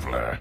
traveler.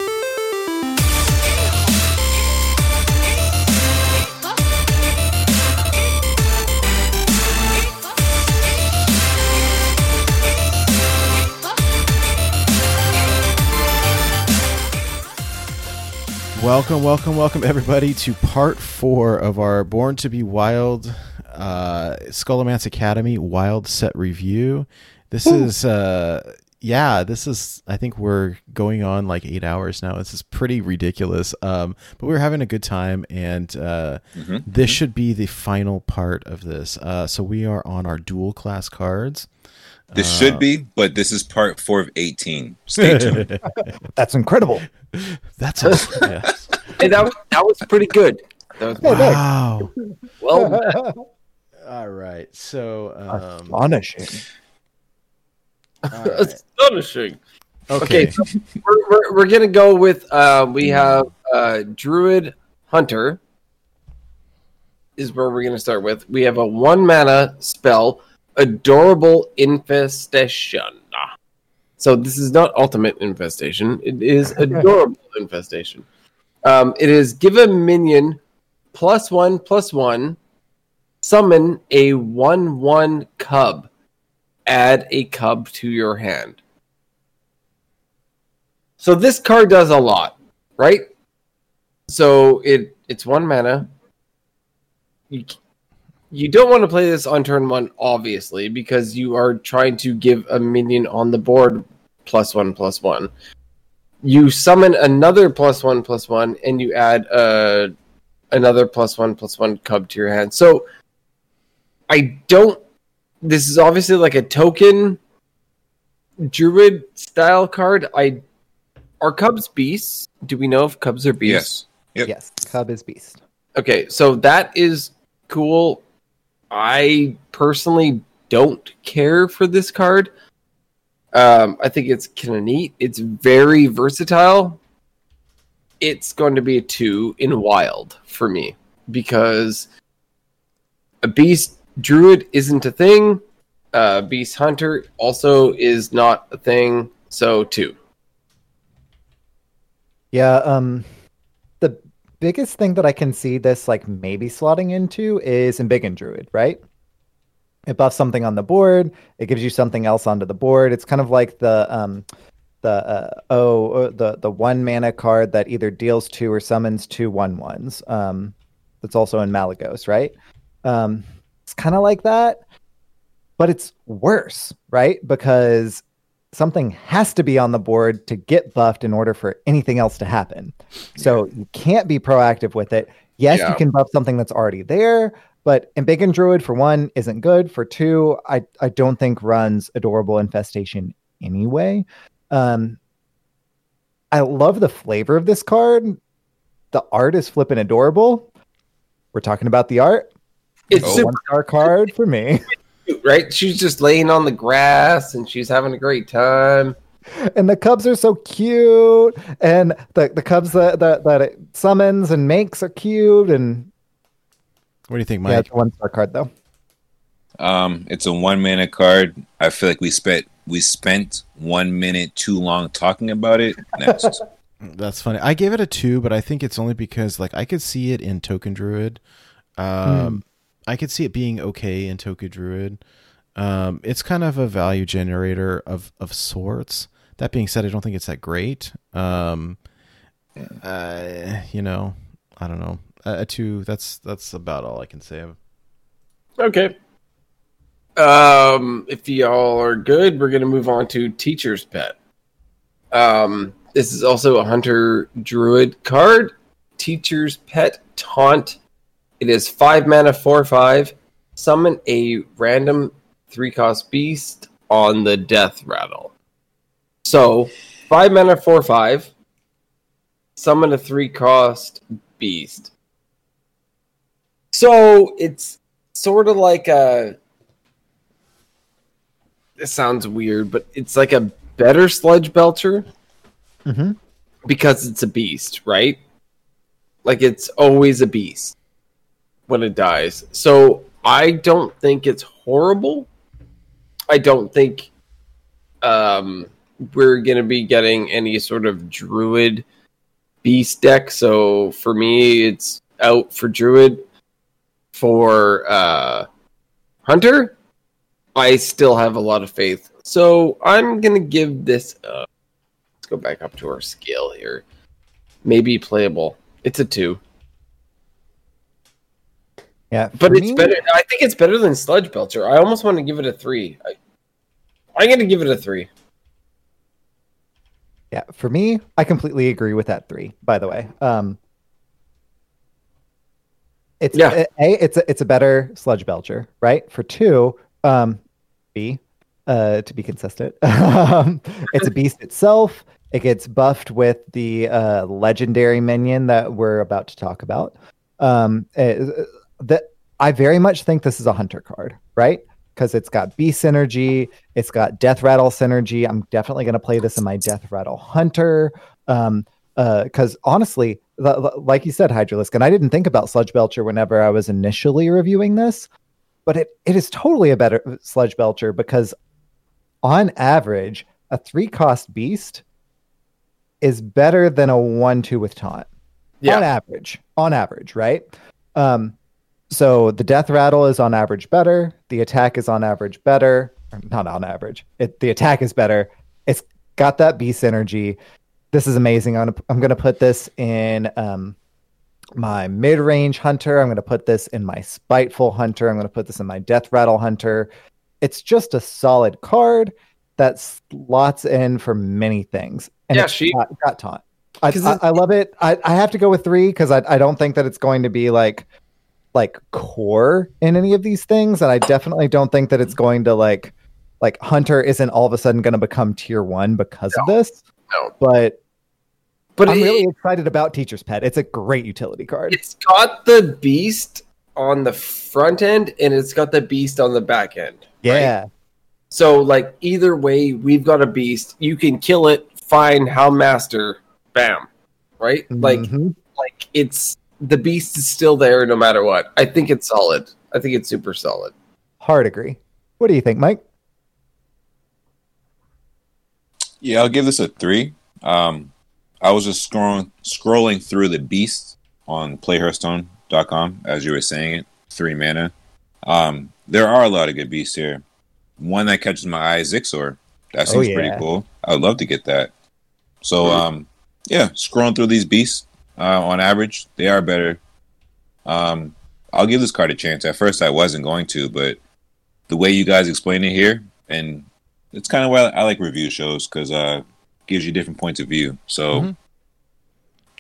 Welcome, welcome, welcome, everybody, to part four of our Born to Be Wild uh, Scholomance Academy Wild Set Review. This is, uh, yeah, this is, I think we're going on like eight hours now. This is pretty ridiculous. Um, but we're having a good time, and uh, this should be the final part of this. Uh, so we are on our dual class cards. This should be, but this is part four of 18. Stay tuned. That's incredible. That's a, yeah. Hey, that was that was pretty good. That was wow. well. All right. So, um, Astonishing. All right. astonishing. okay. Okay, so we're, we're, we're gonna go with uh, we have uh, Druid Hunter is where we're gonna start with. We have a one mana spell, Adorable Infestation. So this is not Ultimate Infestation; it is Adorable Infestation. Um, it is give a minion plus one plus one, summon a one one cub, add a cub to your hand. So this card does a lot, right? So it it's one mana. You you don't want to play this on turn one, obviously, because you are trying to give a minion on the board plus one plus one. You summon another plus one plus one, and you add uh, another plus one plus one cub to your hand. So I don't. This is obviously like a token druid style card. I are cubs beasts? Do we know if cubs are beasts? Yes. Yep. Yes, Cub is beast. Okay, so that is cool. I personally don't care for this card. Um, I think it's kind of neat. It's very versatile. It's going to be a two in wild for me because a beast druid isn't a thing. Uh, beast hunter also is not a thing. So two. Yeah, um the biggest thing that I can see this like maybe slotting into is Embiggen Druid, right? It buffs something on the board, it gives you something else onto the board. It's kind of like the um the uh, oh uh, the the one mana card that either deals two or summons two one ones. Um that's also in Malygos, right? Um it's kind of like that, but it's worse, right? Because something has to be on the board to get buffed in order for anything else to happen. So you can't be proactive with it. Yes, Yeah. you can buff something that's already there, but Embiggen Druid for one isn't good. For two, I I don't think runs adorable infestation anyway. Um I love the flavor of this card. The art is flipping adorable. We're talking about the art. It's Oh. super One star card for me. right? She's just laying on the grass and she's having a great time. and the cubs are so cute and the, the cubs that, that that it summons and makes are cute and What do you think, yeah Mike? it's a one star card though Um, it's a one minute card. I feel like we spent we spent one minute too long talking about it. Next. That's funny. I gave it a two, but I think it's only because like I could see it in Token Druid. Um, I could see it being okay in Token Druid. Um, it's kind of a value generator of of sorts. That being said, I don't think it's that great. Um, uh, you know, I don't know. A, a two. That's that's about all I can say. Okay. Um, if y'all are good, we're gonna move on to Teacher's Pet. Um, this is also a Hunter Druid card. Teacher's Pet Taunt. It is five mana, four five. Summon a random three cost beast on the death rattle. So five mana, four five. Summon a three cost beast. So it's sort of like a. This sounds weird, but it's like a better sludge belcher mm-hmm. because it's a beast, right? Like it's always a beast when it dies. So I don't think it's horrible. I don't think um we're going to be getting any sort of druid beast deck. So for me, it's out for druid. For uh, hunter, I still have a lot of faith. So I'm going to give this. Uh, let's go back up to our scale here. Maybe playable. It's a two. Yeah, But it's me- better. I think it's better than Sludge Belcher. I almost want to give it a three. I, I'm going to give it a three. Yeah, for me, I completely agree with that three. By the way, um, it's Yeah. a it's a it's a better sludge belcher, right? For two, um, B, uh, to be consistent, um, it's a beast itself. It gets buffed with the uh, legendary minion that we're about to talk about. Um, uh, that I very much think this is a hunter card, right? Because it's got B synergy, it's got Death Rattle synergy. I'm definitely going to play this in my Death Rattle Hunter. Um, because honestly, the, the- like you said, Hydralisk, and I didn't think about Sludge Belcher whenever I was initially reviewing this, but it, it is totally a better Sludge Belcher because on average, a three cost beast is better than a one two with taunt yeah. on average on average right um so the death rattle is on average better. The attack is on average better. Not on average. It, the attack is better. It's got that beast energy. This is amazing. I'm gonna, I'm gonna put this in um my mid-range hunter. I'm gonna put this in my spiteful hunter. I'm gonna put this in my death rattle hunter. It's just a solid card that slots in for many things. And Yeah, she- got, got taunt. I, I, I love it. I, I have to go with three because I, I don't think that it's going to be like like core in any of these things, and I definitely don't think that it's going to like like Hunter isn't all of a sudden going to become tier one because of this. No. But But I'm it, really excited about Teacher's Pet. It's a great utility card. it's got the beast on the front end and it's got the beast on the back end. yeah, So like either way, we've got a beast. You can kill it, find how master, bam. Right? Like Mhm. like it's the beast is still there no matter what. I think it's solid. I think it's super solid. hard agree. What do you think, Mike? Yeah, I'll give this a three. Um, I was just scrolling scrolling through the beast on playhearthstone.com as you were saying it. Three mana. Um, there are a lot of good beasts here. One that catches my eye is Zixor. That Oh, seems yeah. pretty cool. I'd love to get that. So, um, yeah, scrolling through these beasts uh, on average, they are better. Um, I'll give this card a chance. At first, I wasn't going to, but the way you guys explain it here, and it's kind of why I like review shows because uh, gives you different points of view. So, Mhm.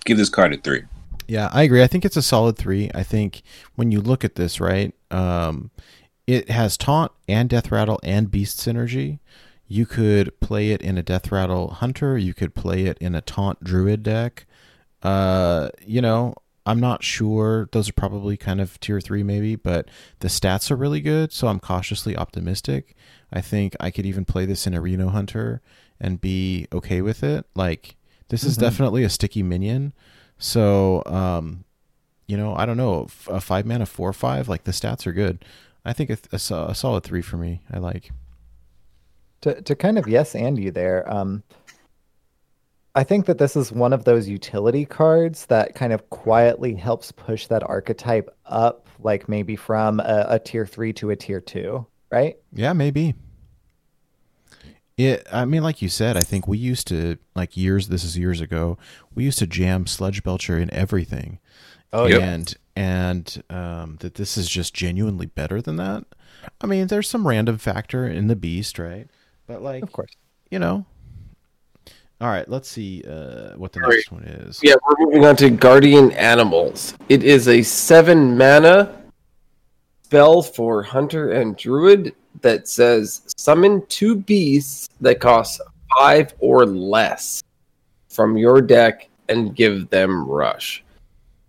give this card a three. Yeah, I agree. I think it's a solid three. I think when you look at this, right, um, it has taunt and death rattle and beast synergy. You could play it in a death rattle hunter. You could play it in a taunt druid deck. Uh, you know, I'm not sure. Those are probably kind of tier three, maybe, but the stats are really good, so I'm cautiously optimistic. I think I could even play this in a Reno hunter and be okay with it. Like this is Mhm. definitely a sticky minion. So, um, you know, I don't know, A five mana four five, like the stats are good. I think a, a, a solid three for me. I like. to to kind of yes and you there um i think that this is one of those utility cards that kind of quietly helps push that archetype up like maybe from a, a tier 3 to a tier 2 right Yeah, maybe. It. I mean, like you said, I think we used to like years. This is years ago. We used to jam Sludge Belcher in everything. Oh, Yep. and and um, that this is just genuinely better than that. I mean, there's some random factor in the beast, right? But like, of course you know. All right, let's see uh, what the All right. next one is. Yeah, we're moving on to Guardian Animals. It is a seven mana spell for Hunter and Druid that says summon two beasts that cost five or less from your deck and give them rush.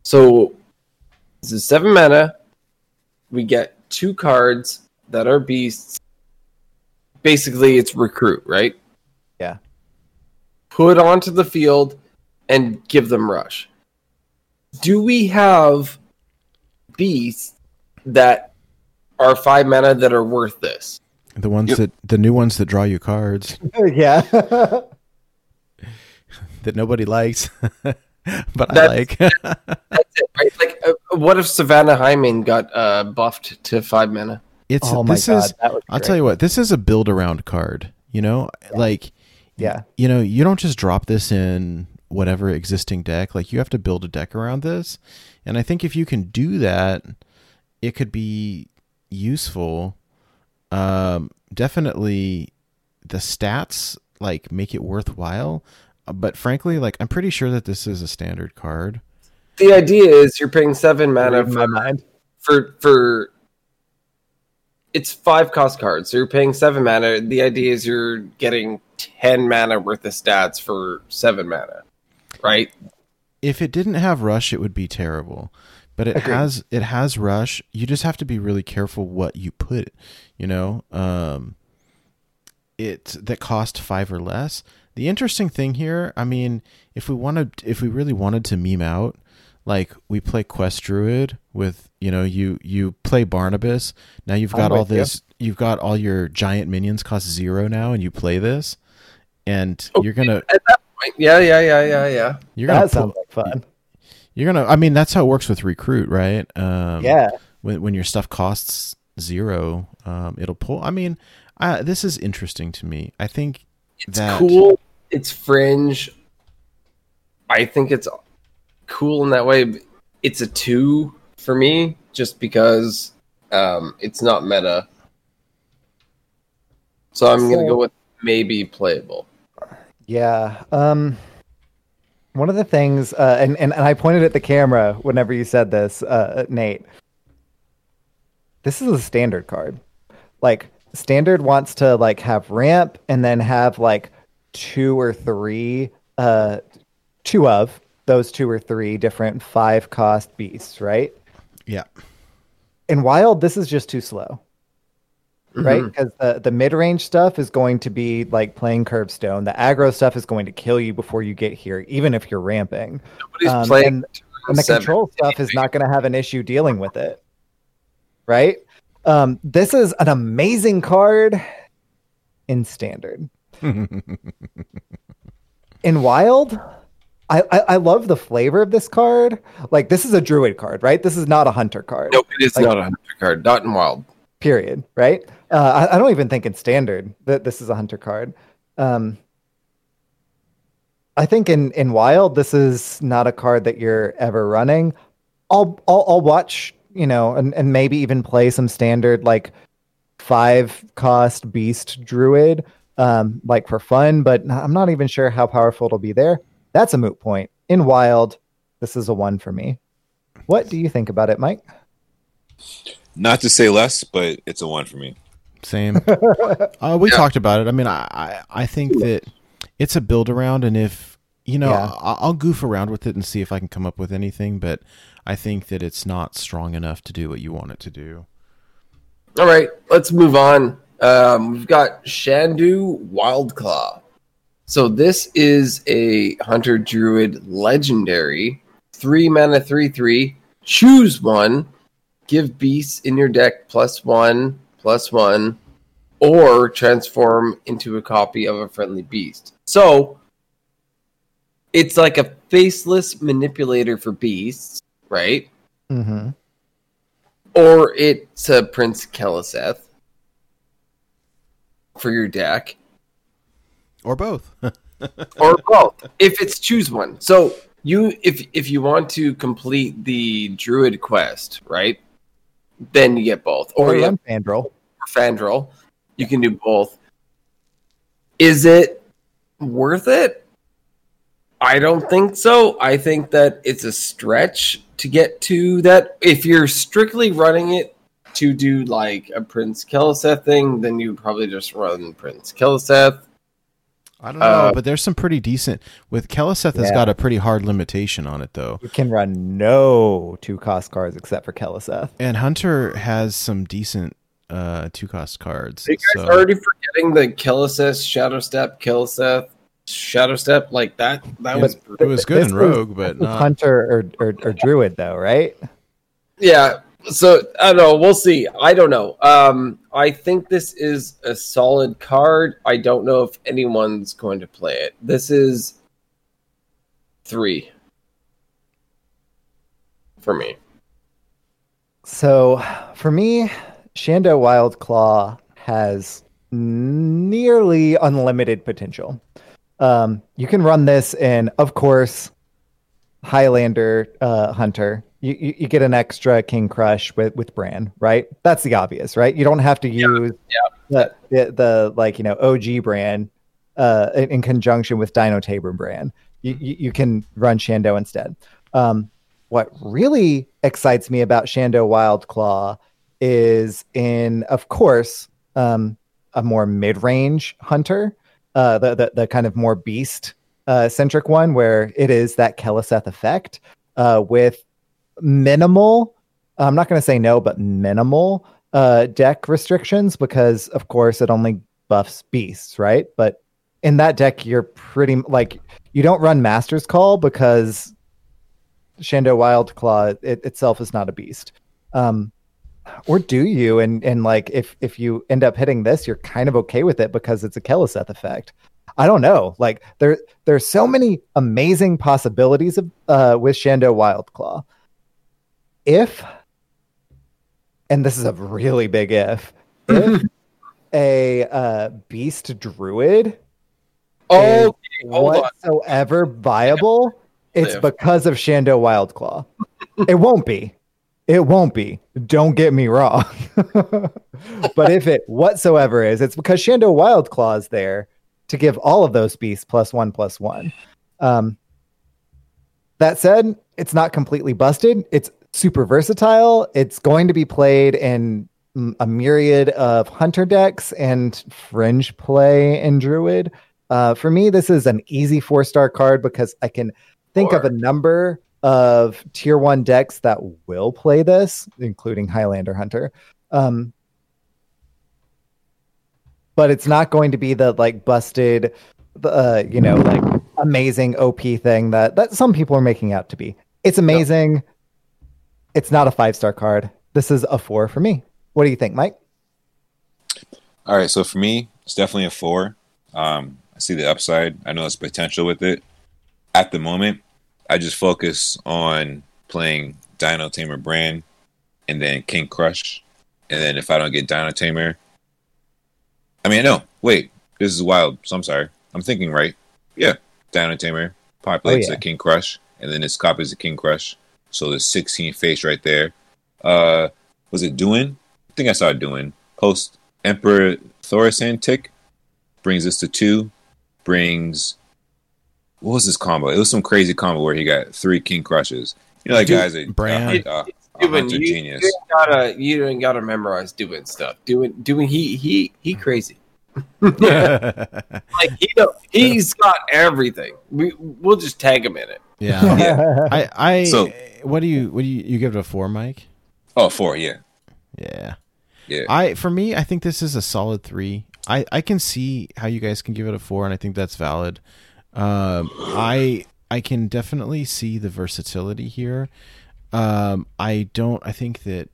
So this is seven mana. We get two cards that are beasts. Basically, it's recruit, right? Yeah. Put onto the field and give them rush. Do we have beasts that are five mana that are worth this? The ones Yep. that the new ones that draw you cards yeah. that nobody likes, but I like. That's it, right? Like, uh, what if Savannah Highmane got uh, buffed to five mana? it's oh my this god, is that I'll tell you what, this is a build around card. You know, like Yeah. you know, you don't just drop this in whatever existing deck. Like you have to build a deck around this. And I think if you can do that, it could be useful. Um, definitely the stats like make it worthwhile. Uh, But frankly, like I'm pretty sure that this is a standard card. The idea is you're paying seven mana Reading my mind. for for it's five cost cards. So you're paying seven mana. The idea is you're getting ten mana worth of stats for seven mana, right? if it didn't have rush it would be terrible but it Agreed. has it has rush you just have to be really careful what you put you know um it that cost five or less the interesting thing here i mean if we wanted if we really wanted to meme out like we play quest druid with you know you you play Barnabus now you've got all with you. this you've got all your giant minions cost zero now and you play this and Okay. you're gonna At that point, yeah, yeah, yeah, yeah, yeah. you're gonna That pull- sounds like fun. you're gonna. I mean, that's how it works with recruit, right? Um, yeah. When when your stuff costs zero, um, it'll pull. I mean, uh, this is interesting to me. I think It's that cool. It's fringe. I think it's cool in that way. It's a two for me, just because um, it's not meta. So I'm gonna go with maybe playable. Yeah. Um one of the things uh and, and, and I pointed at the camera whenever you said this, uh Nate. This is a standard card. Like standard wants to like have ramp and then have like two or three uh two of those two or three different five cost beasts, right? yeah, In wild, this is just too slow. right? Mhm. Because the, the mid range stuff is going to be like playing Curbstone. The aggro stuff is going to kill you before you get here, even if you're ramping. Nobody's Um, playing. and, and the seven. control stuff is not going to have an issue dealing with it, right? Um, this is an amazing card in standard. In wild, I, I I love the flavor of this card. Like this is a druid card, right? This is not a hunter card Nope, it is Like- not a hunter card. Not in wild. period right uh, I, I don't even think in standard that this is a hunter card um, i think in in wild this is not a card that you're ever running i'll i'll, I'll watch you know and, and maybe even play some standard like five cost beast druid um, like for fun but i'm not even sure how powerful it'll be there that's a moot point in wild this is a one for me what do you think about it mike Not to say less, but it's a one for me. same. Uh, we Yeah. talked about it. I mean, I, I I think that it's a build around, and if you know, Yeah. I, I'll goof around with it and see if I can come up with anything. But I think that it's not strong enough to do what you want it to do. All right, let's move on. Um, we've got Shan'do Wildclaw. So this is a hunter druid legendary, three mana, three three. Choose one. Give beasts in your deck plus one, plus one, or transform into a copy of a friendly beast. So it's like a faceless manipulator for beasts, right? mm-hmm. or it's a Prince Keleseth for your deck, Or both. or both. If it's choose one, so you if if you want to complete the Druid quest, right? Then you get both, or oh, or you have run Fandral. Fandral. You can do both. Is it worth it? I don't think so. I think that it's a stretch to get to that. If you're strictly running it to do like a Prince Keleseth thing, then you would probably just run Prince Keleseth. I don't know, Uh, but there's some pretty decent. With Keleseth has got a pretty hard limitation on it though, You can run no two cost cards except for Keleseth. and Hunter has some decent uh two cost cards. Are you guys so- already forgetting the Keleseth, Shadow Step, Keleseth, Shadow Step like that? That Yeah, was it was good This in was- Rogue, but not. Hunter or, or, or Druid though, right? yeah. So I don't know. We'll see. I don't know. Um, I think this is a solid card. I don't know if anyone's going to play it. This is three for me. So for me, Shan'do Wildclaw has nearly unlimited potential. Um, you can run this in, of course, Highlander uh, Hunter. You, you, get an extra King Krush with with Brann, right? That's the obvious, right? You don't have to use The, the the like you know OG Brann uh, in, in conjunction with Dino Tamer Brann. You, you you can run Shan'do instead. Um, what really excites me about Shan'do Wildclaw is in, of course, um, a more mid-range hunter, uh, the, the the kind of more beast uh, centric one, where it is that Keleseth effect uh, with minimal. I'm not going to say no, but minimal uh, deck restrictions because, of course, it only buffs beasts, right? But in that deck, you're pretty like you don't run Master's Call because Shan'do Wildclaw it, itself is not a beast. Um, or do you? And and like if if you end up hitting this, you're kind of okay with it because it's a Keleseth effect. I don't know. Like there there's so many amazing possibilities of uh, with Shan'do Wildclaw. If and this is a really big if if a uh, beast druid Oh, on. whatsoever viable, it's Live. because of Shan'do Wildclaw. it won't be. It won't be. Don't get me wrong. but if it whatsoever is, it's because Shan'do Wildclaw is there to give all of those beasts plus one plus one. Um, that said, it's not completely busted. It's super versatile. It's going to be played in a myriad of hunter decks and fringe play in Druid. Uh, for me, this is an easy four star card because I can think of a number of tier one decks that will play this, including Highlander Hunter. Um, but it's not going to be the like busted, uh, you know, like amazing OP thing that that some people are making out to be. It's amazing. It's not a five star card. This is a four for me. What do you think, Mike? All right, so for me, it's definitely a four. Um, I see the upside. I know there's potential with it. At the moment, I just focus on playing Dino Tamer Brann and then King Krush. And then if I don't get Dino Tamer, I mean, no, wait, this is wild. So I'm sorry. I'm thinking right. Yeah, Dino Tamer populates Oh, yeah. the King Krush, and then its copies the King Crush. So there's 16 face right there. Uh, was it doing? I think I saw it doing. Post Emperor Thaurissan tick brings us to two. Brings what was this combo? It was some crazy combo where he got three King Krushes. You know, like Dude, guys, a, Brann. a, a, a you, genius. you ain't gotta you ain't gotta memorize doing stuff. Doing doing he he he crazy. yeah. Like he know, he's got everything. We we'll just tag him in it. Yeah. I I So- what do you what do you you give it a four, Mike? Oh, four, yeah, Yeah. yeah. I for me, I think this is a solid three. I I can see how you guys can give it a four, and I think that's valid. Um, I I can definitely see the versatility here. Um, I don't. I think that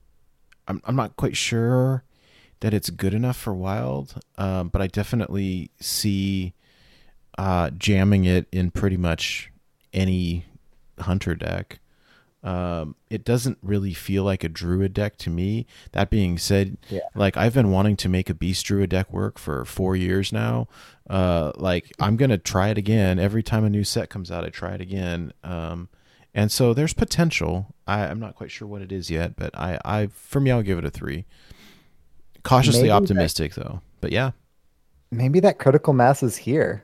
I'm I'm not quite sure that it's good enough for Wild, um, but I definitely see uh, jamming it in pretty much any hunter deck. Um, it doesn't really feel like a druid deck to me. That being said, Yeah. like I've been wanting to make a beast druid deck work for four years now. Uh, like I'm gonna try it again every time a new set comes out. I try it again. Um, and so there's potential. I, I'm not quite sure what it is yet, but I, I for me, I'll give it a three. Cautiously Maybe that- optimistic though, but yeah, Maybe that critical mass is here.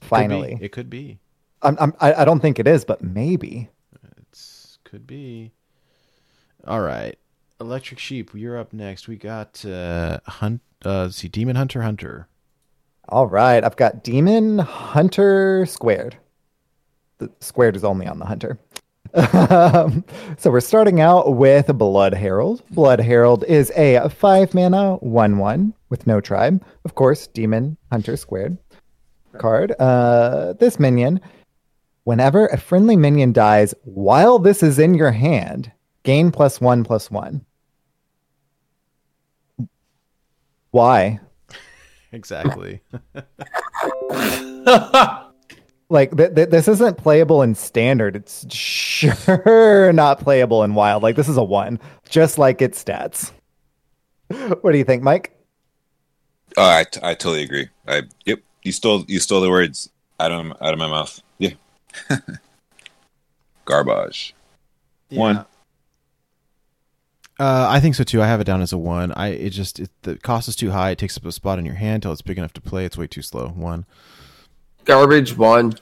could. Finally, it could be. I'm, I'm, I I don't think it is, but maybe. It's could be. All right, Electric Sheep. You're up next. We got uh, hunt. Uh, see, Demon Hunter Hunter. All right, I've got Demon Hunter squared. The squared is only on the Hunter. Um, so we're starting out with Blood Herald. Blood Herald is a five mana one one with no tribe. Of course, Demon Hunter squared card. Uh, this minion, whenever a friendly minion dies while this is in your hand, gain plus one plus one. Why? Exactly. Like th- th- this isn't playable in standard. It's sure not playable in wild. Like this is a one, just like its stats. what do you think, Mike? Oh, I, t- I totally agree. I yep. You stole you stole the words out of out of my mouth. Yeah. Garbage. One. Uh, I think so too. I have it down as a one. I it just it, the cost is too high. It takes up a spot in your hand till it's big enough to play. It's way too slow. One. Garbage one.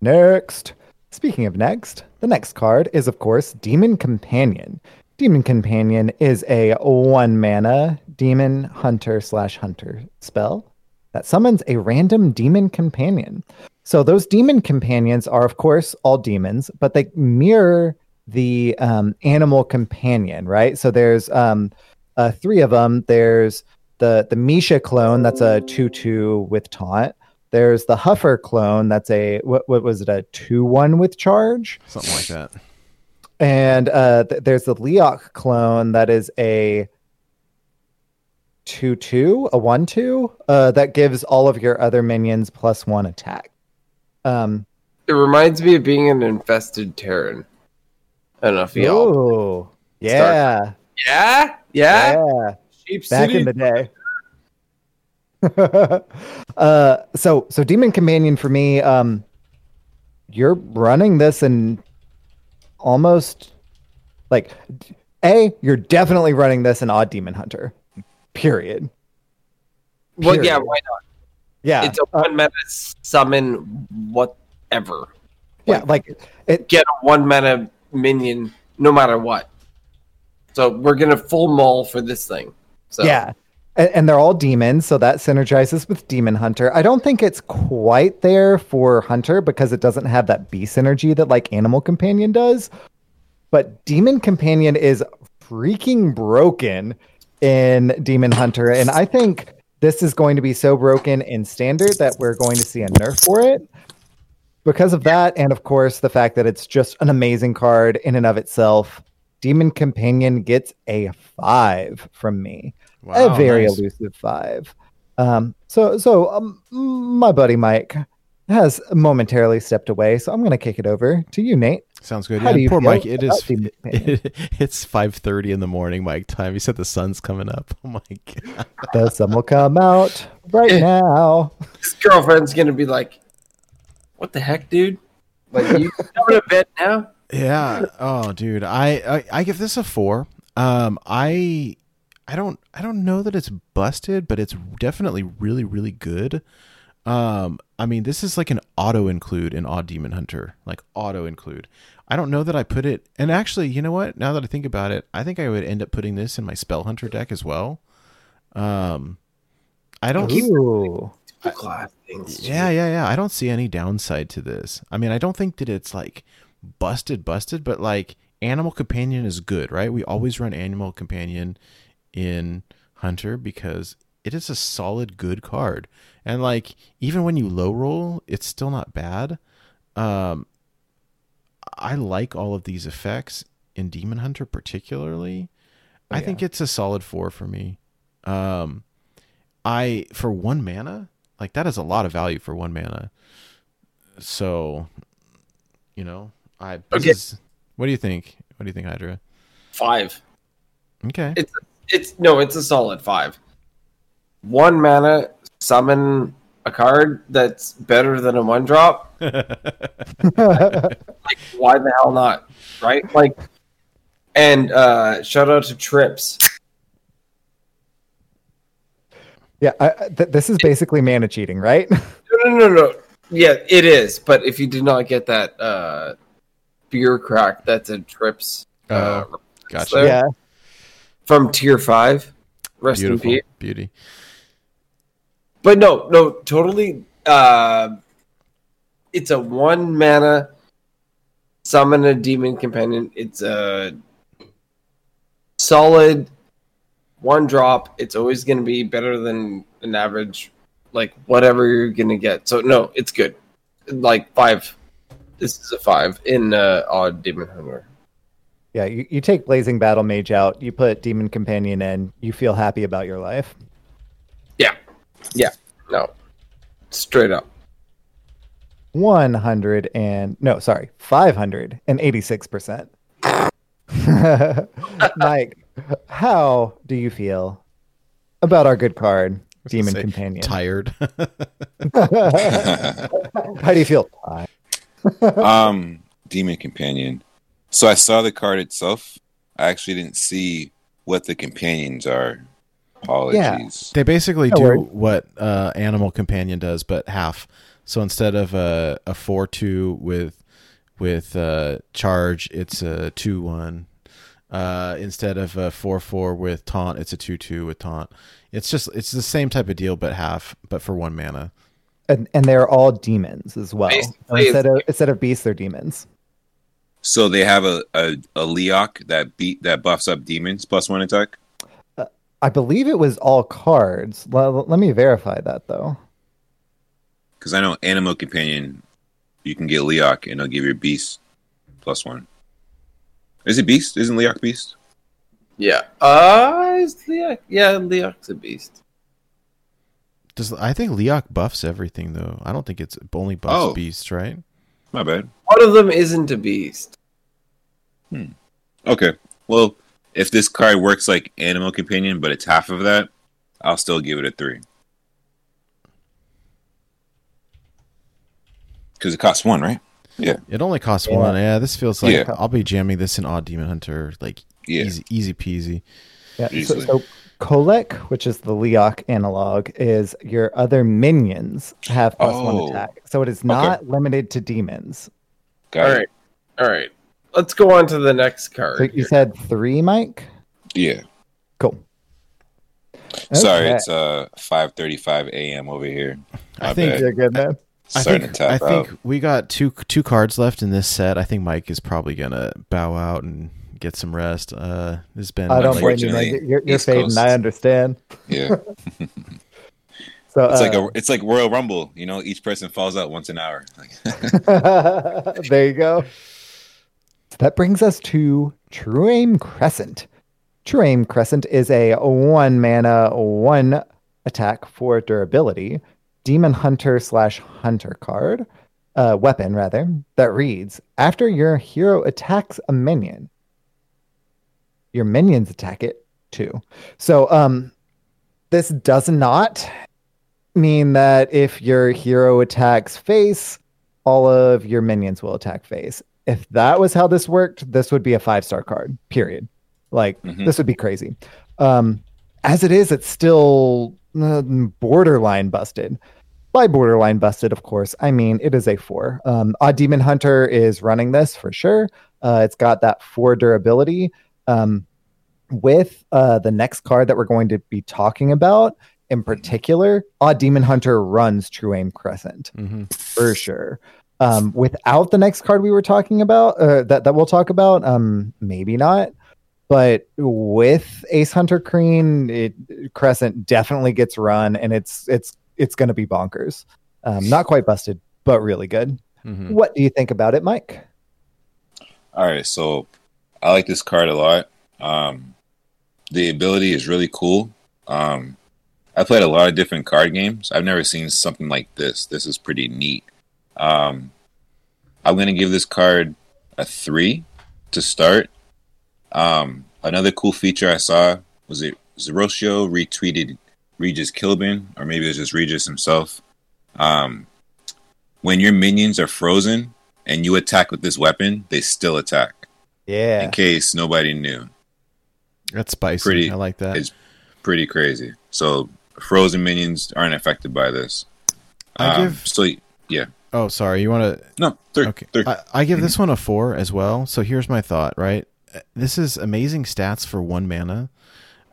Next. Speaking of next, the next card is, of course, Demon Companion. Demon Companion is a one mana demon hunter slash hunter spell that summons a random demon companion. So those demon companions are, of course, all demons, but they mirror the um, animal companion, right? So there's um, uh, three of them. There's the the Misha clone that's a two two with taunt. There's the Huffer clone that's a what, what was it a two one with charge, Something like that. and uh, th- there's the Leokk clone that is a two two a one two uh, that gives all of your other minions plus one attack. Um, It reminds me of being an infested Terran. I don't know if y'all. oh yeah, Yeah, yeah. yeah. Sheep back City. in the day. uh, so so Demon Companion for me, um, you're running this and almost like a you're definitely running this in Odd Demon Hunter. Period. well, yeah, why not? Yeah, It's a uh, one mana summon whatever. yeah, like it. Get a one mana minion no matter what. So we're gonna full mull for this thing. So Yeah. And, and they're all demons, so that synergizes with Demon Hunter. I don't think it's quite there for Hunter because it doesn't have that beast synergy that like Animal Companion does. But Demon Companion is freaking broken in Demon Hunter. And I think this is going to be so broken in standard that we're going to see a nerf for it. Because of that, and of course, the fact that it's just an amazing card in and of itself, Demon Companion gets a five from me Wow, a very nice. elusive five. Um, so so um, my buddy Mike has momentarily stepped away, so I'm going to kick it over to you, Nate. Sounds good. How Yeah, do you poor feel Mike. It about is. Demon Companion? it's five thirty in the morning, Mike time. you said the sun's coming up. Oh my god. The sun will come out right now. His girlfriend's gonna be like, "What the heck, dude? Like you going to bed now?" Yeah. Oh, dude. I, I I give this a four. Um, I I don't I don't know that it's busted, but it's definitely really really good. Um, I mean, this is like an auto include in Odd Demon Hunter, like auto include. I don't know that I put it, and actually, you know what? Now that I think about it, I think I would end up putting this in my Spell Hunter deck as well. Um, I don't. Ooh. Class. Yeah, yeah, yeah. I don't see any downside to this. I mean, I don't think that it's like busted, busted, but like Animal Companion is good, right? We always run Animal Companion in Hunter because it is a solid, good card. And like, even when you low roll, it's still not bad. Um, I like all of these effects in Demon Hunter, particularly. I yeah. think it's a solid four for me. Um, I for one mana, like that is a lot of value for one mana. So, you know, I Okay. is- what do you think? What do you think, Hydra? Five. Okay. It's it's no, it's a solid five. One mana summon a card that's better than a one drop. Like why the hell not? Right? Like and uh shout out to Trips. yeah, I, I- th- this is basically mana cheating, right? No no no no. Yeah, it is, but if you did not get that uh beer crack that's a Trips uh Oh, gotcha. there. yeah. from tier five. Rest Beautiful in peace. beauty. But no, no, totally. Uh, it's a one mana summon a demon companion. It's a solid one drop. It's always going to be better than an average, like whatever you're going to get. So no, it's good. Like five. This is a five in uh, odd demon hunter. Yeah, you, you take Blazing Battle Mage out, you put Demon Companion in, you feel happy about your life. Yeah. Yeah. No. Straight up. 100 and no, sorry, 586%. Mike, how do you feel about our good card, Demon Say, Companion? Tired. How do you feel? um, Demon Companion. So I saw the card itself. I actually didn't see what the companions are. Apologies. They basically No do worries. what uh, Animal Companion does, but half. So instead of a a four two with with uh, charge, it's a two one. Uh, instead of a four four with taunt, it's a two two with taunt. It's just it's the same type of deal, but half, but for one mana. And, and they're all demons as well. Basically, instead of instead of beasts, they're demons. So they have a, a, a Leokk that beat that buffs up demons plus one attack. I believe it was all cards. Let, let me verify that though. Because I know Animal Companion, you can get Leokk and it'll give your beast plus one. Is it beast? Isn't Leokk beast? Yeah. Uh, is Leokk? Yeah, Leokk's a beast. Does I think Leokk buffs everything though? I don't think it's only buffs Oh. beasts, right? My bad. One of them isn't a beast. Hmm. Okay. Well, if this card works like Animal Companion, but it's half of that, I'll still give it a three. Because it costs one, right? Yeah. It only costs Yeah. one. Yeah, this feels like Yeah. I'll be jamming this in Odd Demon Hunter, like Yeah. easy, easy peasy. Yeah. So, Easily. so Kolek, which is the Leokk analog, is your other minions have plus Oh. one attack. So it is not limited to demons. Got All it. right. All right. Let's go on to the next card. So you said three, Mike? Yeah. Cool. Sorry, it's uh 5:35 a.m. over here. I think bad. You're good, man. I think I think out. we got two two cards left in this set. I think Mike is probably gonna bow out and get some rest. Uh, this has been I don't like, blame you, man. You're, you're fading. Coast. I understand. Yeah. So It's like uh, a it's like Royal Rumble, you know, each person falls out once an hour. There you go. So that brings us to True Aim Crescent. True Aim Crescent is a one mana, one attack for durability, demon hunter slash hunter card, uh, weapon rather, that reads After your hero attacks a minion, your minions attack it too. So, um, this does not mean that if your hero attacks face, all of your minions will attack face. If that was how this worked, this would be a five star card, period. Like, Mhm. this would be crazy. Um, as it is, it's still uh, borderline busted. By borderline busted, of course, I mean it is a four. Um, Odd Demon Hunter is running this for sure. Uh, it's got that four durability. Um, with uh, the next card that we're going to be talking about in particular, Odd Demon Hunter runs True Aim Crescent mhm. for sure. Um, without the next card we were talking about, uh, that that we'll talk about, um, maybe not. But with Ace Hunter Kreen, it, Crescent definitely gets run, and it's it's it's going to be bonkers. Um, not quite busted, but really good. Mhm. What do you think about it, Mike? All right, so I like this card a lot. Um, the ability is really cool. Um, I played a lot of different card games. I've never seen something like this. This is pretty neat. Um, I'm gonna give this card a three to start. Um, another cool feature I saw was it Zeroshio retweeted Regis Killbin, or maybe it was just Regis himself. Um, when your minions are frozen and you attack with this weapon, they still attack. Yeah, In case nobody knew, That's spicy. Pretty- I like that. it's pretty crazy. So frozen minions aren't affected by this. I Um, give- so Oh, sorry. You want to? no three, Okay. three. I, I give this one a four as well. So here's my thought. Right. This is amazing stats for one mana.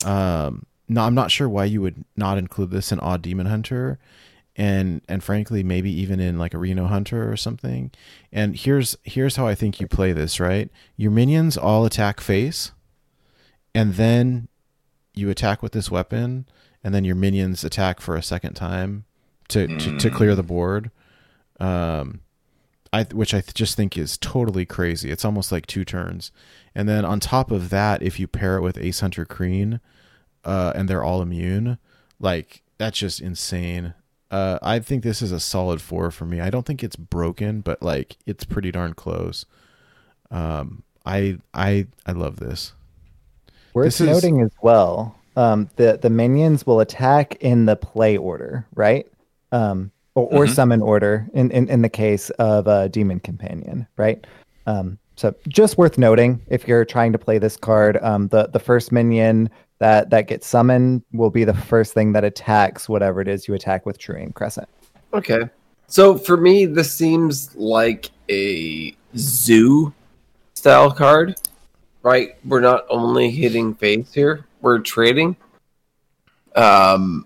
Um, no, I'm not sure why you would not include this in Odd Demon Hunter, and and frankly, maybe even in like a Reno Hunter or something. And here's here's how I think you play this. Right. Your minions all attack face, and then you attack with this weapon, and then your minions attack for a second time to to, to clear the board. Um, I which I th- just think is totally crazy. It's almost like two turns, and then on top of that, if you pair it with Ace Hunter Kreen, uh, and they're all immune, like that's just insane. Uh, I think this is a solid four for me. I don't think it's broken, but like it's pretty darn close. Um, I I I love this. Worth This is- noting as well, um, the the minions will attack in the play order, right? Um, or, or Mhm. summon order in, in in the case of a demon companion, right? Um, so just worth noting if you're trying to play this card, um, the the first minion that that gets summoned will be the first thing that attacks whatever it is you attack with True Aim Crescent. Okay. So for me, this seems like a zoo style card, right? We're not only hitting face here, we're trading. Um,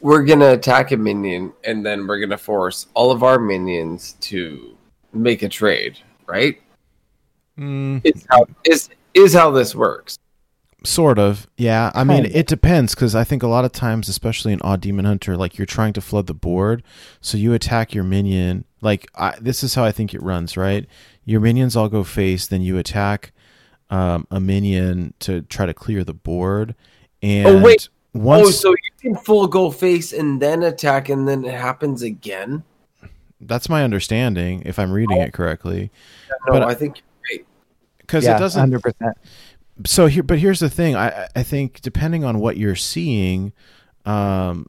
we're gonna attack a minion, and then we're gonna force all of our minions to make a trade, right? Mm, Is how is is how this works. Sort of, yeah. I mean, it depends because I think a lot of times, especially in Odd Demon Hunter, like you're trying to flood the board, so you attack your minion. Like I, this is how I think it runs, right? Your minions all go face, then you attack um, a minion to try to clear the board. And Oh, wait. Once oh, so you can full go face and then attack, and then it happens again. that's my understanding, if I'm reading it correctly, No, But- I think because yeah, it doesn't hundred percent. so here but here's the thing i i think depending on what you're seeing um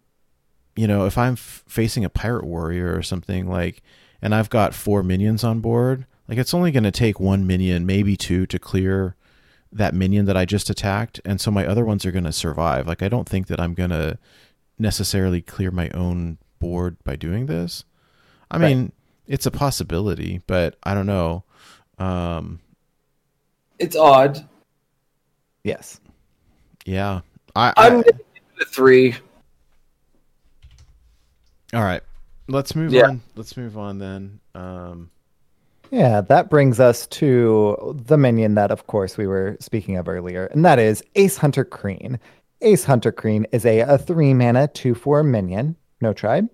you know if i'm f- facing a pirate warrior or something like and i've got four minions on board like it's only going to take one minion maybe two to clear that minion that i just attacked and so my other ones are going to survive like i don't think that i'm going to necessarily clear my own board by doing this i Right. mean it's a possibility but i don't know um it's odd. Yes. yeah i, I'm I gonna give it a three. All right. Let's move Yeah. on. Let's move on then. Um Yeah, that brings us to the minion that, of course, we were speaking of earlier, and that is Ace Hunter Kreen. Ace Hunter Kreen is a, a three mana, two four minion, no tribe.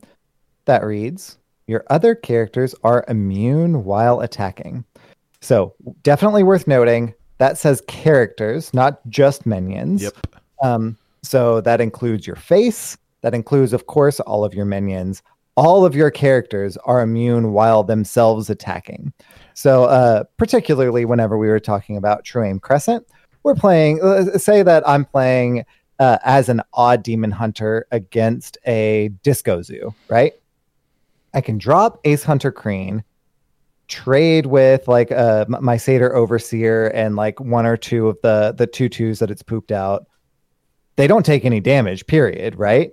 That reads Your other characters are immune while attacking. So, definitely worth noting that says characters, not just minions. yep. Um, so that includes your face. That includes, of course, all of your minions. All of your characters are immune while themselves attacking. So, uh, particularly whenever we were talking about True Aim Crescent, we're playing. Uh, say that I'm playing uh, as an odd demon hunter against a disco zoo, right? I can drop Ace Hunter Kreen, trade with like uh, my Satyr Overseer and like one or two of the the two twos that it's pooped out. They don't take any damage, period, right?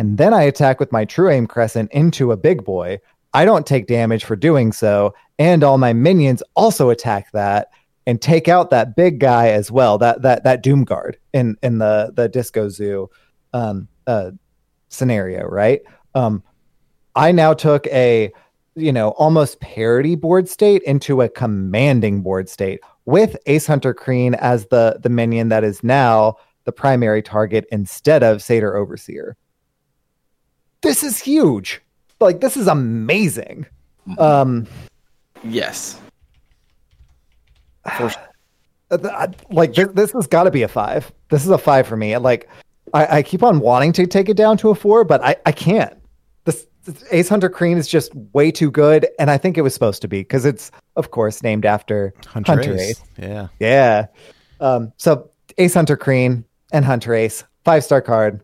And then I attack with my True Aim Crescent into a big boy. I don't take damage for doing so, and all my minions also attack that and take out that big guy as well. That that that Doom Guard in in the the Disco Zoo um, uh, scenario, right? Um, I now took a you know almost parody board state into a commanding board state with Ace Hunter Kreen as the the minion that is now the primary target instead of Satyr Overseer. This is huge. Like this is amazing. Um Yes. like this, this has got to be a five. This is a five for me. Like I, I keep on wanting to take it down to a four, but I, I can't. This, this Ace Hunter Kreen is just way too good, and I think it was supposed to be because it's of course named after Hunter, Hunter Ace. Ace. Yeah. Yeah. Um, so Ace Hunter Kreen and Hunter Ace, five star card.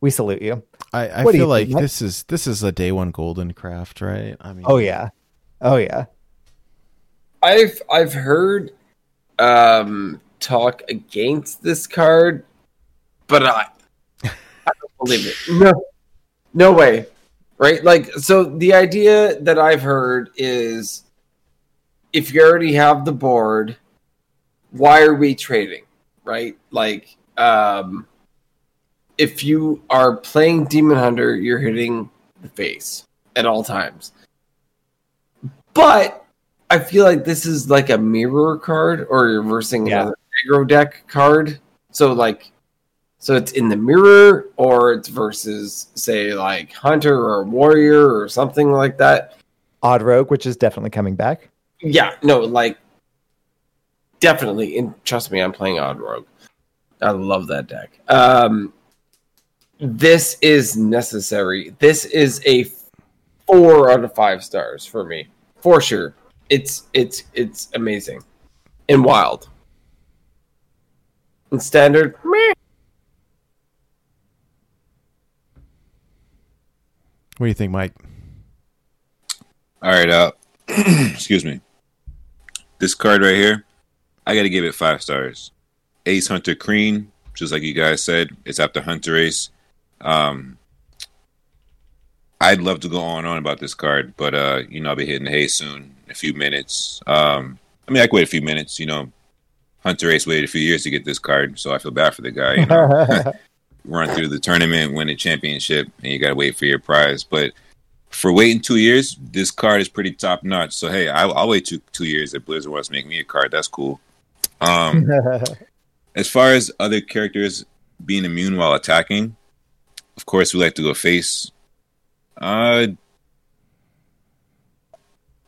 We salute you. I, I feel you like think, this is this is a day one golden craft, right? I mean Oh yeah. Oh yeah. I've I've heard um talk against this card, but I I don't believe it. No, no way. Right? Like so the idea that I've heard is if you already have the board, why are we trading? Right? Like um if you are playing Demon Hunter, you're hitting the face at all times. But I feel like this is like a mirror card or reversing Yeah. another aggro deck card. So like so it's in the mirror or it's versus say like hunter or warrior or something like that. Odd Rogue, which is definitely coming back. Yeah, no, like definitely. And trust me, I'm playing Odd Rogue. I love that deck. Um, this is necessary. This is a four out of five stars for me, for sure. It's it's it's amazing and wild. And standard, meh. What do you think, Mike? All right, uh, excuse me. This card right here, I got to give it five stars. Ace Hunter Kreen, just like you guys said, it's after Hunter Ace. Um, I'd love to go on and on about this card, but uh, you know, I'll be hitting the hay soon, in a few minutes. Um, I mean, I can wait a few minutes. You know, Hunter Ace waited a few years to get this card, so I feel bad for the guy. You know, run through the tournament, win a championship, and you got to wait for your prize. But for waiting two years, this card is pretty top notch. So hey, I, I'll wait two two years if Blizzard wants to make me a card. That's cool. Um, as far as other characters being immune while attacking, of course we like to go face. Uh,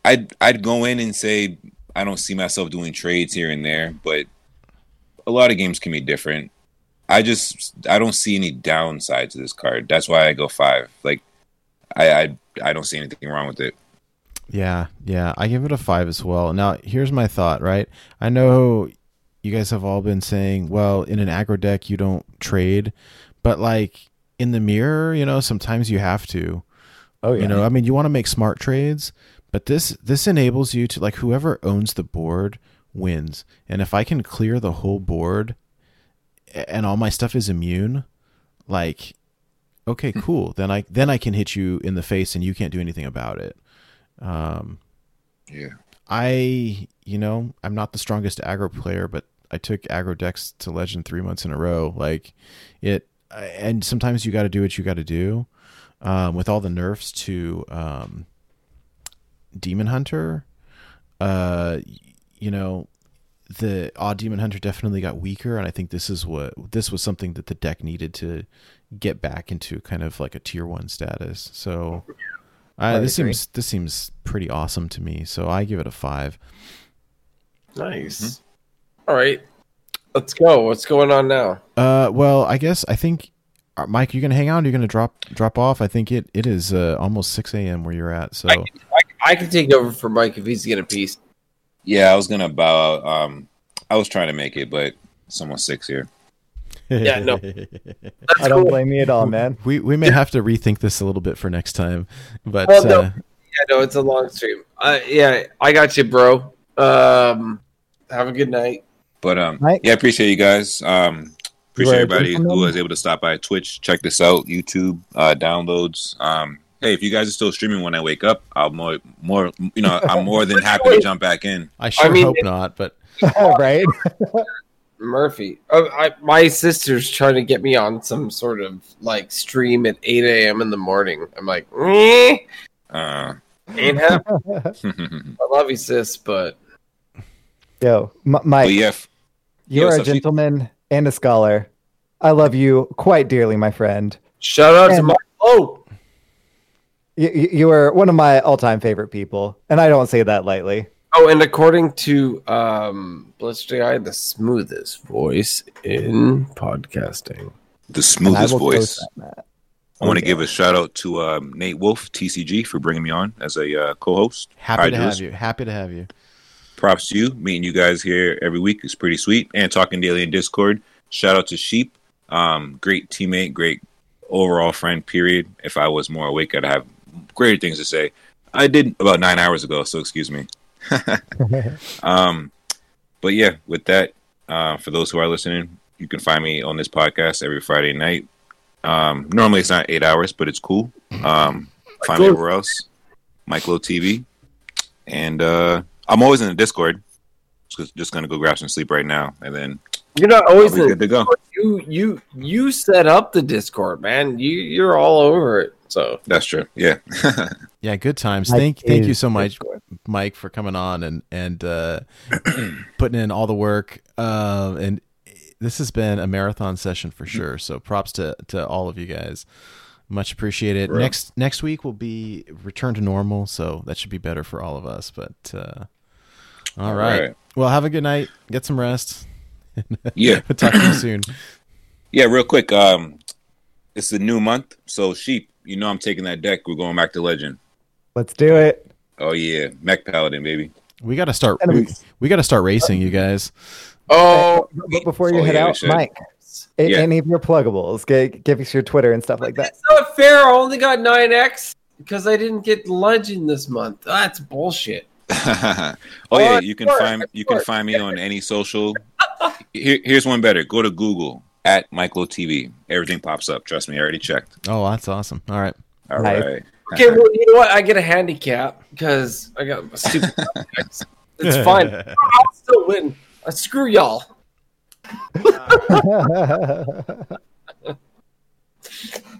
I'd I'd go in and say I don't see myself doing trades here and there, but a lot of games can be different. I just I don't see any downside to this card. That's why I go five. Like I I, I don't see anything wrong with it. Yeah, yeah, I give it a five as well. Now, here's my thought. Right, I know you guys have all been saying, well, in an aggro deck you don't trade, but like in the mirror, you know, sometimes you have to. oh yeah. You know, I mean, you want to make smart trades, but this this enables you to like whoever owns the board wins. And if I can clear the whole board and all my stuff is immune, like okay, cool. then I then I can hit you in the face and you can't do anything about it. Um Yeah. I, you know, I'm not the strongest aggro player, but I took aggro decks to legend three months in a row. Like it, and sometimes you got to do what you got to do. Um, with all the nerfs to um, Demon Hunter, uh, you know, the odd Demon Hunter definitely got weaker, and I think this is what this was something that the deck needed to get back into kind of like a tier one status. So. I Uh, this agree. seems this seems pretty awesome to me, so I give it a five. Nice. All right, let's go. What's going on now? Uh, well, I guess I think uh, Mike, you're gonna hang out? You're gonna drop drop off? I think it it is uh, almost six a.m. where you're at. So I, I, I can take over for Mike if he's getting a piece. Yeah, I was gonna bow out. Um, I was trying to make it, but someone's six here. Yeah, no. I don't blame you at all, man. we we may have to rethink this a little bit for next time, but Well, no. uh, Yeah, no, it's a long stream. Uh, yeah, I got you, bro. Um, have a good night. But um, Right. yeah, I appreciate you guys. Um, appreciate are a everybody who was able to stop by Twitch, check this out, YouTube, uh, downloads. Um, hey, if you guys are still streaming when I wake up, I'll more more you know I'm more than happy to jump back in. I sure mean, hope it- not. But right? Murphy. Oh, I, my sister's trying to get me on some sort of like stream at 8 a.m. in the morning. I'm like, eh, Uh, ain't happening. I love you, sis, but Yo, M- but yeah, f- you're a up, Steve? gentleman and a scholar. I love you quite dearly, my friend. shout out to my. Oh, You, you you are one of my all-time favorite people, and I don't say that lightly. oh, and according to um, Blister Guy, the smoothest voice in podcasting. the And I smoothest voice. that, Matt. I want to give a shout out to um, Nate Wolf, TCG, for bringing me on as a uh, co-host. happy Hi, to Jules. have you. Happy to have you. Props to you. Meeting you guys here every week is pretty sweet. And talking daily in Discord. Shout out to Sheep. Um, great teammate, great overall friend, period. If I was more awake, I'd have greater things to say. I did about nine hours ago, so excuse me. um, but yeah, with that, uh, for those who are listening, you can find me on this podcast every Friday night. Um, normally it's not eight hours, but it's cool. Um, find me everywhere else. Michael TV. And uh, I'm always in the Discord. Just, just gonna go grab some sleep right now, and then You're not I'll always be good to go. you you you set up the Discord, man. You you're all over it. So That's true. Yeah. Yeah, good times. Mike Thank thank you so much, Discord. Mike, for coming on and and uh, putting in all the work. Um, and this has been a marathon session for sure. So props to to all of you guys. Much appreciated. Bro. Next next week will be return to normal, so that should be better for all of us. But uh, all All right. right. Well, have a good night. Get some rest. Yeah. We'll talk to you soon. Yeah, real quick. Um, it's a new month, so sheep. You know, I'm taking that deck. We're going back to legend. Let's do it. Oh yeah, mech paladin, baby. We got to start. And We, we- we got to start racing, you guys. Oh, But before you Oh, head yeah, out. Mike, Yeah. any of your pluggables, give, give us your Twitter and stuff like that. It's not fair. I only got 9x because I didn't get Legend this month. That's bullshit. oh yeah, you can find you can find me on any social. Here, here's one better. Go to Google at Michael TV. Everything pops up. Trust me, I already checked. Oh, that's awesome. All right. All right. Nice. Okay, well, you know what? I get a handicap because I got a stupid. It's fine. I'll still win. I screw y'all.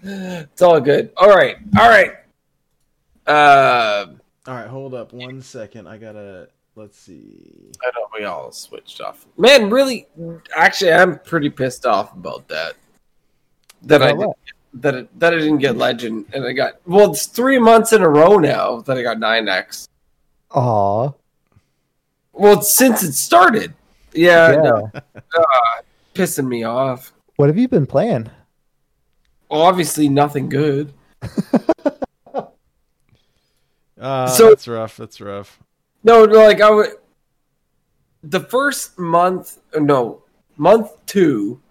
It's all good. All right. All right. Uh, All right. Hold up one second. I gotta. Let's see. I know we all switched off. Man, really? Actually, I'm pretty pissed off about that. That I About that it, that I didn't get legend, and I got well. It's three months in a row now that I got nine X. Aw. Well, since it started. Yeah, Yeah. no, ah, pissing me off. What have you been playing? Well, obviously, nothing good. Uh, So- that's rough. That's rough. No, like I would. The first month, no, month two,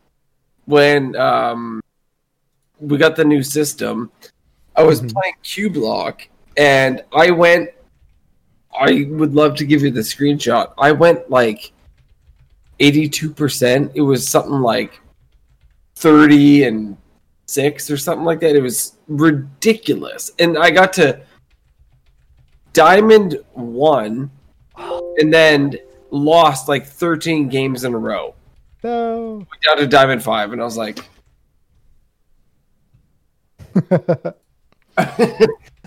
when um we got the new system, I was Mhm. playing Cube Lock, and I went. I would love to give you the screenshot. I went like eighty-two percent. It was something like thirty and six or something like that. It was ridiculous, and I got to Diamond won, and then lost like 13 games in a row. No. Went down to Diamond five, and I was like, like I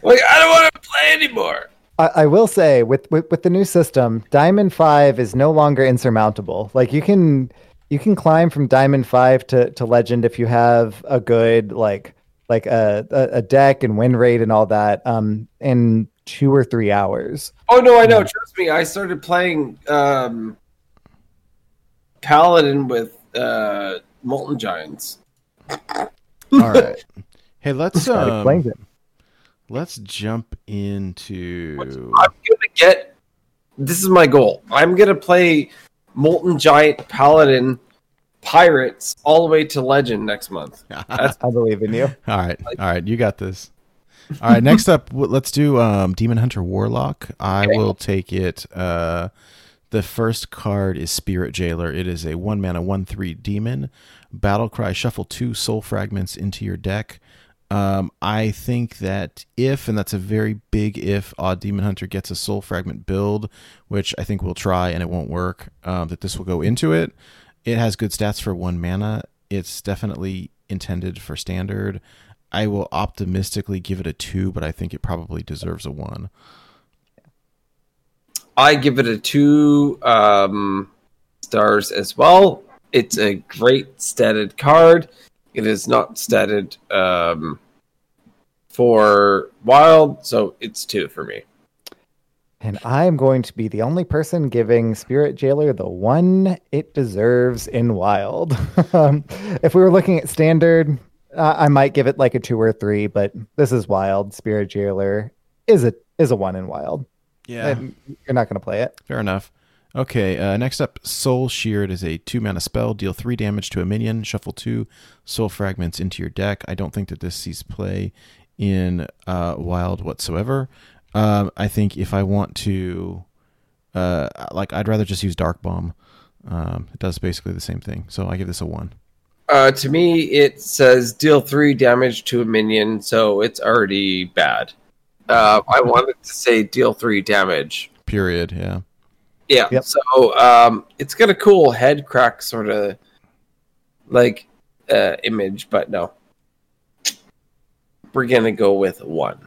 don't want to play anymore. I, I will say with, with with the new system, Diamond Five is no longer insurmountable. Like you can you can climb from Diamond Five to, to Legend if you have a good like like a, a, a deck and win rate and all that um in two or three hours. Oh no, I know. Trust me. I started playing um, Paladin with uh, Molten Giants. All right. Hey, let's That um, it. let's jump into. I'm gonna get. This is my goal. I'm gonna play Molten Giant Paladin Pirates all the way to Legend next month. That's I believe in you. All right, all right, you got this. All right, next up, let's do um, Demon Hunter Warlock. I Okay. will take it. Uh, the first card is Spirit Jailer. It is a one mana, one three demon. Battle cry. Shuffle two soul fragments into your deck. Um, I think that if, and that's a very big if, Odd Demon Hunter gets a soul fragment build, which I think we'll try and it won't work, um, that this will go into it. It has good stats for one mana. It's definitely intended for standard. I will optimistically give it a two, but I think it probably deserves a one. I give it a two um, stars as well. It's a great statted card. It is not statted um, for wild, so it's two for me. And I'm going to be the only person giving Spirit Jailer the one it deserves in Wild. um, if we were looking at standard, I might give it like a two or three, but this is Wild. Spirit Jailer is a is a one in Wild. And you're not going to play it. Fair enough. Okay, uh, next up, Soul Sheared is a two mana spell. Deal three damage to a minion. Shuffle two soul fragments into your deck. I don't think that this sees play in uh, Wild whatsoever. Um, I think if I want to, uh, like, I'd rather just use Dark Bomb. Um, it does basically the same thing. So I give this a one. Uh, to me, it says deal three damage to a minion, so it's already bad. Uh, I wanted to say deal three damage. Period. Yeah. Yeah. Yep. So um, it's got a cool head crack sort of like uh, image, but no. We're gonna go with one.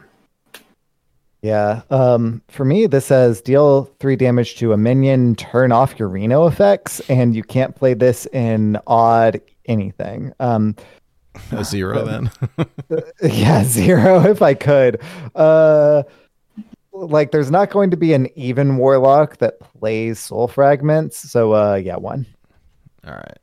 Yeah. Um, for me, this says deal three damage to a minion, turn off your Reno effects, and you can't play this in odd anything. Um, A zero then. yeah, zero if I could. Uh, like, there's not going to be an even warlock that plays soul fragments. So, uh, yeah, one. All right.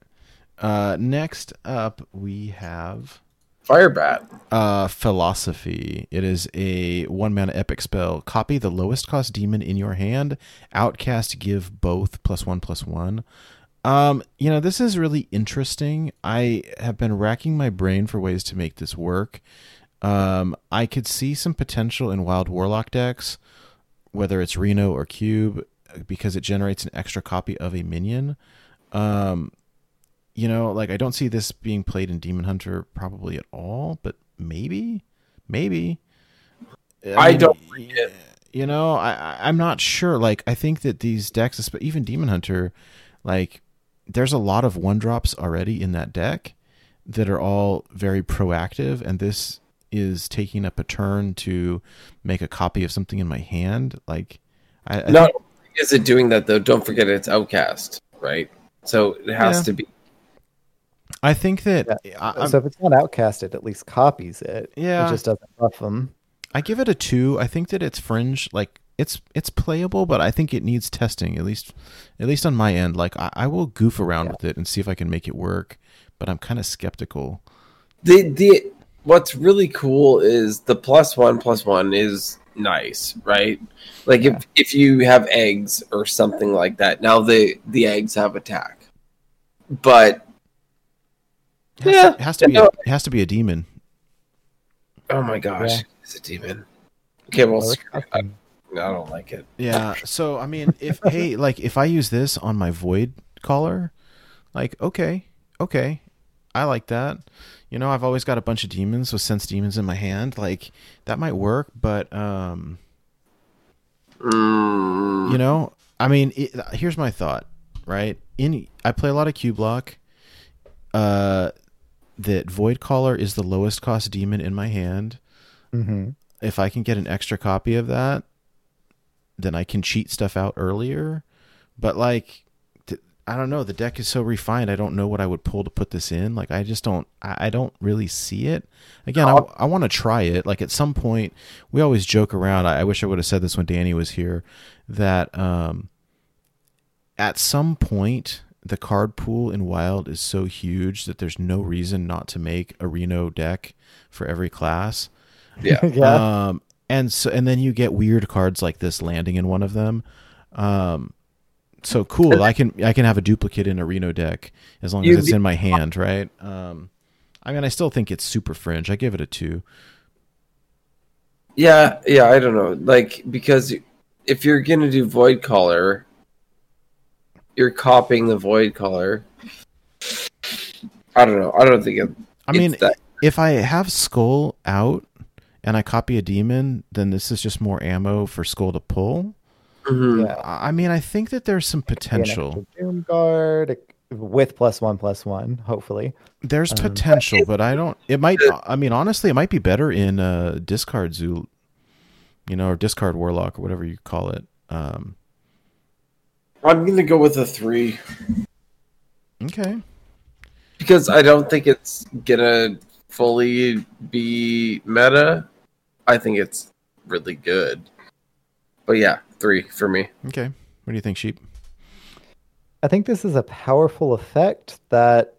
Uh, next up, we have Firebat. uh, Felosophy. It is a one mana epic spell. Copy the lowest cost demon in your hand. Outcast give both plus one plus one. Um, you know, this is really interesting. I have been racking my brain for ways to make this work. Um, I could see some potential in Wild Warlock decks, whether it's Reno or Cube, because it generates an extra copy of a minion. Um, you know, like I don't see this being played in Demon Hunter probably at all, but maybe, maybe. I don't like it. You know, I I- I'm not sure. Like I think that these decks, even Demon Hunter, like there's a lot of one drops already in that deck that are all very proactive, and this is taking up a turn to make a copy of something in my hand. Like, I, I Not think- is it doing that though, don't forget it's Outcast, right? So it has Yeah. to be. I think that I, I'm- so if it's not outcast, it at least copies it. Yeah. It just doesn't buff them. I give it a two. I think that it's fringe. Like it's it's playable, but I think it needs testing. At least at least on my end. Like I, I will goof around Yeah. with it and see if I can make it work. But I'm kind of skeptical. The the what's really cool is the plus one plus one is nice, right? Like Yeah. if if you have eggs or something like that, now the the eggs have attack. But It has Yeah. to, it has to be a, it has to be a demon. oh my gosh, Yeah. it's a demon. Okay, well, Well, it's screw it. nothing. I don't like it. Yeah. So I mean, if hey, like if I use this on my void collar, like okay, okay, I like that. You know, I've always got a bunch of demons with sense demons in my hand. Like that might work, but um, Mm, you know i mean it, here's my thought right in i play a lot of Cube Lock uh that void caller is the lowest cost demon in my hand. Hmm if i can get an extra copy of that then i can cheat stuff out earlier. But like i don't know. The deck is so refined. I don't know what i would pull to put this in. Like i just don't i, I don't really see it. Again i, I want to try it. Like at some point we always joke around. I, I wish i would have said this when danny was here that um at some point the card pool in wild is so huge that there's no reason not to make a reno deck for every class yeah. yeah. um, and so and then you get weird cards like this landing in one of them. Um, so cool. I can I can have a duplicate in a Reno deck as long as You- it's in my hand, right? Um, I mean, I still think it's super fringe. I give it a two. Yeah, yeah, I don't know. Like because if you're gonna do Voidcaller, you're copying the Voidcaller. I don't know. I don't think it. I mean, that, if I have Skull out and I copy a demon, then this is just more ammo for Skull to pull. Mhm. yeah. I I mean, I think that there's some potential. Doom guard with plus one plus one. Hopefully. There's Um, potential, but I don't. It might. I mean, honestly, it might be better in uh, discard zoo, you know, or discard warlock or whatever you call it. Um, I'm gonna go with a three okay. because I don't think it's gonna fully be meta. I think it's really good. But yeah, three for me. Okay. What do you think, sheep? I think this is a powerful effect that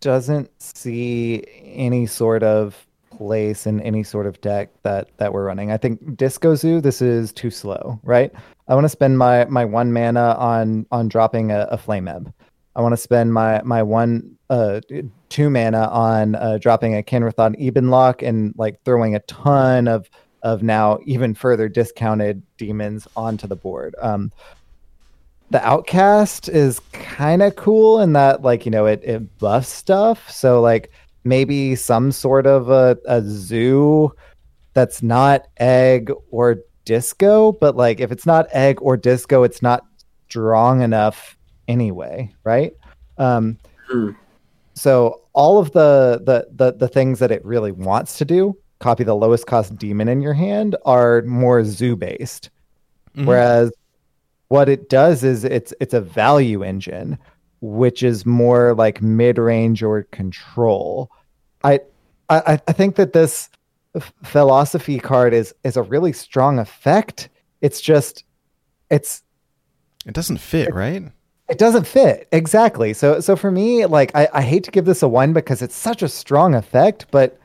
doesn't see any sort of place in any sort of deck that that we're running. I think Disco Zoo, this is too slow, right? I want to spend my my one mana on on dropping a, a Flame Imp. I want to spend my my one uh two mana on uh, dropping a Kanrethad Ebonlocke and like throwing a ton of of now even further discounted demons onto the board. Um, the outcast is kind of cool in that like you know it, it buffs stuff so like maybe some sort of a, a zoo that's not egg or disco but like if it's not egg or disco it's not strong enough anyway right um Hmm. so all of the, the the the things that it really wants to do copy the lowest cost demon in your hand are more zoo based Mhm. Whereas what it does is it's it's a value engine, which is more like mid range or control. I I I think that this Felosophy card is is a really strong effect. It's just it's It doesn't fit, right? it doesn't fit exactly. So so for me, like I, I hate to give this a one because it's such a strong effect, but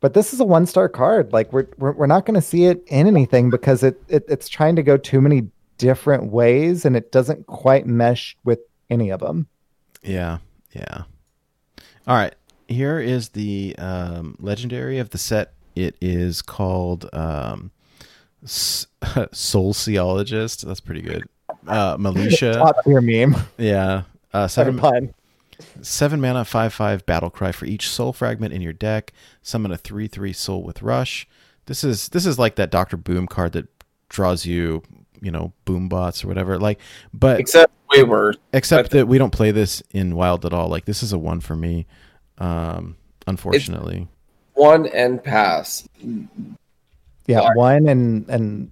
but this is a one star card. Like we're we're, we're not going to see it in anything because it, it it's trying to go too many different ways and it doesn't quite mesh with any of them. Yeah, yeah. All right, here is the um, legendary of the set. It is called um, S- Soulciologist. That's pretty good. Uh, Malicia. Top tier meme. yeah. Uh, seven pun. seven mana, five five battle cry for each soul fragment in your deck. Summon a three three soul with rush. This is this is like that Doctor Boom card that draws you, you know, boom bots or whatever. Like, but Except way worse. except that we don't play this in wild at all. Like this is a one for me. Um, unfortunately, One and pass. Yeah, Why? one and and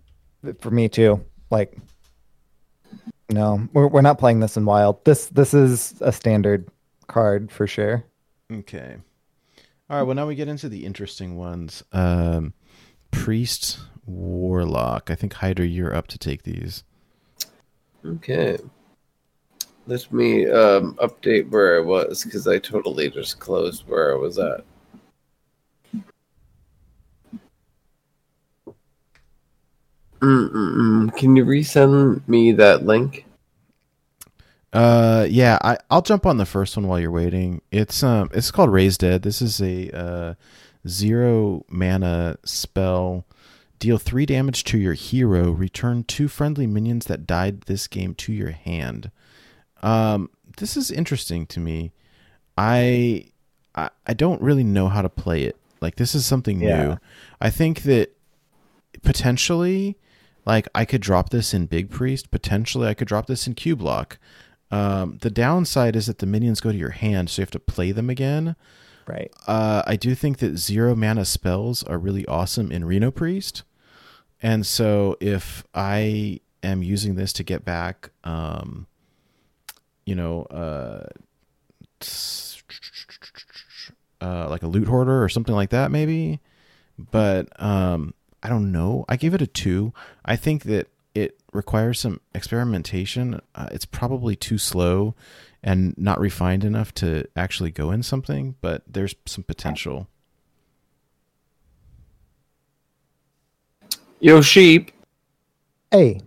for me too. Like, no, we're we're not playing this in wild. This this is a standard card for sure. okay. All right. Well, now we get into the interesting ones. Um, priest, warlock. I think Hydra, you're up to take these. Okay. Let me um, update where I was because I totally just closed where I was at. Mm-mm-mm. Can you resend me that link? Uh, yeah, I I'll jump on the first one while you're waiting. It's um, it's called Raise Dead. This is a uh, zero mana spell. Deal three damage to your hero. Return two friendly minions that died this game to your hand. Um, this is interesting to me. I I, I don't really know how to play it. Like this is something Yeah. new. I think that potentially, like I could drop this in Big Priest. Potentially, I could drop this in Cube Lock. Um, the downside is that the minions go to your hand, so you have to play them again. Right. Uh, I do think that zero mana spells are really awesome in Reno Priest, and so if I am using this to get back, um, you know, uh, uh, like a loot hoarder or something like that, maybe. But um, I don't know. I gave it a two. I think that it requires some experimentation. Uh, it's probably too slow and not refined enough to actually go in something, but there's some potential. Yo, sheep, Hey,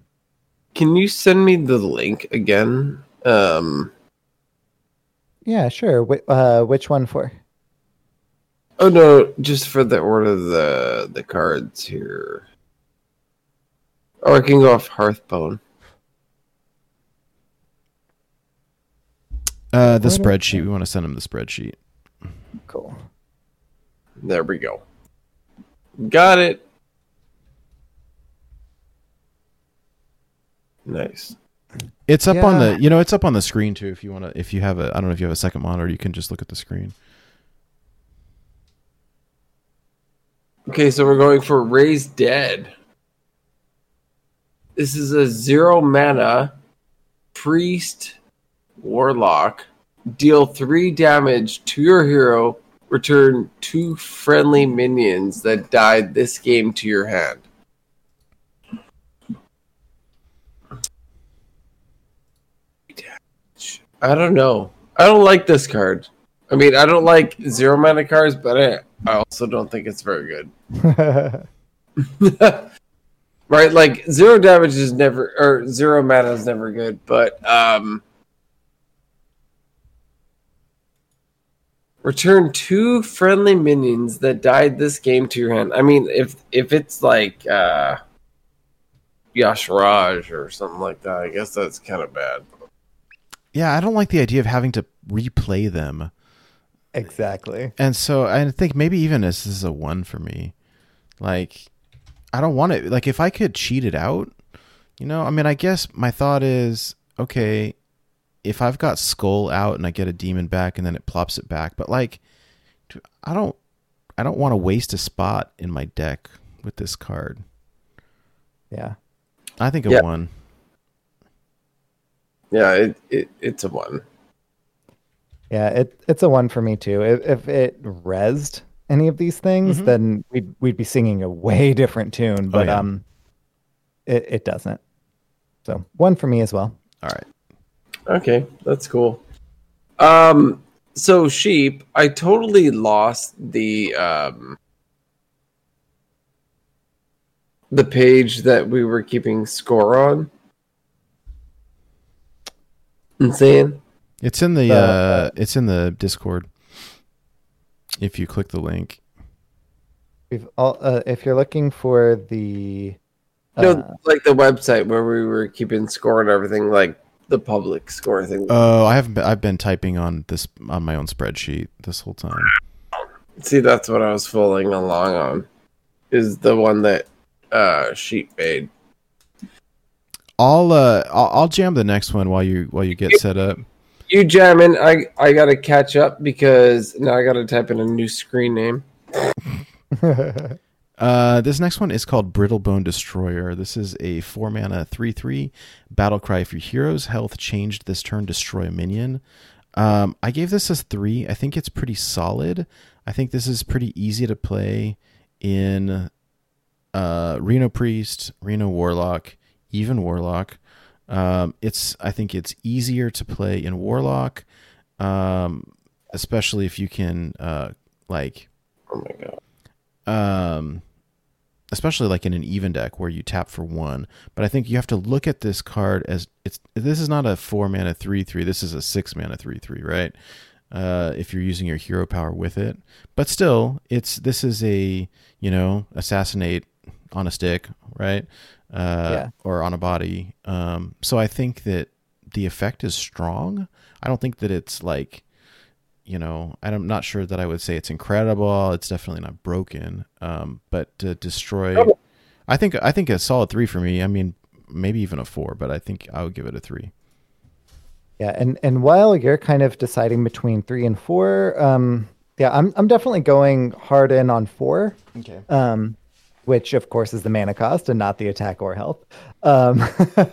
can you send me the link again? Um, yeah, sure. Wh- uh, which one for? oh no, just for the order of the the cards here. Or I can go off Hearthbone. Uh, the Why spreadsheet. We want to send him the spreadsheet. Cool. There we go. Got it. Nice. It's up on the, you know, it's up on the screen too. If you want to, if you have a, I don't know if you have a second monitor, you can just look at the screen. Okay, so we're going for Raise Dead. This is a zero mana priest warlock. Deal three damage to your hero. Return two friendly minions that died this game to your hand. I don't know. I don't like this card. I mean, I don't like zero mana cards, but I, I also don't think it's very good. right? Like zero damage is never or zero mana is never good, but um return two friendly minions that died this game to your hand. I mean, if if it's like uh Y'Shaarj or something like that, I guess that's kind of bad. Yeah, I don't like the idea of having to replay them. exactly. And so I think maybe even this is a one for me. Like, I don't want it. Like, if I could cheat it out, you know, I mean, I guess my thought is okay, if I've got Skull out and I get a demon back and then it plops it back, but like, I don't, I don't want to waste a spot in my deck with this card. Yeah. I think a Yeah. one. Yeah, it, it it's a one. Yeah, it it's a one for me too. If, if it rezzed any of these things, Mhm. then we'd we'd be singing a way different tune. But yeah. um, it it doesn't. So one for me as well. All right. Okay, that's cool. Um, so sheep, I totally lost the um the page that we were keeping score on. Insane. It's in the Uh, uh, it's in the Discord. If you click the link. We've all, uh, if you're looking for the No, uh, like the website where we were keeping score and everything, like the public score thing. Oh, I haven't. Been, I've been typing on this on my own spreadsheet this whole time. See, that's what I was following along on. Is the one that uh sheep made. I'll uh I'll, I'll jam the next one while you while you get set up. You jamming? I I gotta catch up because now I gotta type in a new screen name. Uh, this next one is called Brittle Bone Destroyer. This is a four mana three three battle cry. If your hero's health changed this turn, destroy a minion. Um, I gave this a three. I think it's pretty solid. I think this is pretty easy to play in uh, Reno Priest, Reno Warlock, even Warlock. Um, it's I think it's easier to play in Warlock, um, especially if you can uh, like Oh my god! um especially like in an even deck where you tap for one. But i think you have to look at this card as it's this is not a four mana three three. This is a six mana three three right? Uh if you're using your hero power with it. But still it's this is a you know assassinate on a stick right uh Yeah. or on a body um so i think that the effect is strong i don't think that it's like you know, I'm not sure that I would say it's incredible. It's definitely not broken. Um, but to destroy, Oh. I think I think a solid three for me. I mean, maybe even a four, but I think I would give it a three. Yeah, and and while you're kind of deciding between three and four, um, yeah, I'm I'm definitely going hard in on four. Okay. um, which of course is the mana cost and not the attack or health. Um,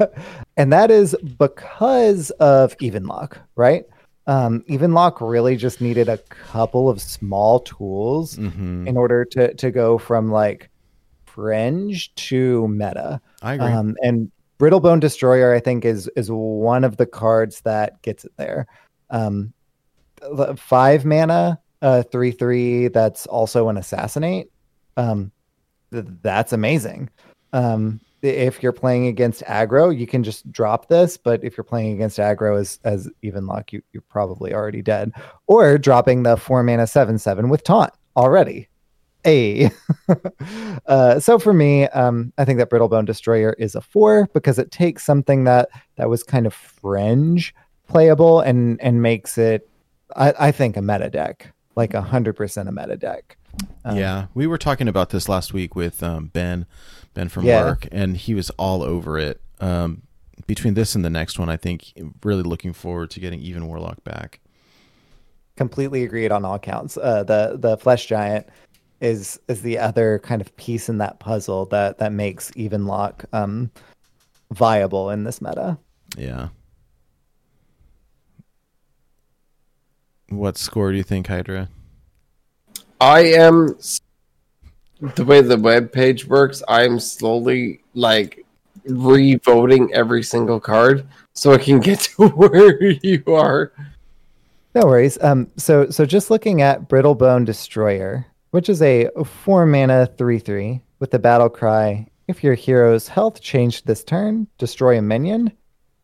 and that is because of Evenlock, right? Um, Evenlock really just needed a couple of small tools hmm in order to to go from like fringe to meta. I agree. Um, and Brittlebone Destroyer, I think, is is one of the cards that gets it there. Um, five mana, uh, three three. That's also an assassinate. Um, that's amazing. Um, if you're playing against aggro, you can just drop this. But if you're playing against aggro as as even lock, you you're probably already dead. Or dropping the four mana seven seven with taunt already. A. uh, so for me, um, I think that Brittlebone Destroyer is a four because it takes something that that was kind of fringe playable and and makes it, I, I think, a meta deck, like a hundred percent a meta deck. Um, yeah, we were talking about this last week with um, Ben, Ben from Yeah. work, and he was all over it. Um, between this and the next one, I think really looking forward to getting even Warlock back. completely agreed on all counts. Uh, the the flesh giant is is the other kind of piece in that puzzle that that makes even lock um viable in this meta. Yeah. What score do you think, Hydra? I am the way the web page works. I'm slowly like re-voting every single card so I can get to where you are. No worries. Um, so so just looking at Brittlebone Destroyer, which is a four mana three three with the battle cry. If your hero's health changed this turn, destroy a minion.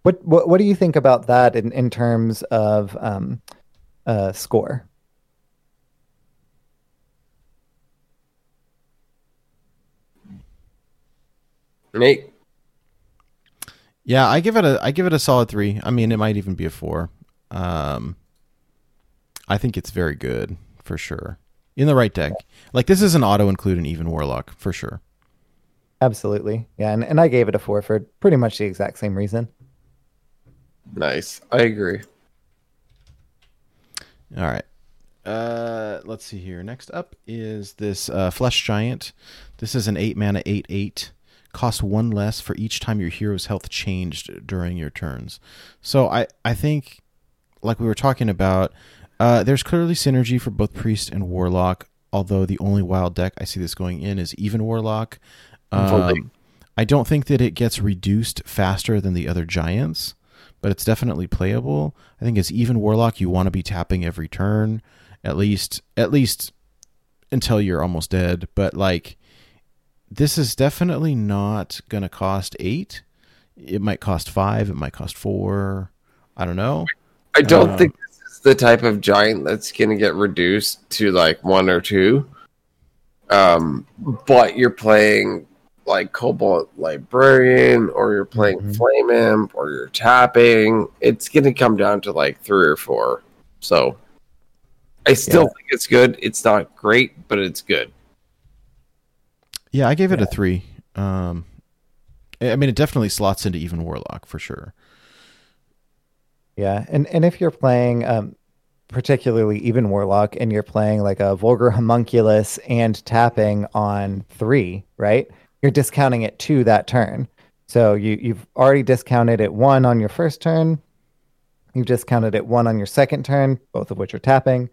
What what what do you think about that in, in terms of um, uh, score? Nate, Yeah, I give it a I give it a solid three. I mean, it might even be a four. Um, I think it's very good for sure in the right deck. Like this is an auto include an even warlock for sure. Absolutely, yeah. And, and I gave it a four for pretty much the exact same reason. nice. I agree. All right. Uh, let's see here. Next up is this uh, flesh giant. This is an eight mana eight eight. Costs one less for each time your hero's health changed during your turns. So I I think, like we were talking about, Uh, there's clearly synergy for both priest and warlock. Although the only wild deck I see this going in is even warlock. Fully. Um, I don't think that it gets reduced faster than the other giants, but it's definitely playable. I think as even warlock, you want to be tapping every turn, at least at least until you're almost dead. But like, this is definitely not going to cost eight. It might cost five. It might cost four. I don't know. I don't Uh, think this is the type of giant that's going to get reduced to like one or two. Um, but you're playing like Cobalt Librarian, or you're playing Mhm. Flame Imp, or you're tapping. It's going to come down to like three or four. So I still Yeah. think it's good. It's not great, but it's good. Yeah, I gave it a three. Um, I I mean, it definitely slots into even warlock for sure. Yeah, and and if you're playing, um, particularly even warlock, and you're playing like a vulgar homunculus and tapping on three, right? You're discounting it to that turn. So you you've already discounted it one on your first turn. You've discounted it one on your second turn, both of which are tapping.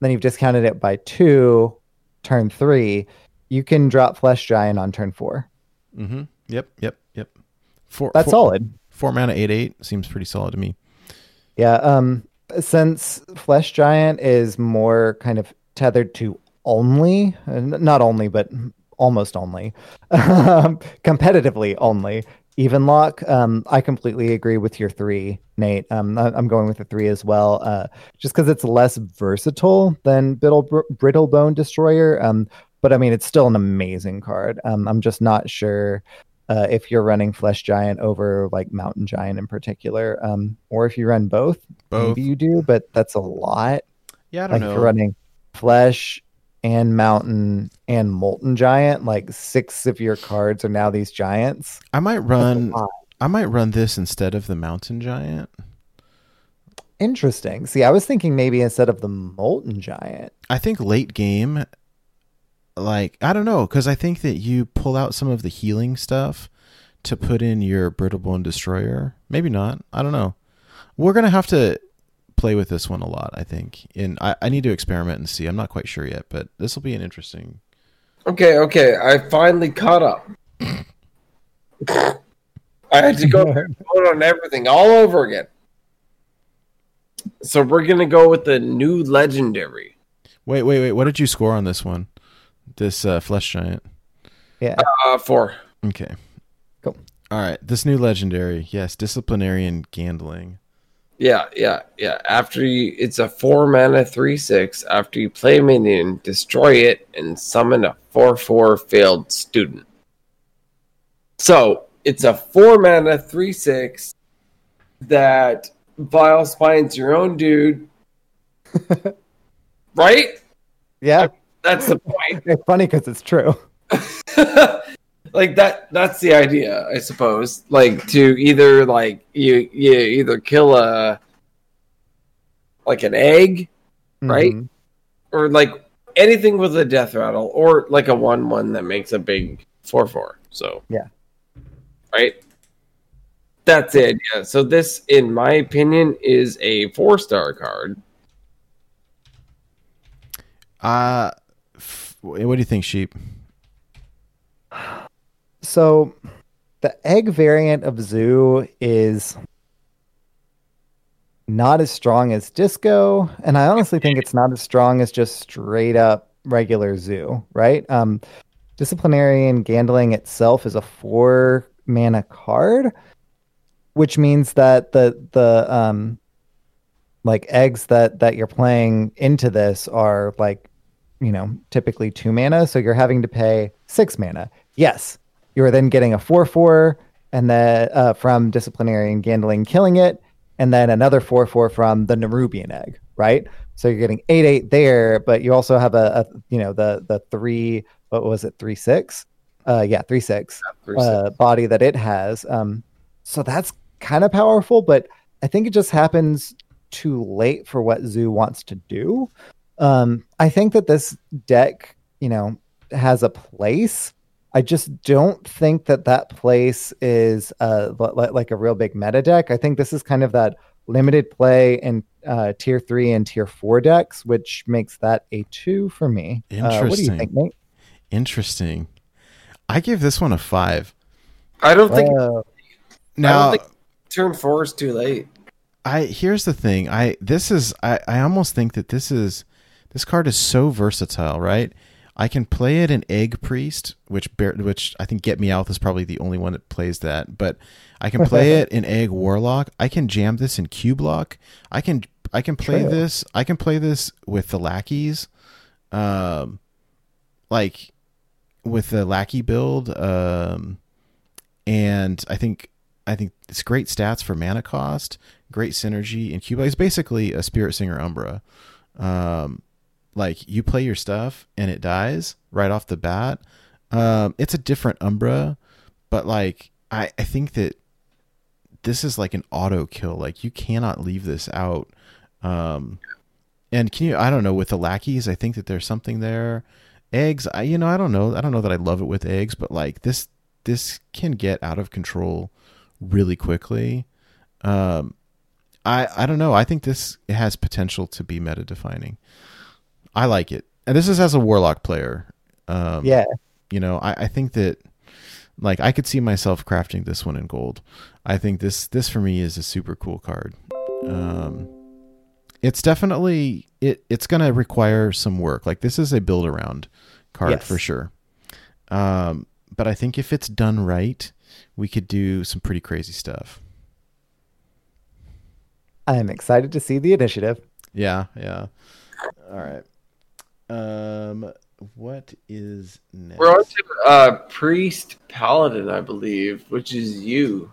Then you've discounted it by two, turn three. You can drop flesh giant on turn four. Mm-hmm. Yep. Yep. Yep. Four. That's four, solid. Four mana, eight eight seems pretty solid to me. Yeah, um since Flesh Giant is more kind of tethered to only, uh, not only, but almost only, um, competitively only, even lock. Um, I completely agree with your three, Nate. Um, I- I'm going with the three as well, uh, just because it's less versatile than Brittle, Br- Brittlebone Destroyer. Um, but I mean, it's still an amazing card. Um, I'm just not sure uh, if you're running Flesh Giant over like Mountain Giant in particular, um, or if you run both. Both. Maybe you do, but that's a lot. Yeah, I don't Like know. if you're running Flesh and Mountain and Molten Giant, like six of your cards are now these giants. I might run. I might run this instead of the mountain giant. Interesting. See, I was thinking maybe instead of the Molten Giant. I think late game, like I don't know, because I think that you pull out some of the healing stuff to put in your brittle bone destroyer. Maybe not. I don't know. We're gonna have to play with this one a lot. I think, and I, I need to experiment and see. I'm not quite sure yet, but this will be an interesting. Okay, okay. I finally caught up. I had to go vote on everything all over again. So we're gonna go with the new legendary. Wait, wait, wait. What did you score on this one? This uh, flesh giant. Yeah. Uh, four. Okay. Cool. All right. This new legendary. Yes, disciplinarian Gandling. Yeah, yeah, yeah. After you, it's a four mana three six. After you play a minion, destroy it and summon a four four failed student. So it's a four mana three six that Vile Spine's your own dude, right? Yeah. That's the point. It's funny because it's true. like that that's the idea i suppose like to either like you you either kill a like an egg Right? Mhm. or like anything with a death rattle or like a one one that makes a big four four so Yeah. right that's the idea so this in my opinion is a four star card Uh, f- what do you think, sheep? So the egg variant of Zoo is not as strong as Disco, and I honestly think it's not as strong as just straight up regular Zoo, right? Um, Disciplinarian Gandling itself is a four mana card, which means that the the um like eggs that that you're playing into this are like you know typically two mana, so you're having to pay six mana. Yes, you are then getting a four four and then uh, from disciplinarian Gandling killing it, and then another four four from the Nerubian egg, right? So you're getting eight eight there, but you also have a, a you know the the three what was it three six, uh yeah three six uh, body that it has. Um, so that's kind of powerful, but I think it just happens too late for what Zoo wants to do. Um, I think that this deck, you know, has a place. I just don't think that that place is uh, li- li- like a real big meta deck. I think this is kind of that limited play in uh, tier three and tier four decks, which makes that a two for me. Uh, what do you Interesting. think, Nate? Interesting. I give this one a five. I don't think Uh, Now, think- turn four is too late. I here's the thing. I this is I, I almost think that this is this card is so versatile, right? I can play it in Egg Priest, which bear, which I think Get Me Out is probably the only one that plays that, but I can play it in Egg Warlock. I can jam this in Cube Lock. I can I can play True. this. I can play this with the lackeys, um, like with the lackey build, um, and I think I think it's great stats for mana cost, great synergy, and Cuba is basically a Spiritsinger Umbra. Um, like you play your stuff and it dies right off the bat. Um, it's a different Umbra, but like I, I think that this is like an auto kill. Like you cannot leave this out. Um, and can you? I don't know with the lackeys. I think that there's something there. Eggs. I you know I don't know. I don't know that I love it with eggs, but like this this can get out of control really quickly. Um, I I don't know. I think this has potential to be meta defining. I like it, and this is as a warlock player. Um, yeah, you know, I, I think that like I could see myself crafting this one in gold. I think this this for me is a super cool card. Um, it's definitely it. It's gonna require some work. Like this is a build around card Yes. for sure. Um, but I think if it's done right, we could do some pretty crazy stuff. I'm excited to see the initiative. Yeah, yeah. All right. Um, what is next? We're on to uh, Priest Paladin, I believe, which is you.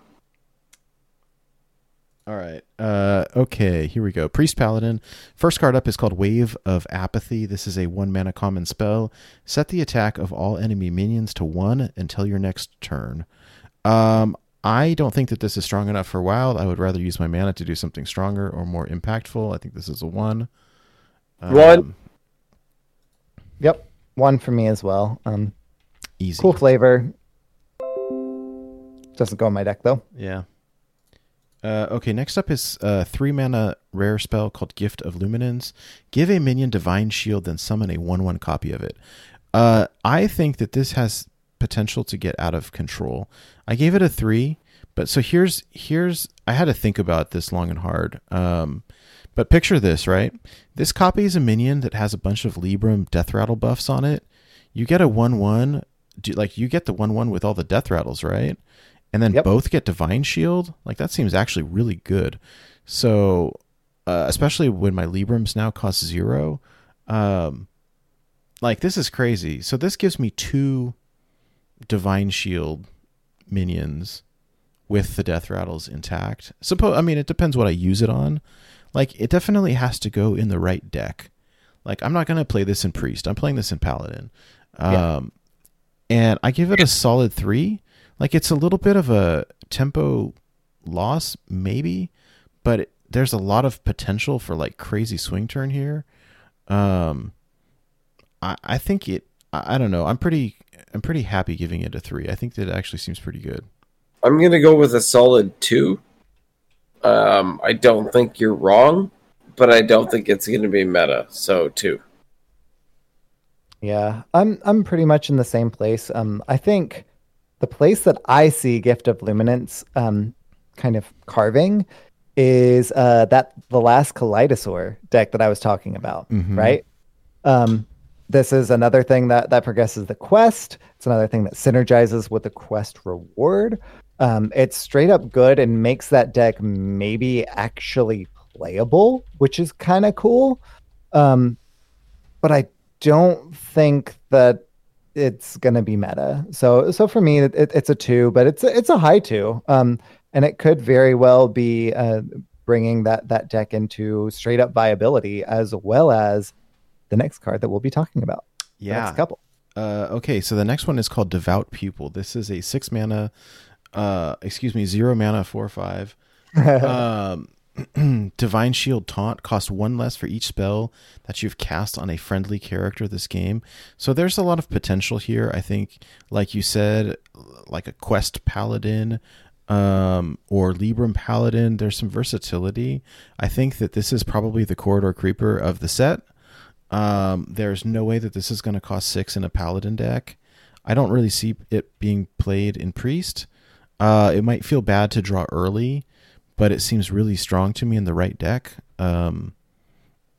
All right. Uh, okay, here we go. Priest Paladin. First card up is called Wave of Apathy. This is a one mana common spell. Set the attack of all enemy minions to one until your next turn. Um, I don't think that this is strong enough for Wild. I would rather use my mana to do something stronger or more impactful. I think this is a one. Um, One. Yep, one for me as well. Um, Easy. cool flavor. Doesn't go in my deck though. Yeah. Uh, okay, next up is a three mana rare spell called Gift of Luminance. Give a minion Divine Shield, then summon a 1 1 copy of it. Uh, I think that this has potential to get out of control. I gave it a three, but so here's here's I had to think about this long and hard. Um, but picture this, right? This copy is a minion that has a bunch of Libram Death Rattle buffs on it. You get a one one, like you get the one one with all the Death Rattles, right? And then Yep. both get Divine Shield. Like that seems actually really good. So, uh, especially when my Librams now cost zero, um, like this is crazy. So this gives me two Divine Shield minions with the Death Rattles intact. Suppose I mean it depends what I use it on. Like it definitely has to go in the right deck. Like I'm not gonna play this in Priest. I'm playing this in Paladin. Um, Yeah. and I give it a solid three. Like it's a little bit of a tempo loss, maybe, but it, there's a lot of potential for like crazy swing turn here. Um, I I think it. I, I don't know. I'm pretty. I'm pretty happy giving it a three. I think that it actually seems pretty good. I'm gonna go with a solid two. Um, I don't think you're wrong, but I don't think it's gonna be meta. So two. Yeah, I'm I'm pretty much in the same place. Um, I think the place that I see Gift of Luminance um, kind of carving is uh, that the last Kaleidosaur deck that I was talking about, Mhm. right? Um, this is another thing that that progresses the quest. It's another thing that synergizes with the quest reward. Um, it's straight up good and makes that deck maybe actually playable, which is kind of cool. Um, but I don't think that it's gonna be meta. So so for me, it, it's a two, but it's a, it's a high two. Um, and it could very well be uh, bringing that that deck into straight up viability as well as the next card that we'll be talking about. The Yeah. next couple. Uh, okay, so the next one is called Devout Pupil. This is a six mana, uh, excuse me, zero mana, four five. um, Divine Shield Taunt costs one less for each spell that you've cast on a friendly character this game. So there's a lot of potential here. I think, like you said, like a quest paladin. um, or Libram Paladin. There's some versatility. I think that this is probably the corridor creeper of the set. Um, there's no way that this is going to cost six in a Paladin deck. I don't really see it being played in Priest. Uh, it might feel bad to draw early, but it seems really strong to me in the right deck. Um,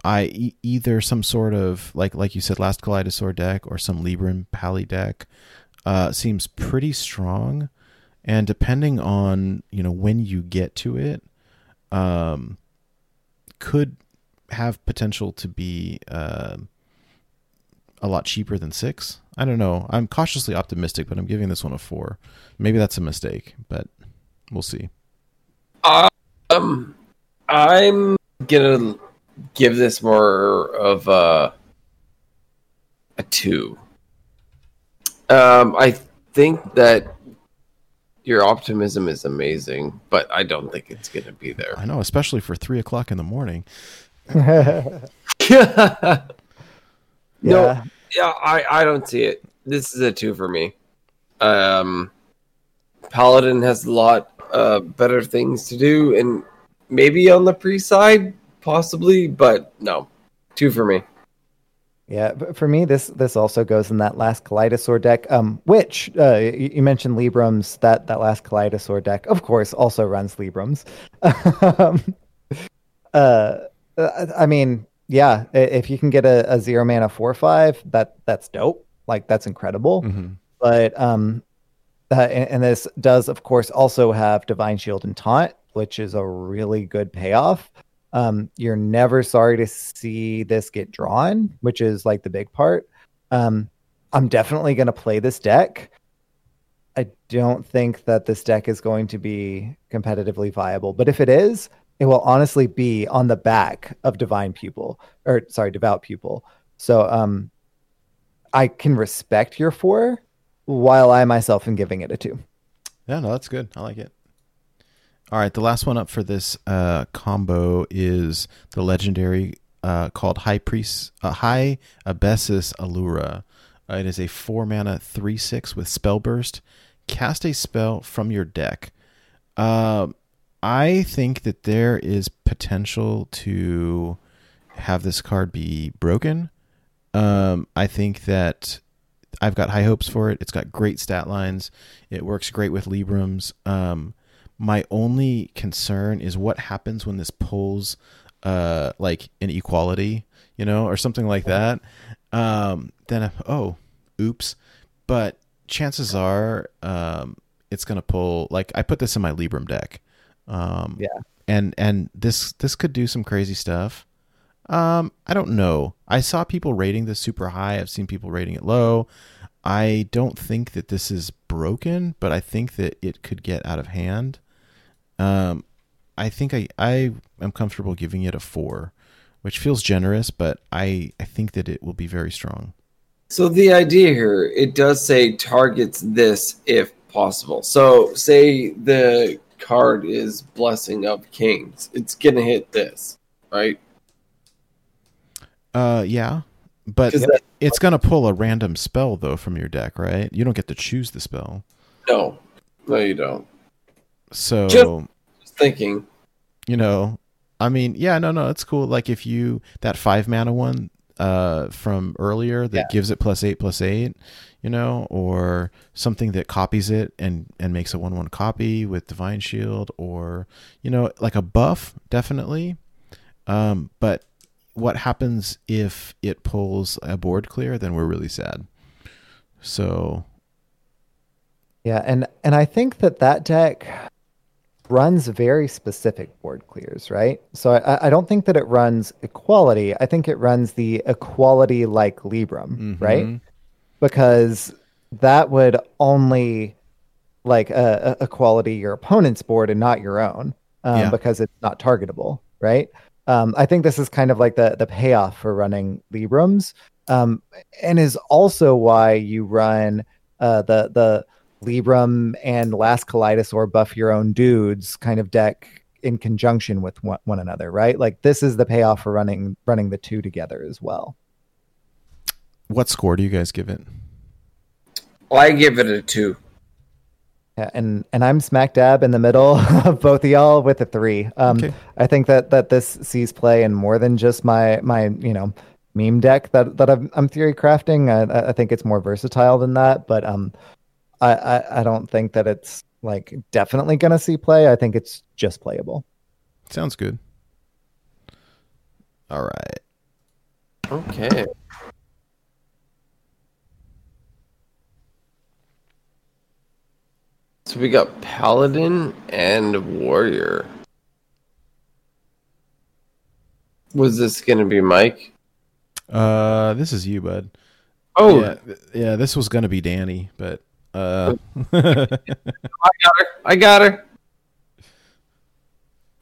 I e- either some sort of like like you said, last Kaleidosaur deck or some Libram Pally deck uh, seems pretty strong, and depending on you know when you get to it, um, could have potential to be uh, a lot cheaper than six. I don't know. I'm cautiously optimistic, but I'm giving this one a four. Maybe that's a mistake, but we'll see. Um, I'm gonna give this more of a a two. Um, I think that your optimism is amazing, but I don't think it's gonna be there. I know, especially for three o'clock in the morning. yeah. No, yeah, I, I don't see it. This is a two for me. Um, Paladin has a lot uh, better things to do, and maybe on the pre side, possibly, but no, two for me. Yeah, for me, this this also goes in that last Kaleidosaur deck. Um, which uh, you, you mentioned Librams. That that last Kaleidosaur deck, of course, also runs Librams. um, uh, I mean, yeah, if you can get a, a zero mana four five, that that's dope. Like that's incredible. Mhm. But um, uh, and, and this does, of course, also have Divine Shield and Taunt, which is a really good payoff. Um, you're never sorry to see this get drawn, which is like the big part. Um, I'm definitely going to play this deck. I don't think that this deck is going to be competitively viable, but if it is, it will honestly be on the back of Divine Pupil, or sorry, Devout Pupil. So um, I can respect your four, while I myself am giving it a two. Yeah, no, that's good. I like it. All right, the last one up for this uh, combo is the legendary uh, called High Priest, uh, High Abessus Alura. Uh, it is a four mana three six with spell burst. Cast a spell from your deck. Um, I think that there is potential to have this card be broken. Um, I think that I've got high hopes for it. It's got great stat lines. It works great with Librams. Um, my only concern is what happens when this pulls uh, like an equality, you know, or something like that. Um, then oh, oops. But chances are um, it's gonna pull. Like I put this in my Libram deck. Um, Yeah. And and this this could do some crazy stuff. Um, I don't know. I saw people rating this super high. I've seen people rating it low. I don't think that this is broken, but I think that it could get out of hand. Um, I think I I am comfortable giving it a four, which feels generous, but I I think that it will be very strong. So the idea here, it does say targets this if possible. So say the card is Blessing of Kings, it's gonna hit this, right? Uh, yeah, but it's gonna pull a random spell though from your deck, right? You don't get to choose the spell. No, no, you don't. So Just- thinking. you know, I mean, yeah, no, no, it's cool. Like if you that five mana one uh from earlier that Yeah. gives it plus eight plus eight, you know, or something that copies it and and makes a one one copy with divine shield, or you know, like a buff, definitely. Um, but what happens if it pulls a board clear? Then we're really sad. So Yeah, and and I think that that deck runs very specific board clears, right? So I, I don't think that it runs equality. I think it runs the equality like Libram, right? mhm. Because that would only like uh, equality your opponent's board and not your own, um, Yeah. because it's not targetable, right? Um, I think this is kind of like the the payoff for running Librams, um, and is also why you run uh, the the Libram and Last Kaleidosaur buff your own dudes kind of deck in conjunction with one, one another, right? Like this is the payoff for running running the two together as well. what score do you guys give it? I give it a two. Yeah, and and I'm smack dab in the middle of both of y'all with a three. Um, Okay. I think that that this sees play in more than just my my you know meme deck that that I'm, I'm theory crafting. I, I think it's more versatile than that, but um, I, I I don't think that it's like definitely gonna see play. I think it's just playable. Sounds good. All right. Okay. So we got Paladin and Warrior. Was this gonna be Mike? Uh, this is you, bud. Oh, yeah, yeah. This was gonna be Danny, but uh, I got her. I got her.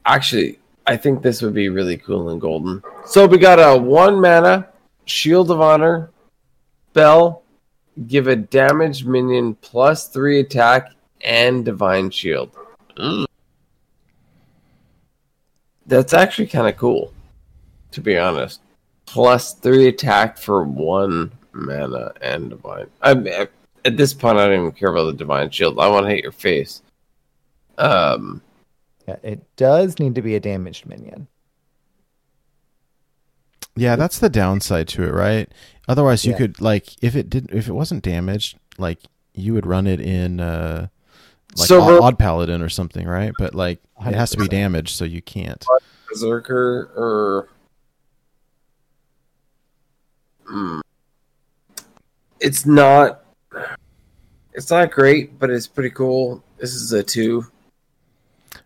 Actually, I think this would be really cool in golden. So we got a one mana shield of honor spell. Give a damaged minion plus three attack and divine shield. Mm. That's actually kind of cool, to be honest. Plus three attack for one mana and divine. I, I at this point, I don't even care about the divine shield. I want to hit your face. Um, Yeah, it does need to be a damaged minion. yeah, that's the downside to it, right? Otherwise, you Yeah. could like if it didn't if it wasn't damaged, like you would run it in uh like So odd, odd paladin or something, right? But like it has to be damaged, so you can't. berserker or Hmm. it's not it's not great but it's pretty cool this is a two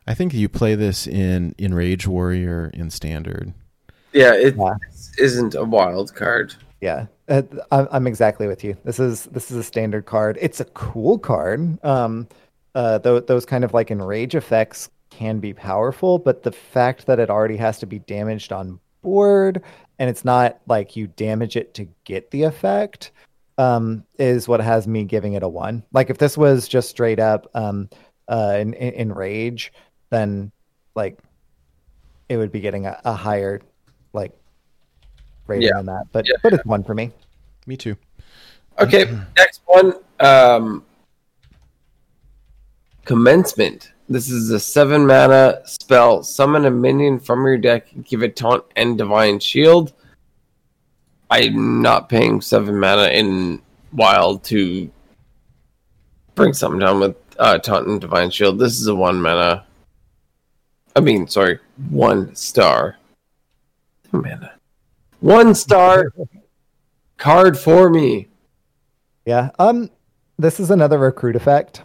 I think you play this in in Rage Warrior in standard. yeah it Yeah. isn't a wild card Yeah, uh, I'm, I'm exactly with you. This is this is a standard card. It's a cool card. Um, uh, th- those kind of like enrage effects can be powerful, but the fact that it already has to be damaged on board and it's not like you damage it to get the effect um, is what has me giving it a one. Like if this was just straight up um, uh, in, in, enrage, then like it would be getting a, a higher like rating Yeah. than that. But Yeah. but it's one for me. Me too. okay next one um commencement this is a seven mana spell summon a minion from your deck give it taunt and divine shield i'm not paying seven mana in wild to bring something down with uh taunt and divine shield this is a one mana i mean sorry one star mana one star card for me Yeah. Um this is another recruit effect.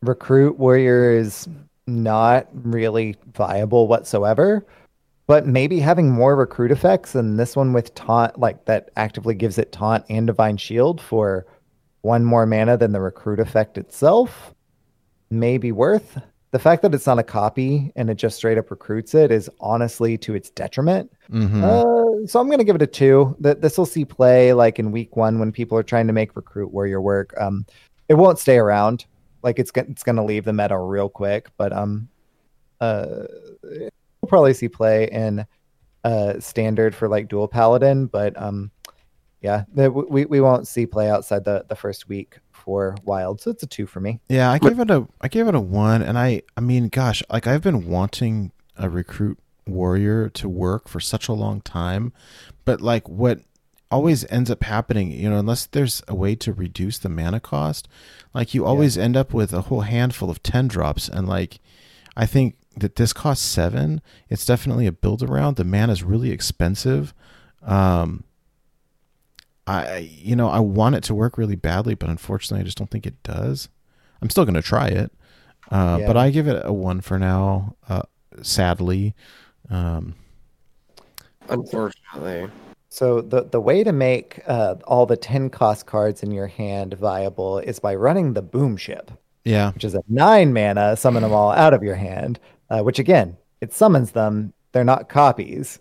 Recruit warrior is not really viable whatsoever. But maybe having more recruit effects and this one with taunt like that actively gives it taunt and divine shield for one more mana than the recruit effect itself may be worth. The fact that it's not a copy and it just straight up recruits it is honestly to its detriment. hmm Uh, so I'm gonna give it a two. That this will see play like in week one when people are trying to make recruit warrior work. Um, it won't stay around. Like it's it's gonna leave the meta real quick. But um, uh, we'll probably see play in uh standard for like dual paladin. But um, yeah, the, we we won't see play outside the the first week for wild. So it's a two for me. Yeah, I gave it a I gave it a one, and I I mean, gosh, like I've been wanting a recruit warrior to work for such a long time, but like what always ends up happening, you know, unless there's a way to reduce the mana cost, like you always end up with a whole handful of ten drops, and like I think that this costs seven. It's definitely a build around. The mana is really expensive. Um, I you know I want it to work really badly, but unfortunately, I just don't think it does. I'm still going to try it, uh, Yeah. but I give it a one for now. Uh, sadly, um, unfortunately So the the way to make uh, all the ten cost cards in your hand viable is by running the Boomship. yeah, which is a nine mana, summon them all out of your hand, uh, which again, it summons them. They're not copies.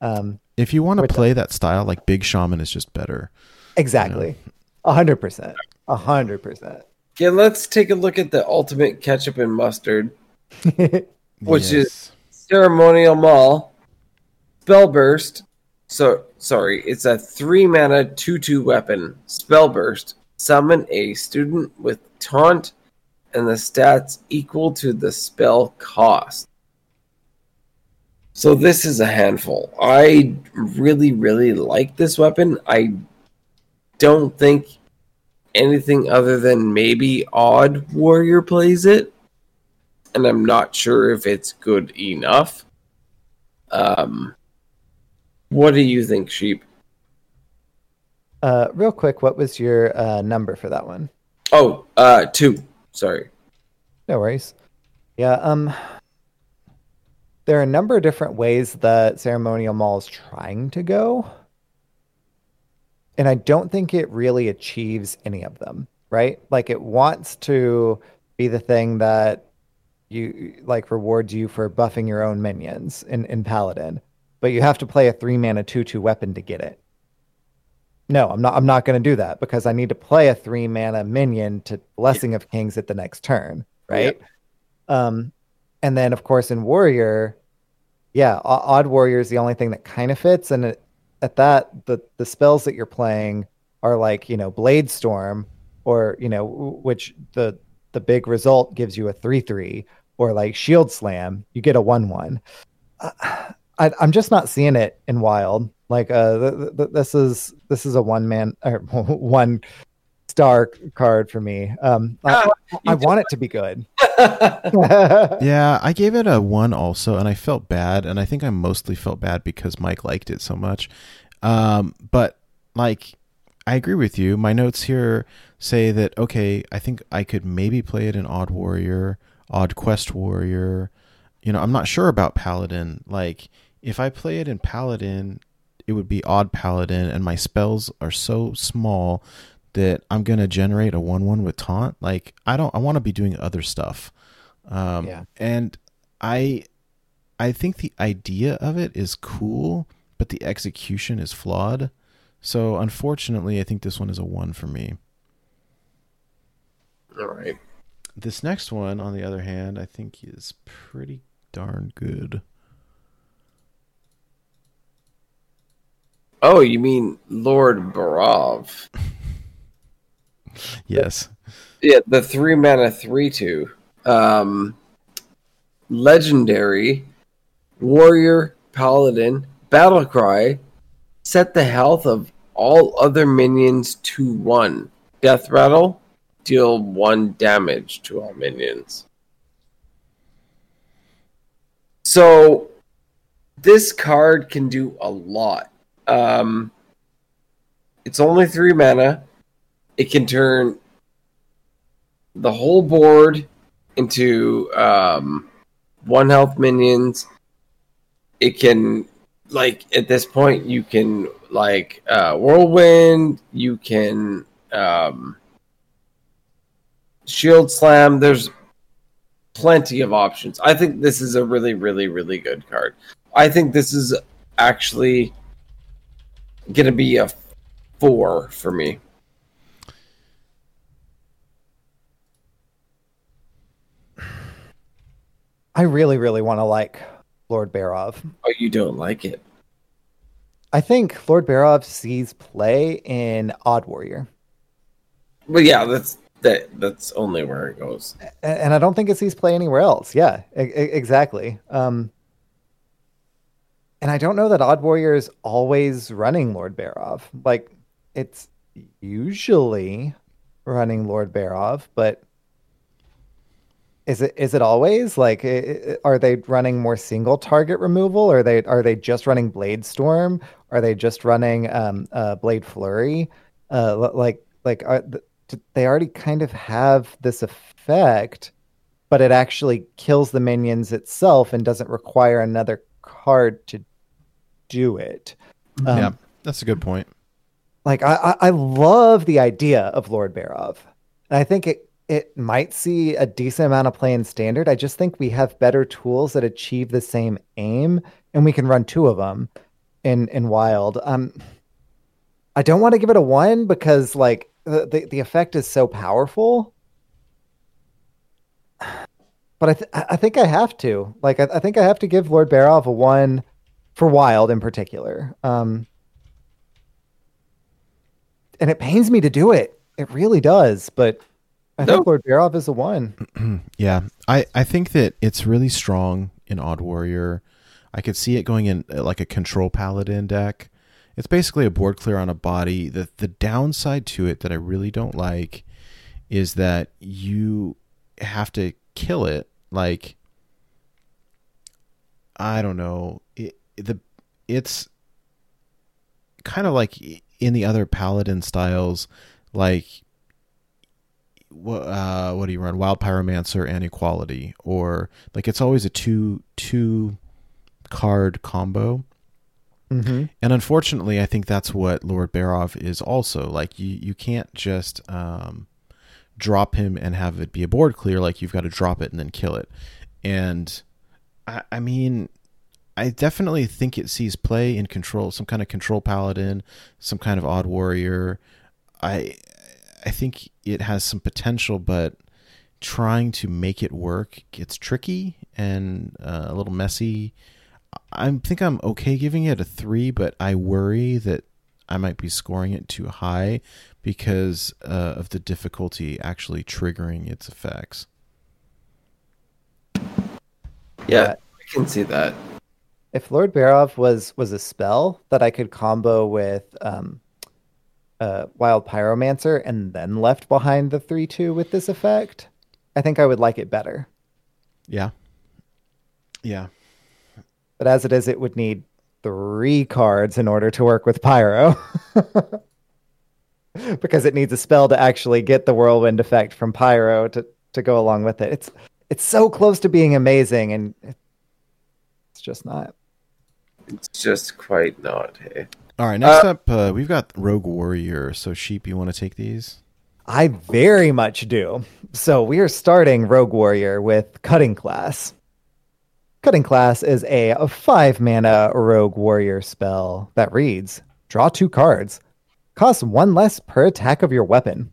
Um, if you want to Which- play that style, like Big Shaman is just better. exactly. A hundred percent. A hundred percent. Yeah, let's take a look at the ultimate ketchup and mustard. Which is- Ceremonial Maul, Spellburst. So sorry, it's a three mana two two weapon. Spellburst. Summon a student with taunt and the stats equal to the spell cost. So this is a handful. I really, really like this weapon. I don't think anything other than maybe Odd Warrior plays it, and I'm not sure if it's good enough. Um, what do you think, Sheep? Uh, real quick, what was your uh, number for that one? Oh, uh, two. Sorry. No worries. Yeah, um there are a number of different ways that ceremonial maul is trying to go. And I don't think it really achieves any of them, right? Like it wants to be the thing that you like rewards you for buffing your own minions in, in Paladin. But you have to play a three mana two two weapon to get it. No, I'm not I'm not gonna do that because I need to play a three mana minion to Blessing of Kings at the next turn right? Um, and then of course in Warrior, yeah, Odd Warrior is the only thing that kind of fits, and it, at that, the the spells that you're playing are like you know Bladestorm, or you know which the the big result gives you a three three, or like Shield Slam, you get a one one. Uh, I, I'm just not seeing it in Wild. Like uh, th- th- this is this is a one man or one star card for me. Um, I, I want it to be good. Yeah, I gave it a one also, and I felt bad, and I think I mostly felt bad because Mike liked it so much. Um, but like, I agree with you. My notes here say that okay, I think I could maybe play it in Odd Warrior, Odd Quest Warrior. You know, I'm not sure about Paladin. Like, if I play it in Paladin, it would be Odd Paladin, and my spells are so small that I'm gonna generate a one-one with taunt. Like, I don't. I want to be doing other stuff. Um, Yeah. And I, I think the idea of it is cool, but the execution is flawed. So unfortunately, I think this one is a one for me. All right. This next one, on the other hand, I think is pretty darn good. Oh, you mean Lord Barov? Yes. Yeah, the three mana three two. Um legendary warrior paladin battle cry set the health of all other minions to one. Death rattle deal one damage to all minions. So this card can do a lot. Um it's only three mana. It can turn the whole board into um, one health minions. It can, like, at this point, you can, like, uh, whirlwind, you can um, shield slam. There's plenty of options. I think this is a really, really, really good card. I think this is actually going to be a four for me. I really, really want to like Lord Barov. Oh, you don't like it? I think Lord Barov sees play in Odd Warrior, Well, yeah, that's that. That's only where it goes. A- and I don't think it sees play anywhere else. Yeah, e- e- exactly. Um, and I don't know that Odd Warrior is always running Lord Barov. Like it's usually running Lord Barov, but is it is it always like i- i- are they running more single target removal? Are they are they just running Bladestorm? Are they just running um, uh, Blade Flurry? Uh, like like are, th- they already kind of have this effect, but it actually kills the minions itself and doesn't require another card to do it. Um, yeah, that's a good point. like I, I I love the idea of Lord Barov. And I think it it might see a decent amount of play in standard. I just think we have better tools that achieve the same aim, and we can run two of them in in wild. Um, I don't want to give it a one because like the the, the effect is so powerful. But I th- I think I have to like I, I think I have to give Lord Barov a one for wild in particular. Um, and it pains me to do it. It really does, but I No. think Lord Barov is a one. yeah, I I think that it's really strong in Odd Warrior. I could see it going in uh, like a control paladin deck. It's basically a board clear on a body. The the downside to it that I really don't like is that you have to kill it like I don't know. It, the it's kind of like in the other paladin styles like what uh, what do you run? Wild Pyromancer and Equality, or like it's always a two two card combo. Mm-hmm. And unfortunately, I think that's what Lord Barov is also. Like you you can't just um, drop him and have it be a board clear. Like you've got to drop it and then kill it. And I, I mean, I definitely think it sees play in control, some kind of control paladin, some kind of odd warrior. I I think it has some potential, but trying to make it work gets tricky and uh, a little messy. I think I'm okay giving it a three, but I worry that I might be scoring it too high because uh, of the difficulty actually triggering its effects. Yeah, I can see that. If Lord Barov was was a spell that I could combo with um, uh, Wild Pyromancer and then left behind the three two with this effect, I think I would like it better. Yeah. Yeah. But as it is, it would need three cards in order to work with Pyro. because it needs a spell to actually get the whirlwind effect from Pyro to, to go along with it. It's it's so close to being amazing and it's just not. It's just quite not. Hey. All right. Next up, uh, we've got Rogue Warrior. So, Sheep, you want to take these? I very much do. So we are starting Rogue Warrior with Cutting Class. Cutting Class is a, a five mana Rogue Warrior spell that reads Draw two cards, costs one less per attack of your weapon.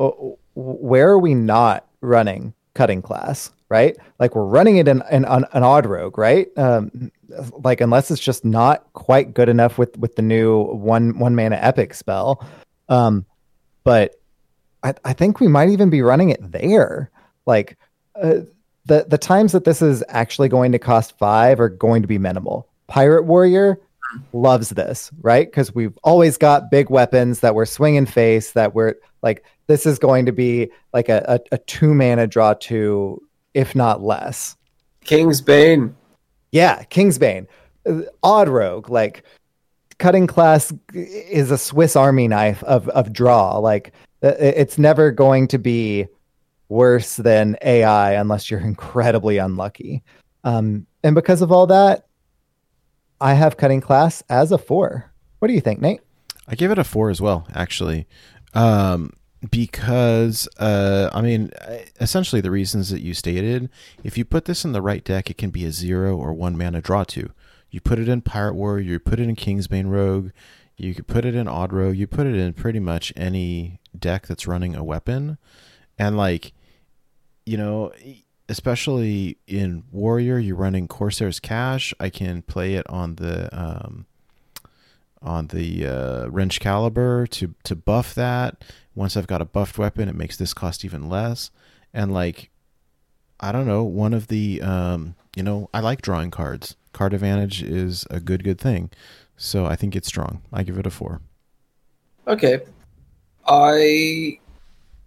Oh, Where are we not running Cutting Class, right? Like we're running it in, in, on an Odd Rogue, right? Um, like unless it's just not quite good enough with, with the new one one mana Epic spell. Um, but I, I think we might even be running it there. Like uh, the the times that this is actually going to cost five are going to be minimal. Pirate Warrior loves this, right? Because we've always got big weapons that we're swinging face. That we're like this is going to be like a, a, a two mana draw two, if not less. Kingsbane. Yeah, Kingsbane, Uh, Odd Rogue, like cutting class is a Swiss Army knife of of draw. Like uh, it's never going to be worse than AI unless you're incredibly unlucky. Um, and because of all that, I have cutting class as a four. What do you think, Nate? I give it a four as well, actually, um, because uh, I mean, essentially the reasons that you stated. If you put this in the right deck, it can be a zero or one mana draw two. You put it in Pirate War, you put it in Kingsbane Rogue, you could put it in Odd Rogue, you put it in pretty much any deck that's running a weapon, and like, you know, especially in Warrior, you're running Corsair's Cache. I can play it on the um, on the uh, Wrenchcalibur to to buff that. Once I've got a buffed weapon, it makes this cost even less. And like, I don't know, one of the um, you know, I like drawing cards. Card advantage is a good good thing. So I think it's strong. I give it a four. Okay. I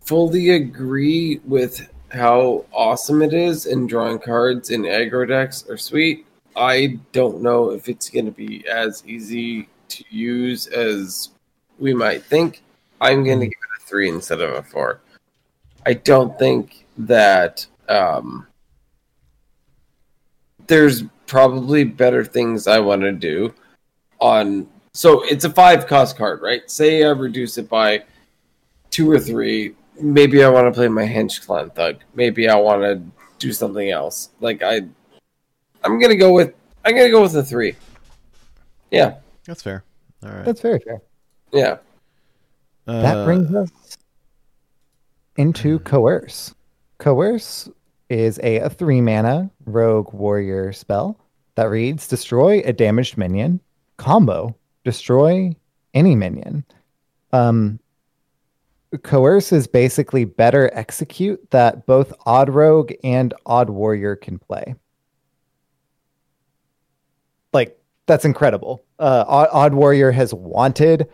fully agree with how awesome it is and drawing cards in aggro decks are sweet. I don't know if it's going to be as easy to use as we might think. I'm going to give it a three instead of a four. I don't think that um, there's probably better things I want to do on. So it's a five cost card, right? Say I reduce it by two or three. Maybe I want to play my Hench-Clan Thug. Maybe I want to do something else. Like I, I'm gonna go with I'm gonna go with a three. Yeah, That's fair. All right. That's very fair. yeah. that Uh, brings us into coerce. Coerce is a, a three mana rogue warrior spell that reads destroy a damaged minion, combo, destroy any minion. Um Coerce is basically better execute that both Odd Rogue and Odd Warrior can play. Like that's incredible. Uh, Odd, Warrior has wanted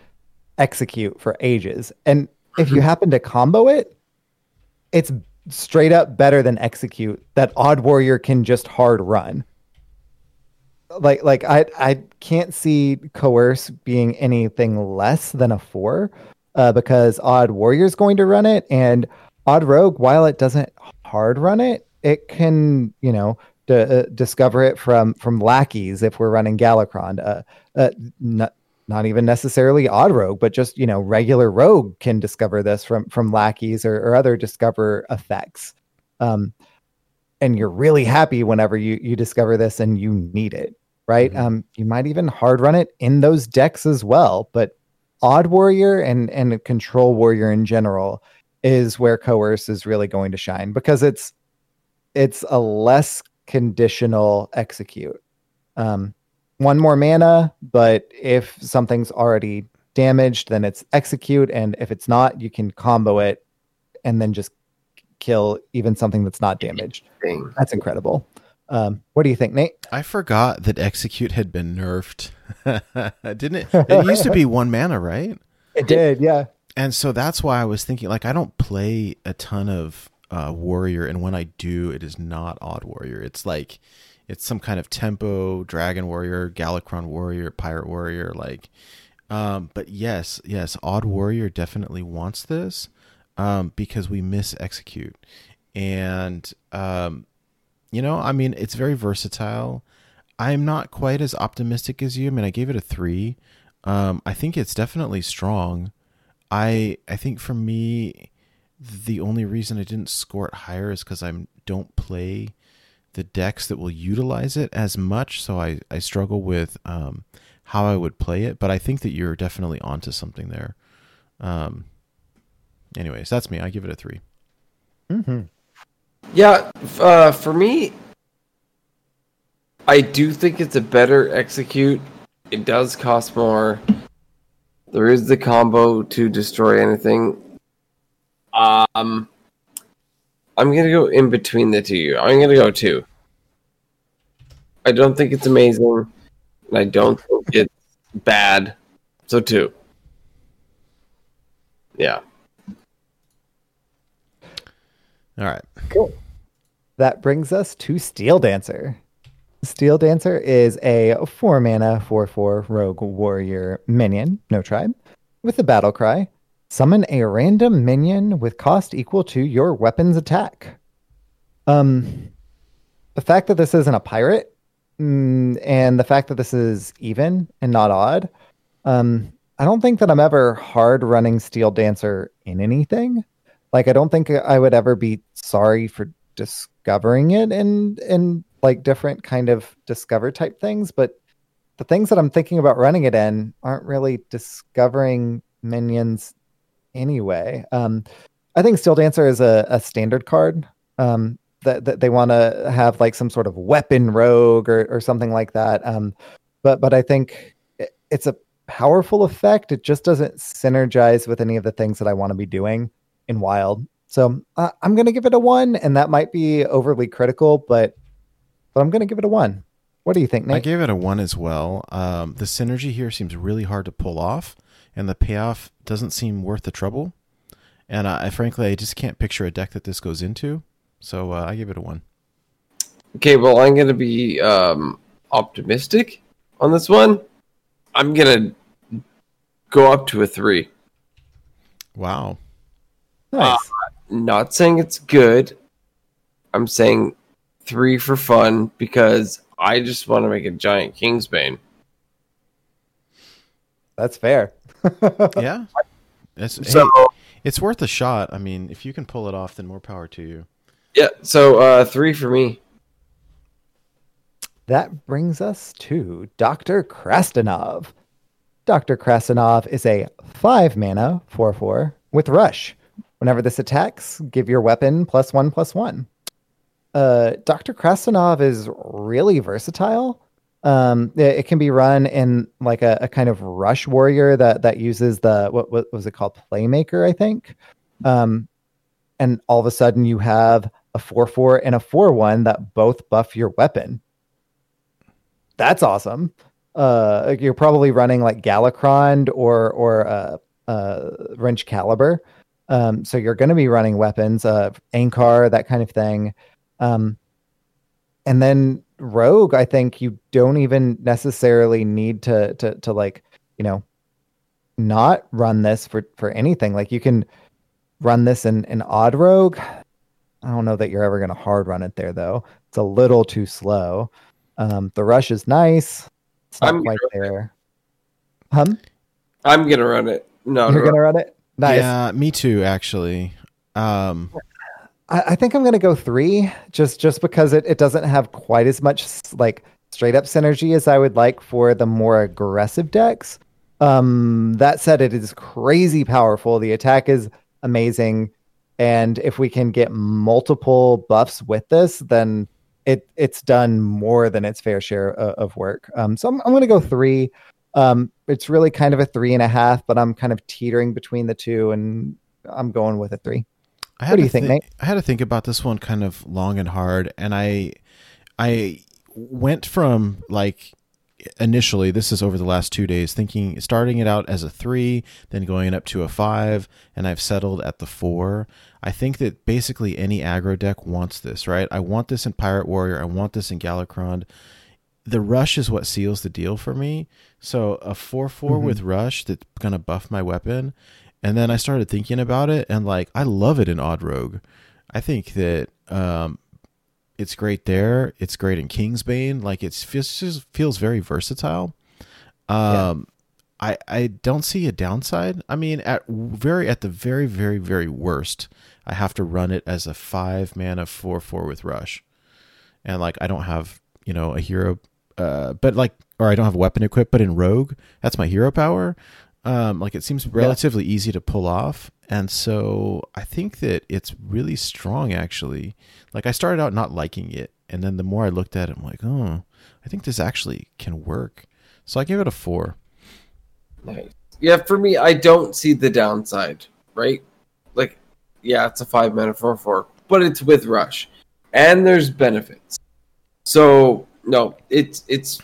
execute for ages, and if you happen to combo it, it's straight up better than execute that Odd Warrior can just hard run. Like like I I can't see coerce being anything less than a four uh, because Odd Warrior's going to run it, and Odd Rogue, while it doesn't hard run it, it can, you know, d- uh, discover it from from lackeys if we're running Galakrond. Uh, uh, not not even necessarily Odd Rogue, but just you know regular Rogue can discover this from from lackeys or, or other discover effects. Um, and you're really happy whenever you you discover this and you need it, right? Mhm. Um, you might even hard run it in those decks as well, but Odd Warrior and and Control Warrior in general is where Coerce is really going to shine because it's it's a less conditional execute. Um, one more mana, but if something's already damaged, then it's execute, and if it's not, you can combo it and then just kill even something that's not damaged. That's incredible. Um, what do you think, Nate? I forgot that execute had been nerfed. Didn't it? It used to be one mana, right? It did, yeah. And so that's why I was thinking like I don't play a ton of uh, warrior, and when I do, it is not odd warrior. It's like it's some kind of tempo dragon warrior, Galakrond warrior, pirate warrior, like. Um, but yes, yes, odd warrior definitely wants this um, because we miss execute, and um, you know, I mean, it's very versatile. I'm not quite as optimistic as you. I mean, I gave it a three. Um, I think it's definitely strong. I I think for me, the only reason I didn't score it higher is because I don't play the decks that will utilize it as much. So I I struggle with um, how I would play it. But I think that you're definitely onto something there. Um, anyways, that's me. I give it a three. Mm-hmm. Yeah, uh, for me, I do think it's a better execute. It does cost more. There is the combo to destroy anything. Um, I'm gonna go in between the two. I'm gonna go two. I don't think it's amazing, and I don't think it's bad. So two. Yeah. All right. Cool. That brings us to Steel Dancer. Steel Dancer is a four mana, four four rogue warrior minion, no tribe, with a battle cry. Summon a random minion with cost equal to your weapon's attack. Um, the fact that this isn't a pirate, mm, and the fact that this is even and not odd, um, I don't think that I'm ever hard running Steel Dancer in anything. Like I don't think I would ever be sorry for discovering it in in like different kind of discover type things, but the things that I'm thinking about running it in aren't really discovering minions anyway. Um, I think Steel Dancer is a, a standard card. Um, that, that they want to have like some sort of weapon rogue or, or something like that. Um, but but I think it- it's a powerful effect. It just doesn't synergize with any of the things that I want to be doing in Wild. So uh, I'm going to give it a one, and that might be overly critical, but but I'm going to give it a one. What do you think, Nate? I gave it a one as well. Um, the synergy here seems really hard to pull off, and the payoff doesn't seem worth the trouble. And I, I frankly, I just can't picture a deck that this goes into. So uh, I give it a one. Okay, well, I'm going to be um, optimistic on this one. I'm going to go up to a three. Wow. nice. Not saying it's good. I'm saying three for fun because I just want to make a giant Kingsbane. That's fair. Yeah. It's, So, hey, it's worth a shot. I mean, if you can pull it off, then more power to you. yeah, so uh, three for me. That brings us to Dr. Krastinov. Dr. Krastinov is a 5 mana 4 4 with Rush. Whenever this attacks, give your weapon plus 1 plus 1. Uh, Dr. Krastinov is really versatile. Um, it, it can be run in like a, a kind of rush warrior that that uses the what what was it called playmaker I think. Um, and all of a sudden you have a four four and a four one that both buff your weapon. That's awesome. Uh, you're probably running like Galakrond or or uh, uh, Wrenchcalibur. Um, so you're going to be running weapons, uh, Ancharrr, that kind of thing. Um, and then Rogue, I think you don't even necessarily need to to to like you know not run this for for anything. Like you can run this in in Odd Rogue. I don't know that you're ever going to hard run it there though. It's a little too slow. Um, the rush is nice. It's not I'm quite gonna there. Hum? I'm gonna run it. No, You're no, gonna run it? Nice. Yeah, me too. Actually, um, I, I think I'm gonna go three, just just because it, it doesn't have quite as much like straight up synergy as I would like for the more aggressive decks. Um, that said, it is crazy powerful. The attack is amazing, and if we can get multiple buffs with this, then it it's done more than its fair share of, of work. Um, so I'm I'm gonna go three. Um, it's really kind of a three and a half, but I'm kind of teetering between the two, and I'm going with a three. I What do you think, thi- Nate? I had to think about this one kind of long and hard, and I, I went from like initially this is over the last two days thinking starting it out as a three then going up to a five and i've settled at the four. I think that basically any aggro deck wants this right? I want this in pirate warrior. I want this in galakrond the rush is what seals the deal for me. So a 4 4 Mhm. with rush that's gonna buff my weapon and then i started thinking about it and like i love it in odd rogue i think that um it's great there. It's great in Kingsbane. Like it's feels just feels very versatile. Um, I I don't see a downside. I mean, at very at the very very very worst, I have to run it as a five mana four four with rush, and like I don't have you know a hero, uh, but like or I don't have a weapon equipped. But in Rogue, that's my hero power. Um, like it seems relatively easy to pull off, and so I think that it's really strong actually like I started out not liking it, and then the more I looked at it, I'm like, oh, I think this actually can work. So I gave it a four. Nice. Yeah, for me, I don't see the downside, right? Like, yeah, it's a five mana four four, but it's with rush, and there's benefits. So no, it's it's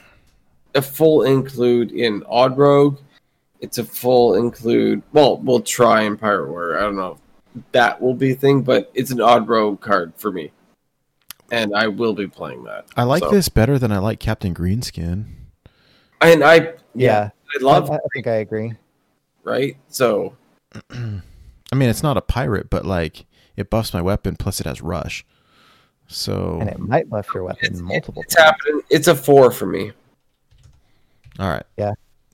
a full include in Odd Rogue. It's a full include. Well, we'll try in Pirate Warrior. I don't know if that will be a thing, but it's an Odd Rogue card for me, and I will be playing that. I like So- this better than I like Captain Greenskin. and I Yeah, I love I, I think I agree. right. So I mean, it's not a pirate, but like it buffs my weapon plus it has rush. So And it might buff your weapon it's, multiple it's times. happening. It's a four for me. all right,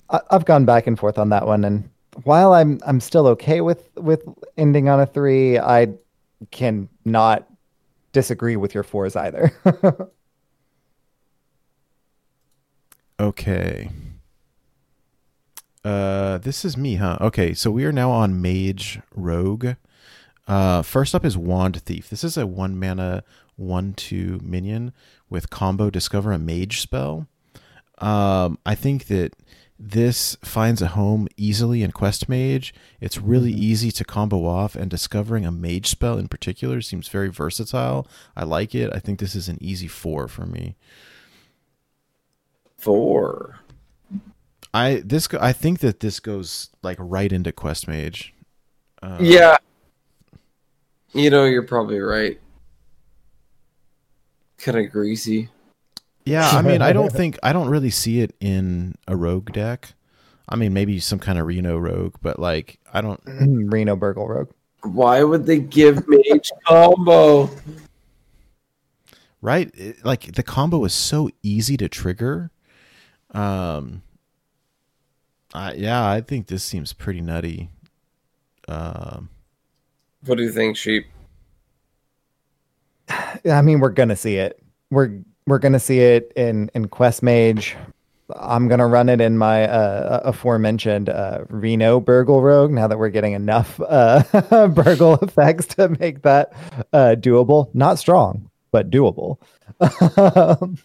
I, I've gone back and forth on that one, and while I'm I'm still okay with with ending on a three, I can not disagree with your fours either. okay. Uh, this is me, huh? Okay, so we are now on Mage Rogue. Uh, first up is Wand Thief. This is a one mana one two minion with combo discover a mage spell. Um, I think that this finds a home easily in Quest Mage. It's really easy to combo off, and discovering a mage spell in particular seems very versatile. I like it. I think this is an easy four for me. Four. I this I think that this goes like right into Quest Mage. Uh, Yeah. You know, you're probably right. Kind of greasy. Yeah, I mean, I don't think I don't really see it in a rogue deck. I mean, maybe some kind of Reno rogue, but like I don't. Reno Burgle Rogue. Why would they give mage combo? Right, It- like the combo is so easy to trigger. Um. I, yeah, I think this seems pretty nutty. Um. What do you think, sheep? I mean, we're gonna see it. We're we're gonna see it in in Quest Mage. I'm gonna run it in my uh, aforementioned uh, Reno Burgle Rogue. Now that we're getting enough uh, Burgle effects to make that uh, doable, not strong, but doable.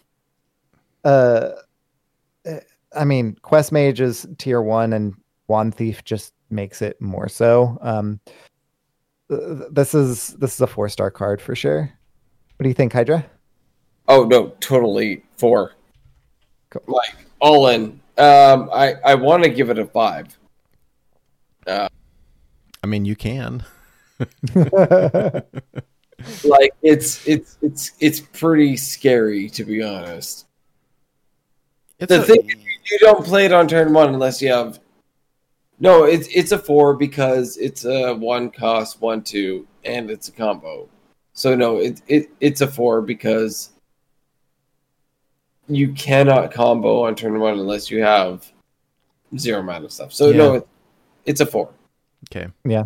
uh, I mean, Quest Mage is tier one, and Wand Thief just makes it more so. Um, this is this is a four star card for sure. What do you think, Hydra? Oh no, totally four. Cool. Like all in. Um, I I want to give it a five. I mean, you can. Like it's it's it's it's pretty scary to be honest. It's The a- thing you don't play it on turn one unless you have. No, it's it's a four because it's a one cost one two and it's a combo. So no, it it it's a four because you cannot combo on turn one unless you have zero amount of stuff. So no, it, it's a four. Okay. Yeah.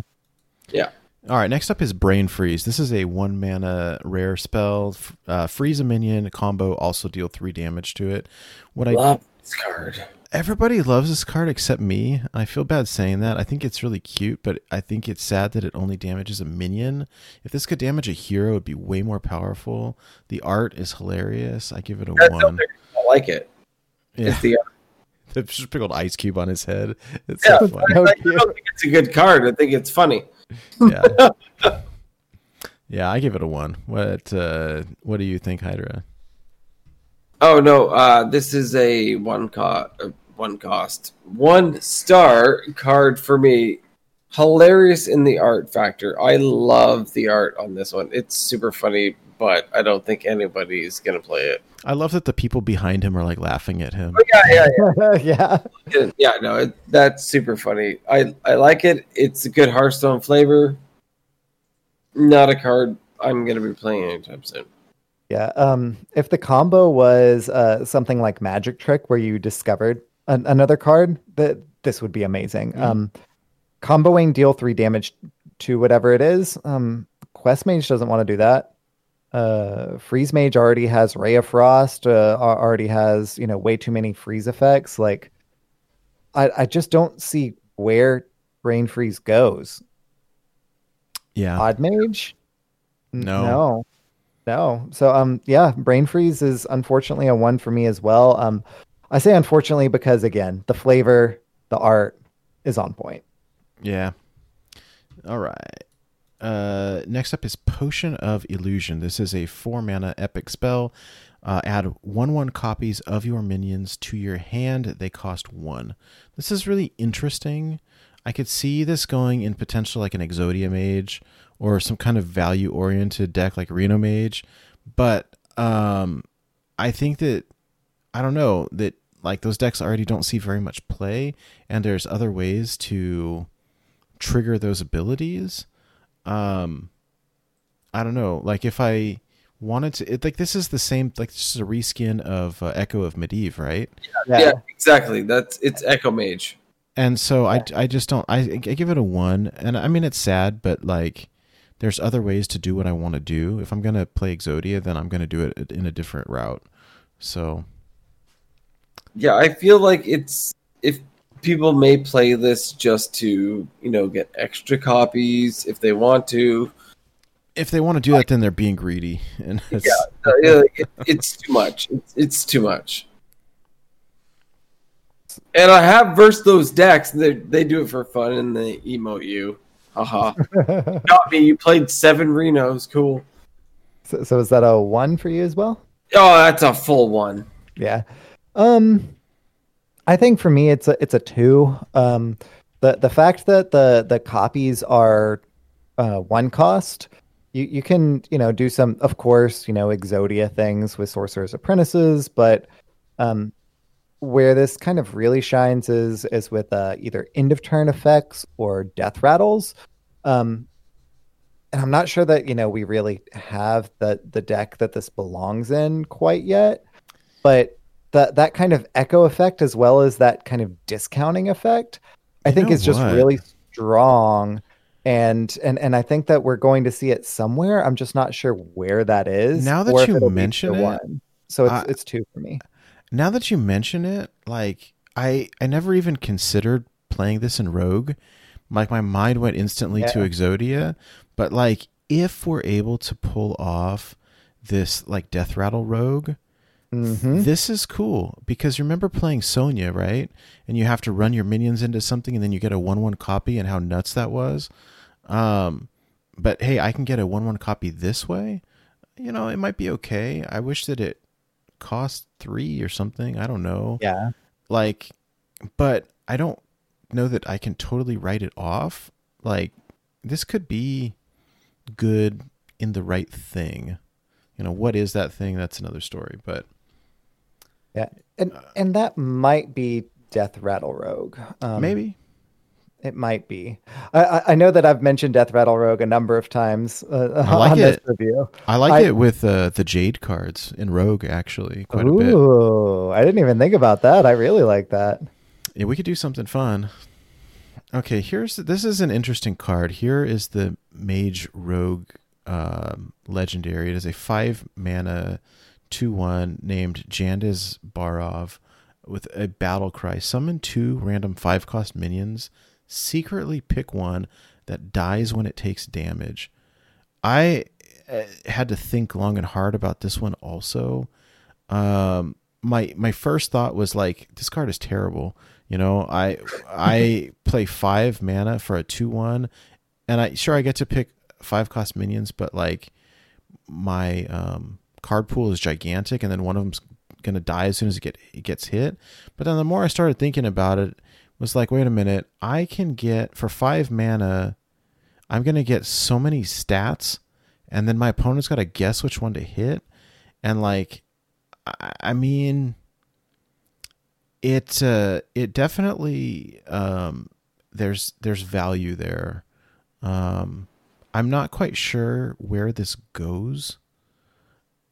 Yeah. All right. Next up is Brain Freeze. This is a one mana rare spell. Uh, freeze a minion combo. Also deal three damage to it. What I Love this card. Everybody loves this card except me. I feel bad saying that. I think it's really cute, but I think it's sad that it only damages a minion. If this could damage a hero, it'd be way more powerful. The art is hilarious. I give it a That's one. I like it. Yeah, It's the the sprinkled ice cube on his head. It's Yeah. so funny. I, I think it's a good card. I think it's funny. yeah. yeah, I give it a one. What uh what do you think, Hydra? Oh no, uh, this is a one uh, one cost, one star card for me. Hilarious in the art factor. I love the art on this one. It's super funny, but I don't think anybody's gonna play it. I love that the people behind him are like laughing at him. But yeah, yeah, yeah. yeah, yeah. No, it, that's super funny. I I like it. It's a good Hearthstone flavor. Not a card I'm gonna be playing anytime soon. Yeah. Um, if the combo was uh, something like Magic Trick, where you discovered an- another card, that this would be amazing. Mhm. Um, comboing deal three damage to whatever it is. Um, Quest Mage doesn't want to do that. Uh, Freeze Mage already has Ray of Frost. Uh, already has you know way too many freeze effects. Like, I I just don't see where Brain Freeze goes. Yeah. Odd Mage? No. No. No. So um yeah, Brain Freeze is unfortunately a one for me as well. Um I say unfortunately because again, the flavor, the art is on point. Yeah. All right. Uh, next up is Potion of Illusion. This is a four mana epic spell. Uh, add one one copies of your minions to your hand. They cost one. This is really interesting. I could see this going in potential like an Exodia Mage or some kind of value oriented deck like Reno Mage, but um, I think that I don't know that like those decks already don't see very much play, and there's other ways to trigger those abilities. Um, I don't know. Like if I wanted to, it, like this is the same. Like this is a reskin of uh, Echo of Medivh, right? Yeah, exactly. That's it's Echo Mage. And so I, I just don't. I, I give it a one, and I mean it's sad, but like there's other ways to do what I want to do. If I'm gonna play Exodia, then I'm gonna do it in a different route. So Yeah, I feel like it's if people may play this just to you know get extra copies if they want to. if they want to do that, then they're being greedy, and it's, Uh, yeah, it, it's too much. It's, it's too much. And I have versed those decks. They they do it for fun and they emote you. Haha. Got me. You played seven Renos. Cool. so, so is that a one for you as well? Oh, that's a full one. Yeah. Um I think for me it's a it's a two. Um the the fact that the the copies are uh one cost, you you can, you know, do some of course, you know, Exodia things with Sorcerer's Apprentices, but um where this kind of really shines is is with uh, either end of turn effects or death rattles. Um and I'm not sure that, you know, we really have the the deck that this belongs in quite yet but that that kind of echo effect as well as that kind of discounting effect i You think is just really strong. And and and i think that we're going to see it somewhere. I'm just not sure where that is Now that you mention it, one. so it's I- it's two for me. Now that you mention it, like I I never even considered playing this in Rogue. Like my mind went instantly to Exodia, but like if we're able to pull off this like Death Rattle Rogue, Mhm. This is cool because remember playing Sonya, right? And you have to run your minions into something and then you get a 1 1 copy and how nuts that was. Um, but hey, I can get a 1 1 copy this way. You know, it might be okay. I wish that it cost 3 or something. I don't know. Yeah. Like, but I don't know that I can totally write it off. Like, this could be good in the right thing. You know, what is that thing? That's another story. But Yeah. And Uh, and that might be Death Rattle Rogue. Um, maybe. It might be. I, I- I know that I've mentioned Death Rattle Rogue a number of times uh, I like on this it. review. I like I- it with uh, the Jade cards in Rogue, actually, quite a bit. Ooh, I didn't even think about that. I really like that. Yeah, we could do something fun. Okay, here's this is an interesting card. Here is the Mage Rogue um, legendary. It is a five mana, two one named Jandice Barov with a battle cry. Summon two random five cost minions. Secretly pick one that dies when it takes damage. I uh, had to think long and hard about this one also. Um, my my first thought was like this card is terrible. You know, I I play five mana for a two one, and I sure I get to pick five cost minions, but like my um, card pool is gigantic, and then one of them's gonna die as soon as it get it gets hit. But then the more I started thinking about it, was like, wait a minute, I can get for five mana, I'm gonna get so many stats, and then my opponent's got to guess which one to hit, and like, I, I mean, it uh, it definitely um, there's there's value there. Um, I'm not quite sure where this goes.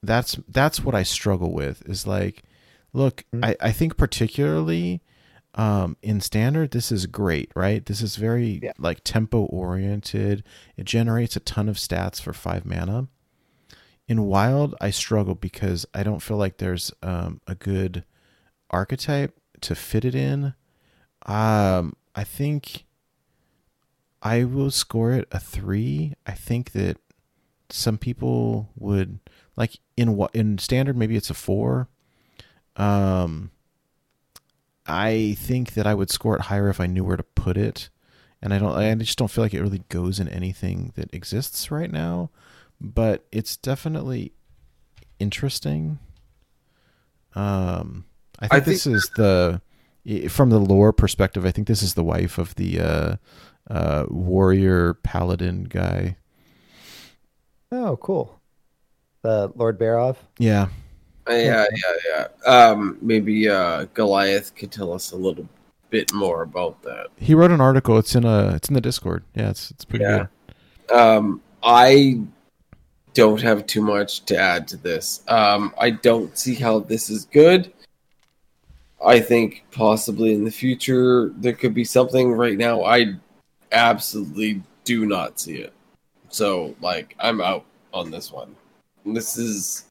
That's that's what I struggle with. Is like, look, I, I think particularly um, in standard, this is great, right? This is very Yeah. like tempo oriented. It generates a ton of stats for five mana. In wild, I struggle because I don't feel like there's um, a good archetype to fit it in. Um, I think I will score it a three. I think that some people would like in what in standard maybe it's a four. Um, I think that I would score it higher if I knew where to put it, and I don't. I just don't feel like it really goes in anything that exists right now. But it's definitely interesting. Um, I think, I this is the from the lore perspective. I think this is the wife of the uh, uh, warrior paladin guy. Oh, cool. The Lord Barov. Yeah, Uh, Yeah, yeah, yeah. Um, maybe uh, Goliath could tell us a little bit more about that. he wrote an article. It's in a. It's in the Discord. Yeah, it's it's pretty Yeah. good. Um, I don't have too much to add to this. Um, I don't see how this is good. I think possibly in the future there could be something. Right now, I absolutely do not see it. So, like, I'm out on this one. This is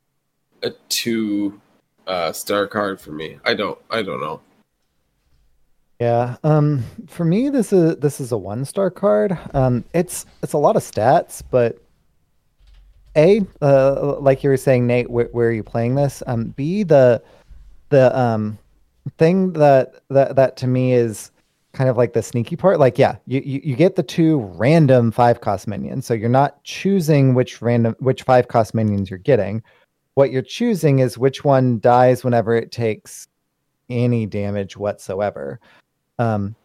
a two uh, star card for me. I don't. I don't know. Yeah. Um for me this is this is a one star card. Um it's it's a lot of stats, but A, uh like you were saying, Nate, where, where are you playing this? Um B the the um thing that that that to me is kind of like the sneaky part. Like, yeah, you, you, you get the two random five cost minions. So you're not choosing which random which five cost minions you're getting. What you're choosing is which one dies whenever it takes any damage whatsoever. Um,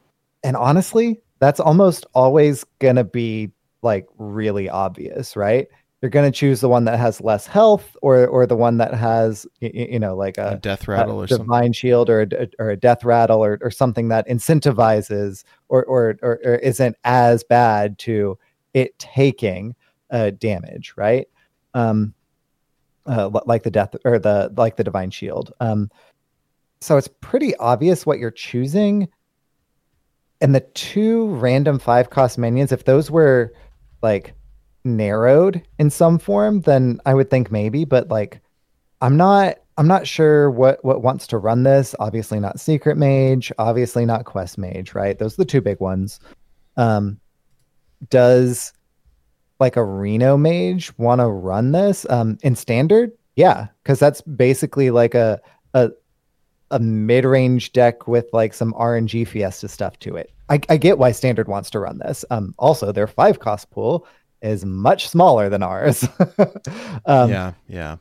and honestly, that's almost always to be like really obvious, right? You're going to choose the one that has less health or or the one that has y- y- you know like A a, death a rattle or something. divine shield or a, or a death rattle or, or something that incentivizes or, or or or isn't as bad to it taking uh, damage, right? Um, uh, like the death or the like the divine shield. Um, so it's pretty obvious what you're choosing. And the two random five cost minions, if those were like narrowed in some form, then I would think maybe, but like I'm not I'm not sure what what wants to run this. Obviously not secret mage, obviously not quest mage, right? Those are the two big ones. Um does like a Reno mage want to run this? Um in standard, Yeah, because that's basically like a a a mid range deck with like some RNG Fiesta stuff to it. I, I get why Standard wants to run this. Um, also, their five cost pool is much smaller than ours. um, yeah, yeah.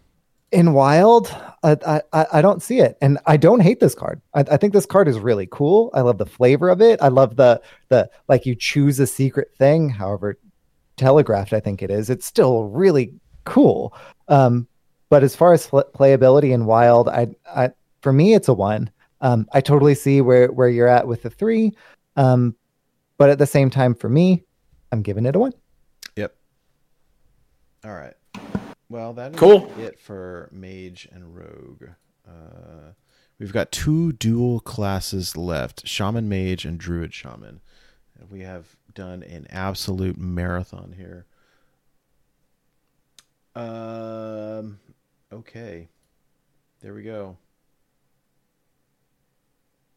in wild I, I i don't see it. And i don't hate this card. I, I think this card is really cool. I love the flavor of it. I love the the like you choose a secret thing however telegraphed i think it is. It's still really cool. Um but as far as fl- playability in wild i i for me it's a one. Um i totally see where where you're at with the three. Um but at the same time for me i'm giving it a one. All right. Well, that is Cool. it for mage and rogue. Uh, we've got two dual classes left: shaman mage and druid shaman. We have done an absolute marathon here. Um. Okay. There we go.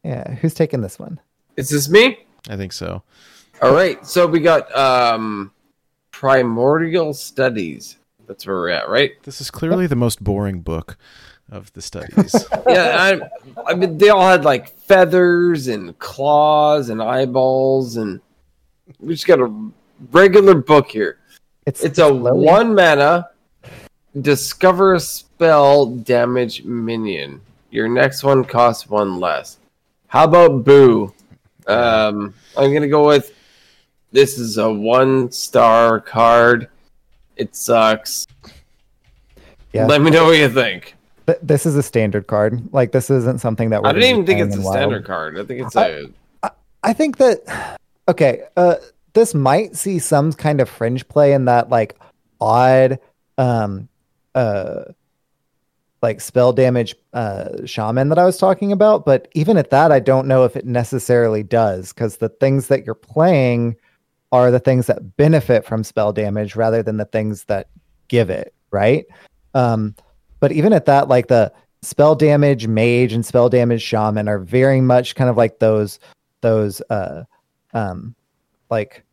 yeah who's taking this one Is this me? I think so. All right. So we got um primordial studies. That's where we're at, right? This is clearly the most boring book of the studies. yeah, I, I mean, they all had like feathers and claws and eyeballs, and we just got a regular book here. it's It's a slowly- one mana discover a spell damage minion. Your next one costs one less. How about Boo? Um, I'm gonna go with this is a one star card. It sucks. Yeah. Let me know what you think. Th- this is a standard card. Like this isn't something that we're I didn't even think it's a Wild. standard card. I think it's a I think that okay, uh this might see some kind of fringe play in that like odd um uh like spell damage uh shaman that I was talking about, but even at that I don't know if it necessarily does cuz the things that you're playing are the things that benefit from spell damage rather than the things that give it, right? Um but even at that like the spell damage mage and spell damage shaman are very much kind of like those those uh um like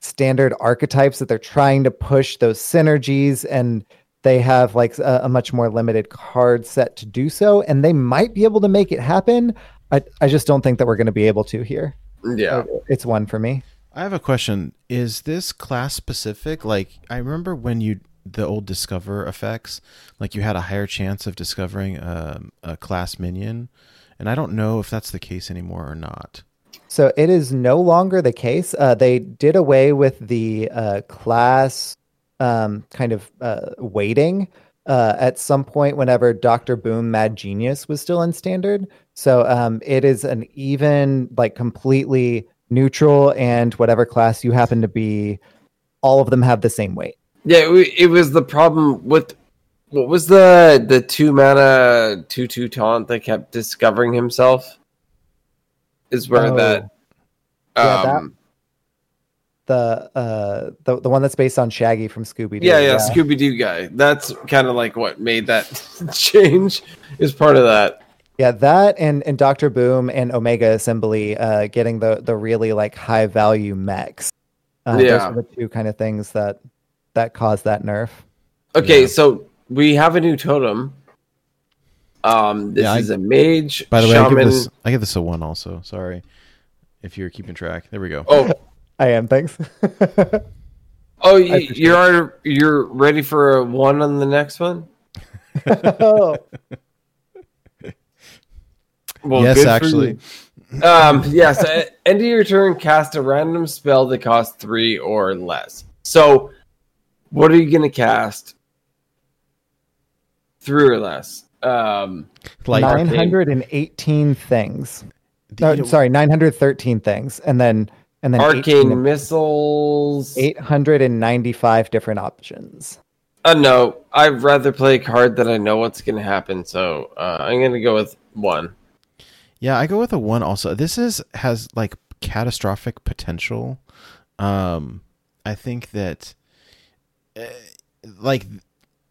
standard archetypes that they're trying to push those synergies and they have like a, a much more limited card set to do so and they might be able to make it happen i, I just don't think that we're going to be able to here yeah. it's one for me I have a question. Is this class specific? Like, I remember when you the old discover effects, like you had a higher chance of discovering um, a class minion, and I don't know if that's the case anymore or not. So it is no longer the case. Uh, they did away with the uh, class um, kind of uh, weighting uh, at some point whenever Doctor Boom Mad Genius was still in standard. So um, it is an even, like completely neutral, and whatever class you happen to be, all of them have the same weight. Yeah, it, was the problem with what was the the two mana two two taunt that kept discovering himself. Is where Oh. that Yeah, that- um The uh, the the one that's based on Shaggy from Scooby Doo. yeah yeah, Scooby Doo guy. That's kind of like what made that change. Is part of that. Yeah, that and and Doctor Boom and Omega Assembly uh, getting the the really like high value mechs. Uh, Yeah. those are the two kind of things that that caused that nerf. Okay, Yeah. so we have a new totem. Um, this Yeah, I- is a mage. By the way, I shaman. give this I give this a one. Also, sorry if you're keeping track. There we go. Oh, I am. Thanks. oh, you, you're you're ready for a one on the next one. Well, yes, actually. Um, yes. At end of your turn, cast a random spell that costs three or less. So, what are you going to cast? Three or less. Um, Like, Nine- nine hundred and eighteen things. No, sorry, nine hundred thirteen things, and then and then arcane missiles. eight hundred and ninety five different options. Uh, no, I'd rather play a card that I know what's going to happen. So uh, I'm going to go with one. Yeah, I go with a one. Also, this is has like catastrophic potential. Um, I think that, uh, like,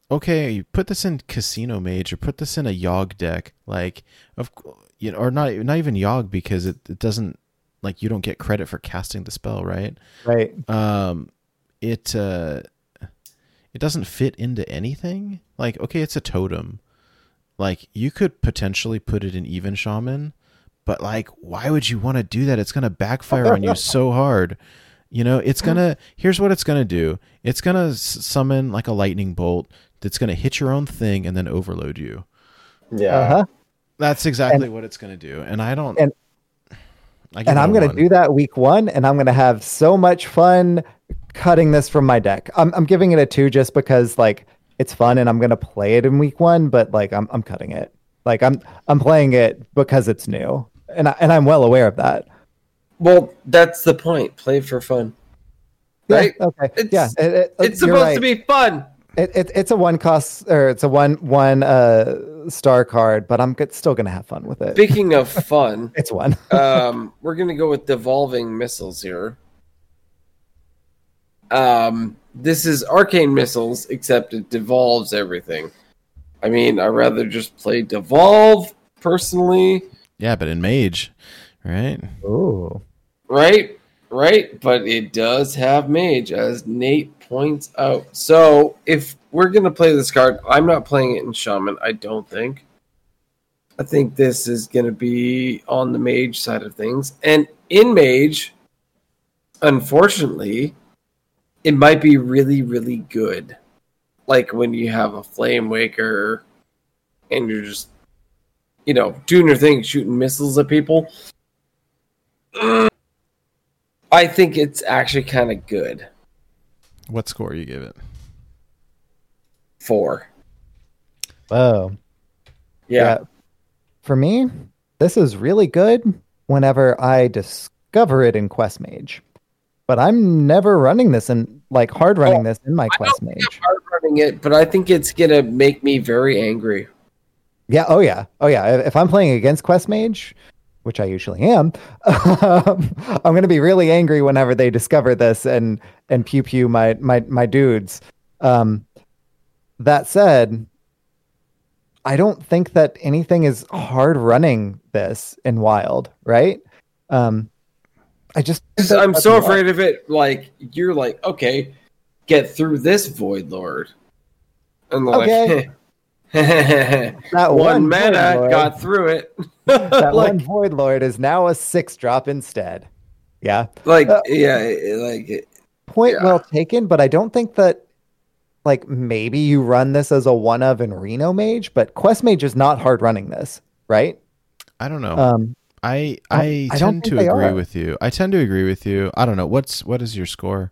okay, you put this in Casino Mage or put this in a Yogg deck, like, of you know, or not not even Yogg because it, it doesn't like you don't get credit for casting the spell, right? Right. um it uh it doesn't fit into anything. Like, okay, it's a totem. Like you could potentially put it in even shaman, but like why would you want to do that? It's going to backfire on you so hard. You know, it's going to here's what it's going to do. It's going to summon like a lightning bolt that's going to hit your own thing and then overload you. Yeah. Uh-huh. That's exactly what it's going to do. And I don't and- I and i'm going to do that week one, and I'm going to have so much fun cutting this from my deck. I'm, I'm giving it a two just because like it's fun and I'm going to play it in week one, but like I'm, I'm cutting it. Like I'm, I'm playing it because it's new, and I, and I'm well aware of that. Well, that's the point. Play for fun. Right? Yeah, okay. It's- yeah. it- it- It's supposed right. to be fun. It, it, it's a one cost or it's a one one uh star card, but I'm still gonna have fun with it. Speaking of fun, It's one. um, we're gonna go with devolving missiles here. Um, this is arcane missiles, except it devolves everything. I mean, I'd rather just play devolve personally, Yeah, but in mage, right? Ooh. right? Right, but it does have mage, as Nate points out. So if we're gonna play this card, I'm not playing it in shaman. I don't think. I think this is gonna be on the mage side of things, and in mage, unfortunately, it might be really, really good. Like when you have a flame waker, and you're just, you know, doing your thing, shooting missiles at people. I think it's actually kind of good. What score you give it? Four. Whoa. Yeah. For me, this is really good whenever I discover it in Quest Mage. But I'm never running this and like hard running Oh, this in my Quest Mage. Hard running it, but I think it's gonna make me very angry. Yeah, oh yeah. Oh yeah. If- If I'm playing against Quest Mage, which I usually am, um, I'm gonna be really angry whenever they discover this and and pew pew my my my dudes. Um that said, I don't think that anything is hard running this in wild, right? Um I just I'm so afraid of it. Like you're like, okay, get through this void lord, and they're Okay. like, that one, Void mana Lord- got through it. that like, one void lord is now a six drop instead. Yeah. like, Uh, yeah, like point Yeah. well taken, but I don't think that like maybe you run this as a one of in Reno Mage, but Quest Mage is not hard running this, right? I don't know. Um I I- I tend to agree are. with you. I tend to agree with you. I don't know. What's what is your score?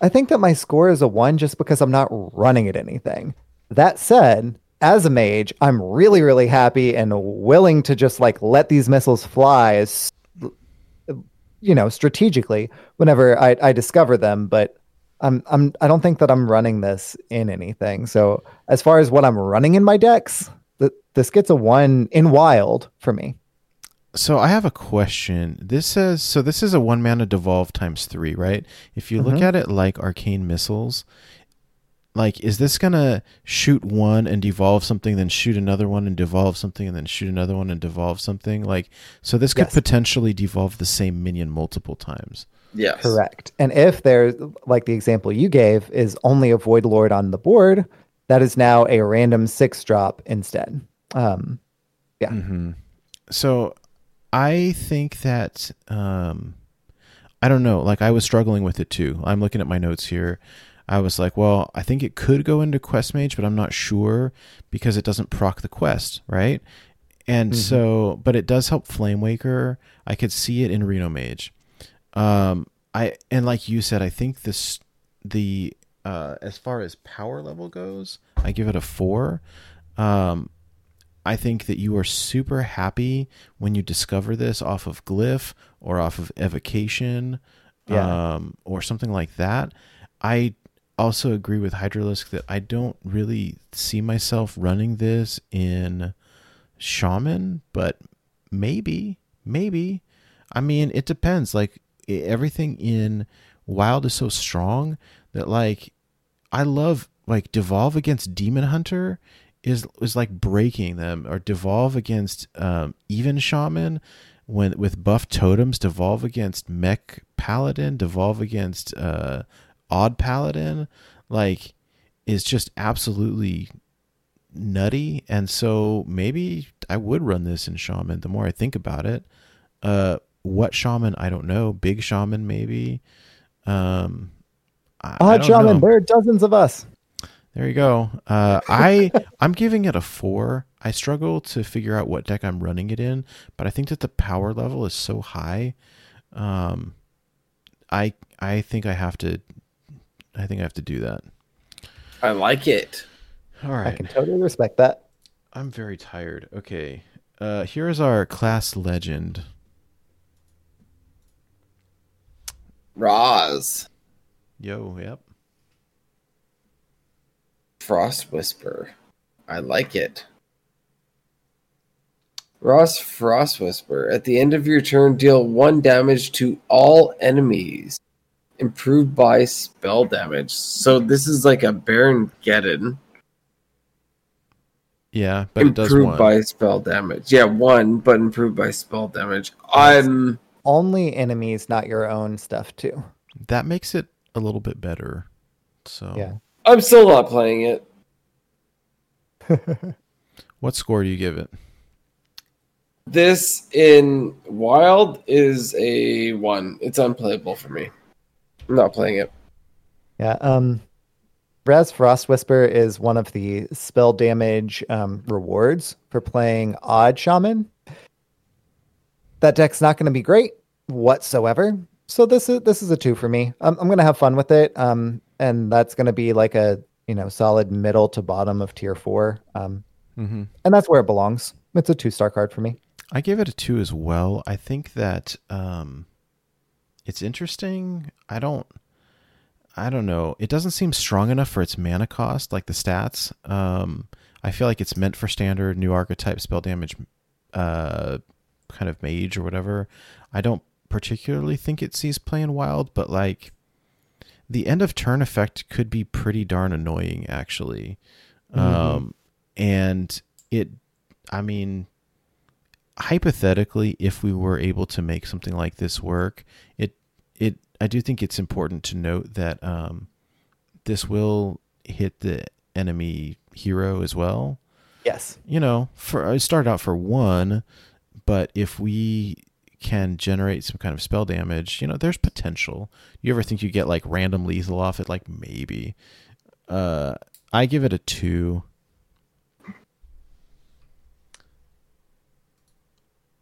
I think that my score is a one just because I'm not running at anything. That said, as a mage, I'm really, really happy and willing to just like let these missiles fly as you know, strategically whenever I, I discover them, but I'm I'm I don't think that I'm running this in anything. So as far as what I'm running in my decks, th- this gets a one in wild for me. So I have a question. This says so. This is a one mana devolve times three, right? If you look Mhm. at it like arcane missiles, like is this gonna shoot one and devolve something, then shoot another one and devolve something, and then shoot another one and devolve something? Like so, this could Yes. potentially devolve the same minion multiple times. yes, Correct. And if there's like the example you gave is only a void lord on the board, that is now a random six drop instead. Um, Yeah. Mm-hmm. So I think that um, I don't know. Like I was struggling with it too. I'm looking at my notes here. I was like, well, I think it could go into quest mage, but I'm not sure because it doesn't proc the quest, right? And Mhm. so, but it does help Flame Waker. I could see it in Reno Mage. Um, I and like you said, I think this the uh, as far as power level goes, I give it a four. Um, I think that you are super happy when you discover this off of Glyph or off of Evocation, Yeah. um, or something like that. I also agree with Hydralisk that I don't really see myself running this in Shaman, but maybe, maybe. I mean, it depends. Like everything in Wild is so strong that like I love like devolve against Demon Hunter is is like breaking them or devolve against um, even Shaman when with buff totems devolve against Mech Paladin devolve against uh, Odd Paladin like is just absolutely nutty, and so maybe I would run this in shaman. The more I think about it, uh, what shaman I don't know. Big shaman maybe. Um, I, I Odd don't shaman, know. there are dozens of us. There you go. Uh, I I'm giving it a four. I struggle to figure out what deck I'm running it in, but I think that the power level is so high. Um, I I think I have to. I think I have to do that. I like it. All right. I can totally respect that. I'm very tired. Okay. Uh, here is our class legend. Roz. Yo, yep. Frost Whisper. I like it. Ras Frostwhisper. At the end of your turn, deal one damage to all enemies. Improved by spell damage. So this is like a Baron Geddon. Yeah, but it does improved by spell damage. Yeah, one, but improved by spell damage. I'm Only enemies, not your own stuff too. that makes it a little bit better. So, Yeah. I'm still not playing it. what score do you give it? This in Wild is a one. It's unplayable for me. I'm not playing it. Yeah. Um, Ras Frostwhisper is one of the spell damage um, rewards for playing Odd Shaman. That deck's not going to be great whatsoever. So this is this is a two for me. Um, I'm going to have fun with it. Um, and that's going to be like a you know solid middle to bottom of tier four. Um, Mm-hmm. and that's where it belongs. It's a two star card for me. I give it a two as well. I think that um, it's interesting. I don't, I don't know. It doesn't seem strong enough for its mana cost, like the stats. Um, I feel like it's meant for standard new archetype spell damage, uh, kind of mage or whatever. I don't particularly think it sees playing wild, but like the end of turn effect could be pretty darn annoying, actually. Um, and it, I mean, hypothetically if we were able to make something like this work it it i do think it's important to note that um this will hit the enemy hero as well Yes. you know for i started out for one but if we can generate some kind of spell damage you know there's potential you ever think you get like random lethal off it like maybe uh i give it a two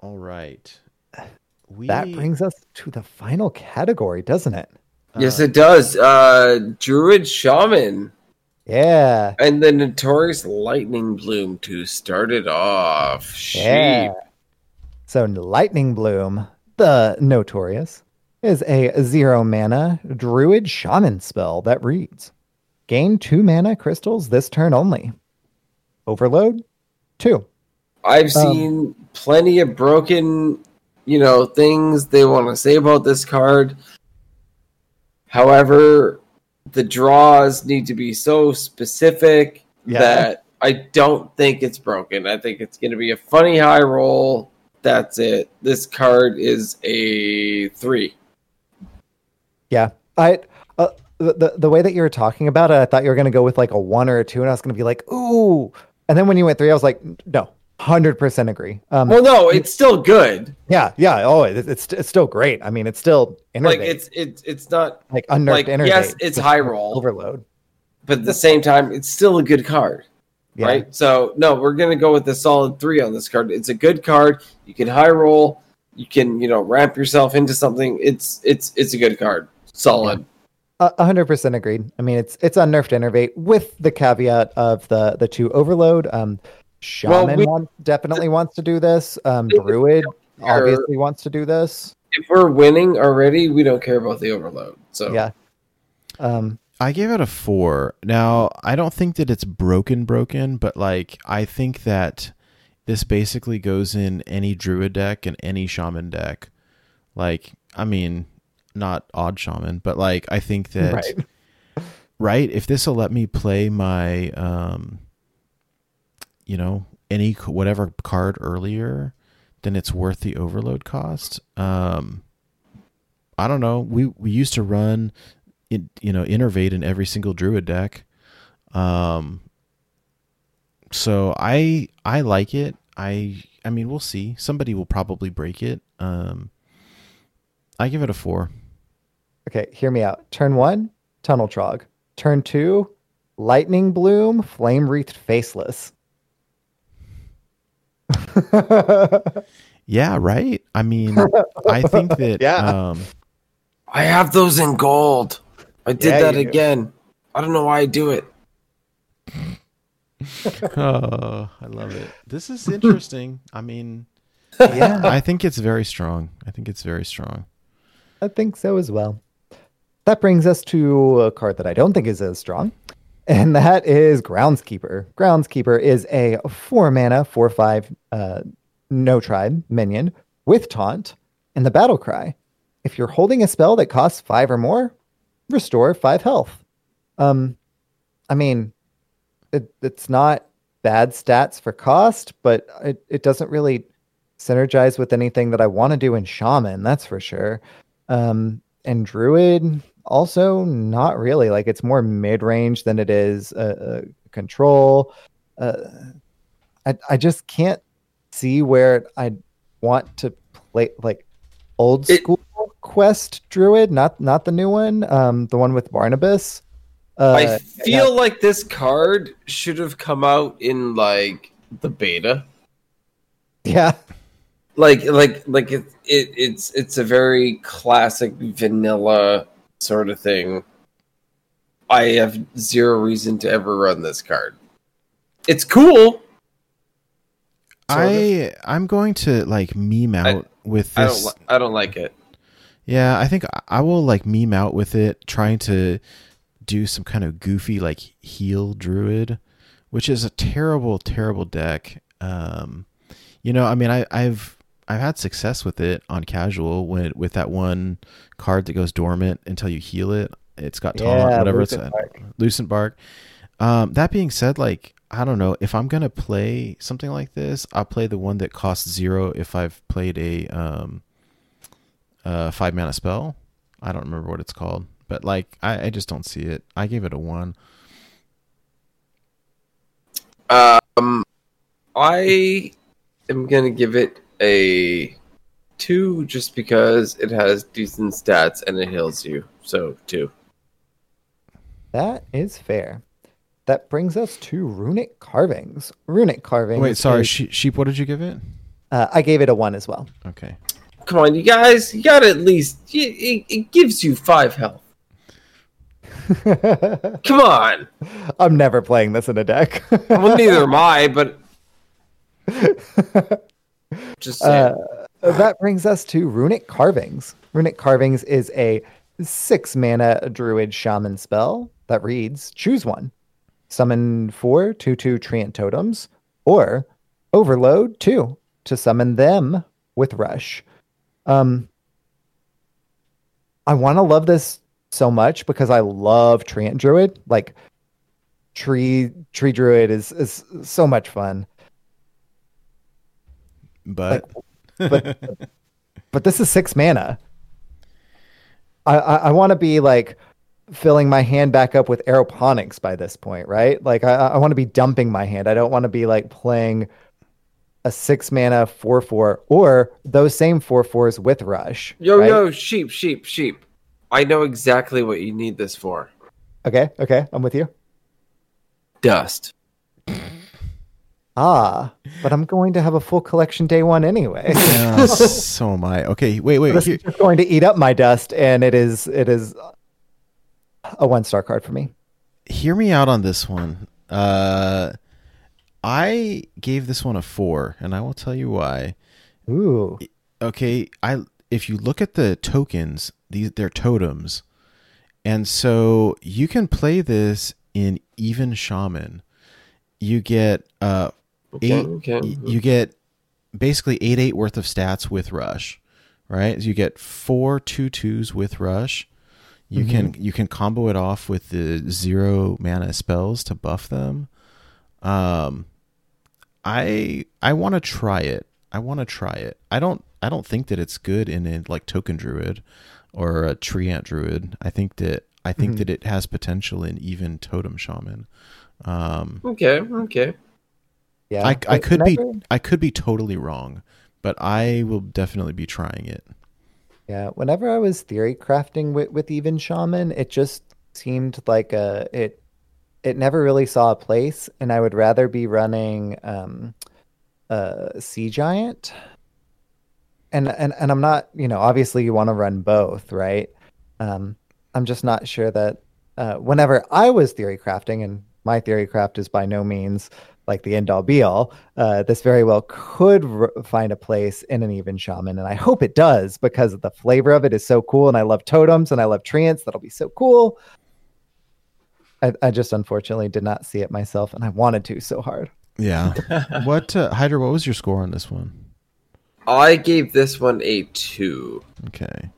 all right we That brings us to the final category, doesn't it? yes, it does. Uh, Druid Shaman Yeah. and the Notorious Lightning Bloom to start it off. Sheep. Yeah. So Lightning Bloom, the notorious, is a zero mana druid shaman spell that reads Gain two mana crystals this turn only. Overload? Two. I've um, seen plenty of broken, you know, things they want to say about this card. However, the draws need to be so specific Yeah. that I don't think it's broken. I think it's going to be a funny high roll. That's it. This card is a three. Yeah. I uh, the, the the way that you were talking about it, I thought you were gonna go with like a one or a two, and I was gonna be like, ooh. And then when you went three, I was like, no, hundred percent agree. Um, Well, no, it's still good. yeah, yeah. Oh, it, it's it's still great. I mean, it's still innervate, Like it's it's it's not, like unnerved like, yes, it's high roll. overload. but at the same time, it's still a good card. Yeah. right? So no, we're gonna go with the solid three on this card. It's a good card. You can high roll. You can you know ramp yourself into something. It's it's it's a good card. Solid. A a hundred percent agreed. I mean, it's it's unnerved innervate with the caveat of the the two overload. Um, Well, shaman we- want, definitely wants to do this. Um, druid obviously wants to do this. if we're winning already, we don't care about the overload. So Yeah. Um, I gave it a four. Now, I don't think that it's broken, broken, but like, I think that this basically goes in any druid deck and any shaman deck. Like, I mean, not odd shaman, but like, I think that, right. right? If this will let me play my, um, you know, any whatever card earlier, then it's worth the overload cost. Um, I don't know. We we used to run, it, you know, innervate in every single druid deck. Um, so I I like it. I I mean we'll see. Somebody will probably break it. Um, I give it a four. Okay, hear me out. Turn one, Tunnel Trog. Turn two, Lightning Bloom, Flame Wreathed Faceless. Yeah, right. I mean, I think that Yeah. um, I have those in gold. I did Yeah, that you do. again. I don't know why I do it. oh, I love it. This is interesting. I mean, yeah, I think it's very strong. I think it's very strong. I think so as well. That brings us to a card that I don't think is as strong, and that is Groundskeeper. Groundskeeper is a four mana, four five, uh, no tribe minion with taunt and the battle cry. If you're holding a spell that costs five or more, restore five health. Um, I mean, it, it's not bad stats for cost, but it, it doesn't really synergize with anything that I want to do in Shaman, that's for sure. Um, and Druid also not really. Like it's more mid range than it is uh, uh, control. Uh, I I just can't see where I want to play like old school Quest Druid, not not the new one, um, the one with Barnabus. Uh, I feel like this card should have come out in like the beta. yeah, Like like like it, it it's it's a very classic vanilla sort of thing. I have zero reason to ever run this card. It's cool. Sort of. I I'm going to like meme out with I this. don't li- I don't like it. Yeah, I think I- will like meme out with it, trying to do some kind of goofy like heal druid, which is a terrible, terrible deck. Um, you know, I mean, I, I've I've had success with it on casual when with that one card that goes dormant until you heal it. It's got taunt, Yeah, whatever Lucent it's Bark. Lucentbark. Um, that being said, like I don't know if I'm gonna play something like this, I'll play the one that costs zero if I've played a um, uh, five mana spell. I don't remember what it's called, but like I, I just don't see it. I gave it a one. Um, I am gonna give it a two just because it has decent stats and it heals you. So two. that is fair. That brings us to runic carvings. Runic carvings. Wait, sorry, is- sheep. What did you give it? uh, I gave it a one as well. Okay. Come on, you guys! You got to at least. It, it, gives you five health. Come on. I'm never playing this in a deck. Well, neither am I, but just saying. Uh, that brings us to runic carvings. Runic carvings is a six mana druid shaman spell that reads choose one, summon four two two treant totems, or overload two to summon them with rush. Um, I want to love this so much because I love treant druid. Like tree tree druid is is so much fun. But but but this is six mana. I I, I want to be like filling my hand back up with aeroponics by this point, right? Like I I want to be dumping my hand. I don't want to be like playing a six mana four four or those same four fours with rush. yo, right? yo, sheep, sheep, sheep. I know exactly what you need this for. Okay, okay, I'm with you. Dust. Ah, but I'm going to have a full collection day one anyway. yeah, so am I. Okay, wait, wait. this Here, is just going to eat up my dust, and it is it is a one star card for me. hear me out on this one. Uh, I gave this one a four, and I will tell you why. Ooh, okay i if you look at the tokens these they're totems. And so you can play this in even shaman. You get uh Okay, eight okay. you get basically eight eight worth of stats with rush right? You get four two twos with rush. You can you can combo it off with the zero mana spells to buff them um I I want to try it. I want to try it. I don't I don't think that it's good in a like token druid or a tree treant druid. I think that I think Mhm. that it has potential in even totem shaman. Um, Okay, okay. Yeah, I, I Wait, could be I could be totally wrong, but I will definitely be trying it. Yeah, whenever I was theory crafting with, with even shaman, it just seemed like a it it never really saw a place, and I would rather be running um a sea giant. And and and I'm not, you know, obviously you want to run both, right? Um I'm just not sure that uh whenever I was theory crafting and my theory craft is by no means like the end all be all. Uh, this very well could r- find a place in an even shaman, and I hope it does because the flavor of it is so cool. And I love totems and I love treants. That'll be so cool. I, I just unfortunately did not see it myself, and I wanted to so hard. Yeah. what uh, Hydra? What was your score on this one? I gave this one a two. Okay.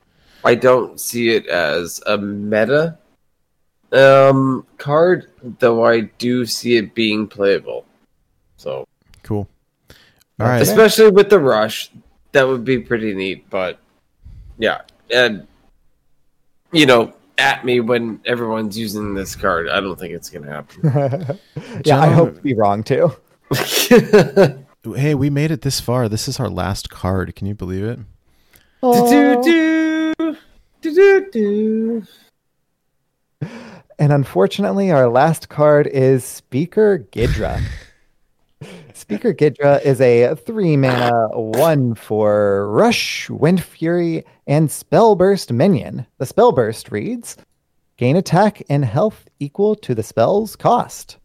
I don't see it as a meta um card, though I do see it being playable. So Cool. All right. especially with the rush, that would be pretty neat. But yeah, and you know, at me when everyone's using this card, I don't think it's gonna happen. yeah, I hope Gentlemen- to be wrong too. Hey, we made it this far. This is our last card. Can you believe it? And unfortunately, our last card is Speaker Gidra. Speaker Gidra is a three mana one for Rush, Wind Fury, and Spellburst minion. The Spellburst reads gain attack and health equal to the spell's cost.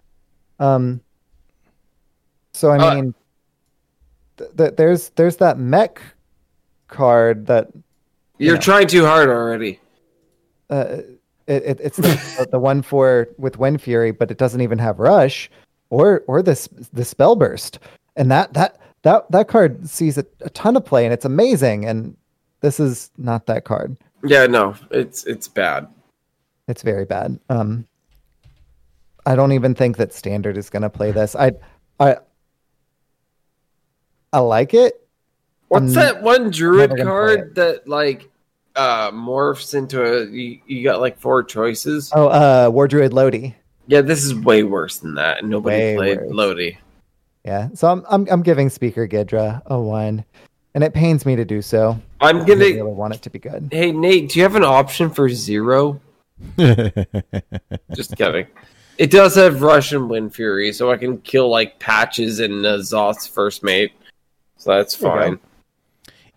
Um, so I Uh, mean, th- th- there's there's that mech card that You're Yeah. trying too hard already. uh, it, it, it's the, the one for with Wind Fury, but it doesn't even have Rush or or this the Spell Burst, and that that that that card sees a, a ton of play and it's amazing. And this is not that card. Yeah, no, it's it's bad. It's very bad. Um, I don't even think that Standard is going to play this. I I I like it. What's I'm that one druid card that like uh morphs into a you, you got like four choices? Oh, uh, Wardruid Loti. Yeah, this is way worse than that. and Nobody Way played worse. Loti. Yeah, so I'm I'm I'm giving Speaker Gidra a one, and it pains me to do so. I'm I gonna really want it to be good. Hey Nate, do you have an option for zero? Just kidding. It does have Russian Wind Fury, so I can kill like Patches and uh, Zoth's first mate. So that's There you go. fine.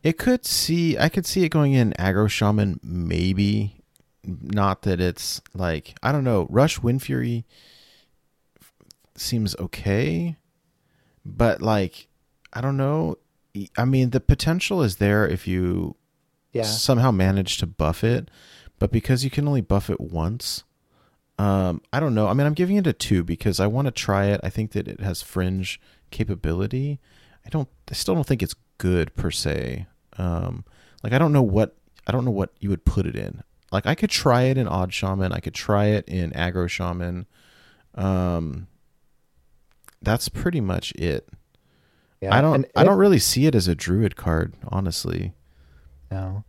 It could see. I could see it going in aggro shaman. Maybe not that it's like I don't know. Rush Wind Fury seems okay, but like I don't know. I mean, the potential is there if you Yeah, somehow manage to buff it, but because you can only buff it once, um, I don't know. I mean, I'm giving it a two because I want to try it. I think that it has fringe capability. I don't. I still don't think it's good per se. Um, like I don't know what I don't know what you would put it in. Like I could try it in odd shaman. I could try it in aggro shaman. Um, that's pretty much it. yeah. I don't. And I if- don't really see it as a druid card, honestly. No.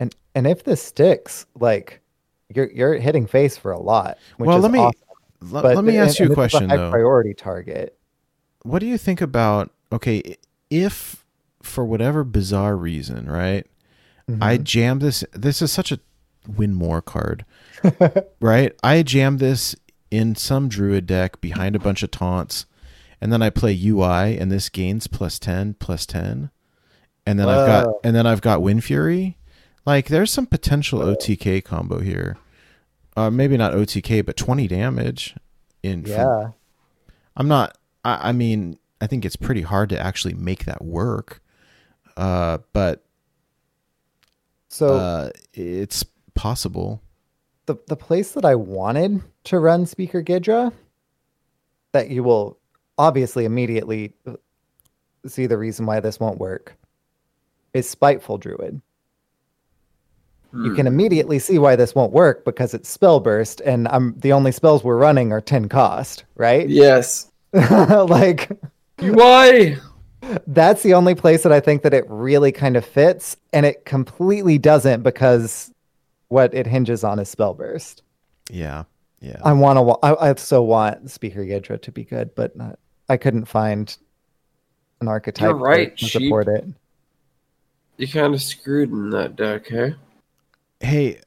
And and if this sticks, like you're you're hitting face for a lot. Which Well, is let me- awesome. Let, But let me and- ask you a question high though. Priority target. what do you think about okay if for whatever bizarre reason right i Mhm. jam this this is such a win more card right i jam this in some druid deck behind a bunch of taunts and then i play ui and this gains plus 10 plus 10 and then i've got and then i've got wind fury like there's some potential otk combo here uh maybe not otk but 20 damage in from- yeah. I'm not. I, I mean, I think it's pretty hard to actually make that work. Uh, but So uh, it's possible. the the place that I wanted to run Speaker Gidra, that you will obviously immediately see the reason why this won't work, is Spiteful Druid. You Hmm. can immediately see why this won't work because it's spell burst, and I'm the only spells we're running are ten cost, right? Yes. like why? that's the only place that I think that it really kind of fits, and it completely doesn't because what it hinges on is spell burst. Yeah, yeah. I want to. I, I so want Speaker Gidra to be good, but not, I couldn't find an archetype You're right, to sheep. support it. You kind of screwed in that deck, hey? Hey,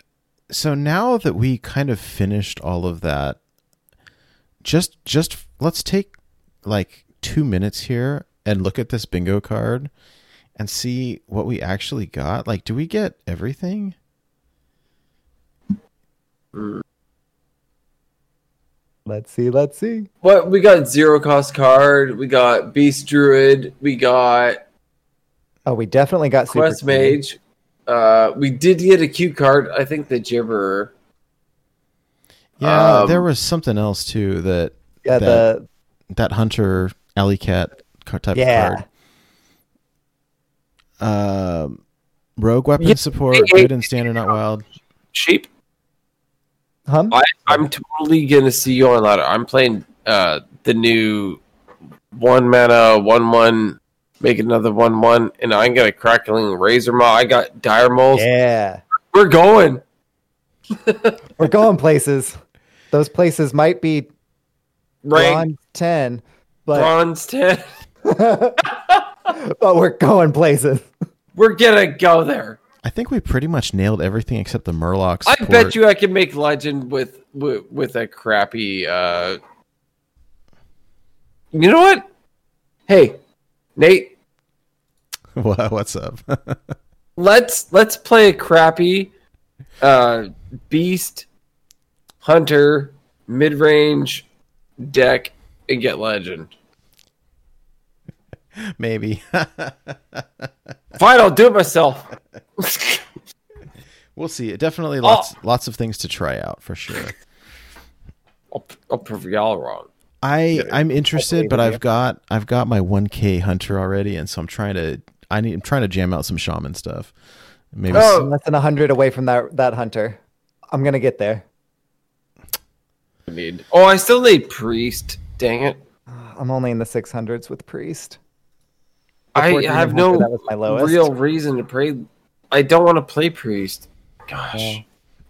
so now that we kind of finished all of that, just just let's take like 2 minutes here and look at this bingo card and see what we actually got. Like do we get everything? Let's see. Let's see. What we got zero cost card, we got Beast Druid, we got Oh, we definitely got Super Quest Key. Mage. Uh, we did get a cute card. I think the Gibberer. Yeah, Um, there was something else too that Yeah, that- the that hunter alley cat car- type yeah. of card. Um, rogue weapon Yeah, support, hey, hey, good and standard, not wild. Sheep. Hum? I, I'm totally gonna see you on that. I'm playing uh the new one mana one one, make another one one, and I'm gonna crackling razor maw. I got dire moles. Yeah, We're going. we're going places. Those places might be Rank bronze ten, but bronze ten. but we're going places. We're gonna go there. I think we pretty much nailed everything except the Murlocs. I support. bet you I can make legend with with, with a crappy. uh You know what? Hey, Nate, What- What's up? let's let's play a crappy uh beast hunter mid range deck and get legend. Maybe. Fine, I'll do it myself. we'll see. Definitely Oh. lots lots of things to try out for sure. I'll, I'll prove y'all wrong. I I'm interested, but I've got I've got my 1K hunter already, and so I'm trying to I need I'm trying to jam out some shaman stuff. Maybe s- Oh. Less than hundred away from that that hunter. I'm gonna get there. I need. Oh, I still need priest. Dang it! I'm only in the six hundreds with priest. I have no that was my lowest. real reason to pray. I don't want to play priest. Gosh, Yeah.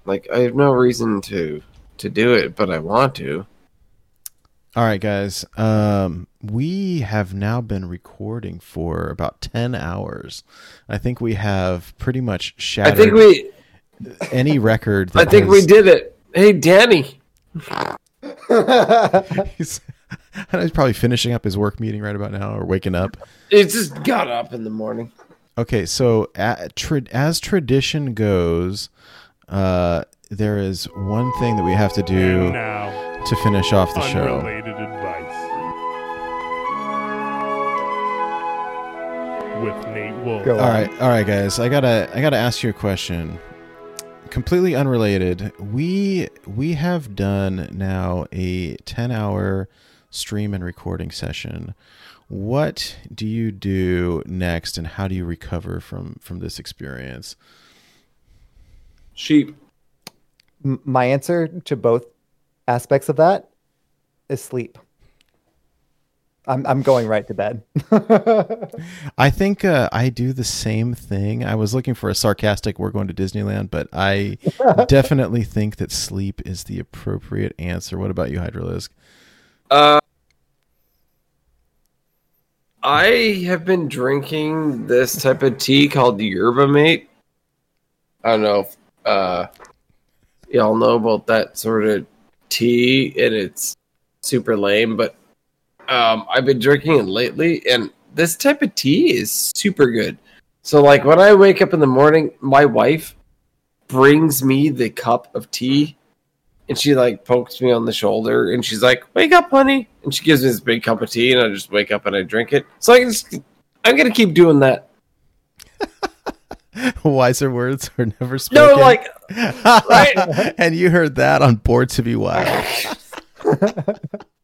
like I have no reason to to do it, but I want to. All right, guys. Um, we have now been recording for about ten hours. I think we have pretty much shattered. I think we. any record. I That think we did it. Hey, Danny. He's, he's probably finishing up his work meeting right about now, or waking up. It just got up in the morning. Okay, so a tra- as tradition goes, uh, there is one thing that we have to do now, to finish off the show. unrelated advice. With Nate Wolf. Go All right, all right, guys. I gotta, I gotta ask you a question. Completely unrelated. We we have done now a ten-hour stream and recording session. What do you do next, and how do you recover from from this experience? Sheep. My answer to both aspects of that is sleep. I'm I'm going right to bed. I think uh, I do the same thing. I was looking for a sarcastic "we're going to Disneyland," but I definitely think that sleep is the appropriate answer. What about you, Hydrolisk? Uh, I have been drinking this type of tea called yerba mate. I don't know if uh, y'all know about that sort of tea, and it's super lame, but um, I've been drinking it lately, and this type of tea is super good. So, like, when I wake up in the morning, my wife brings me the cup of tea and she like pokes me on the shoulder and she's like, "Wake up, honey!" And she gives me this big cup of tea, and I just wake up and I drink it. So I just, I'm gonna keep doing that. Wiser words are never spoken. No, like, right? and you heard that on Board to Be Wild.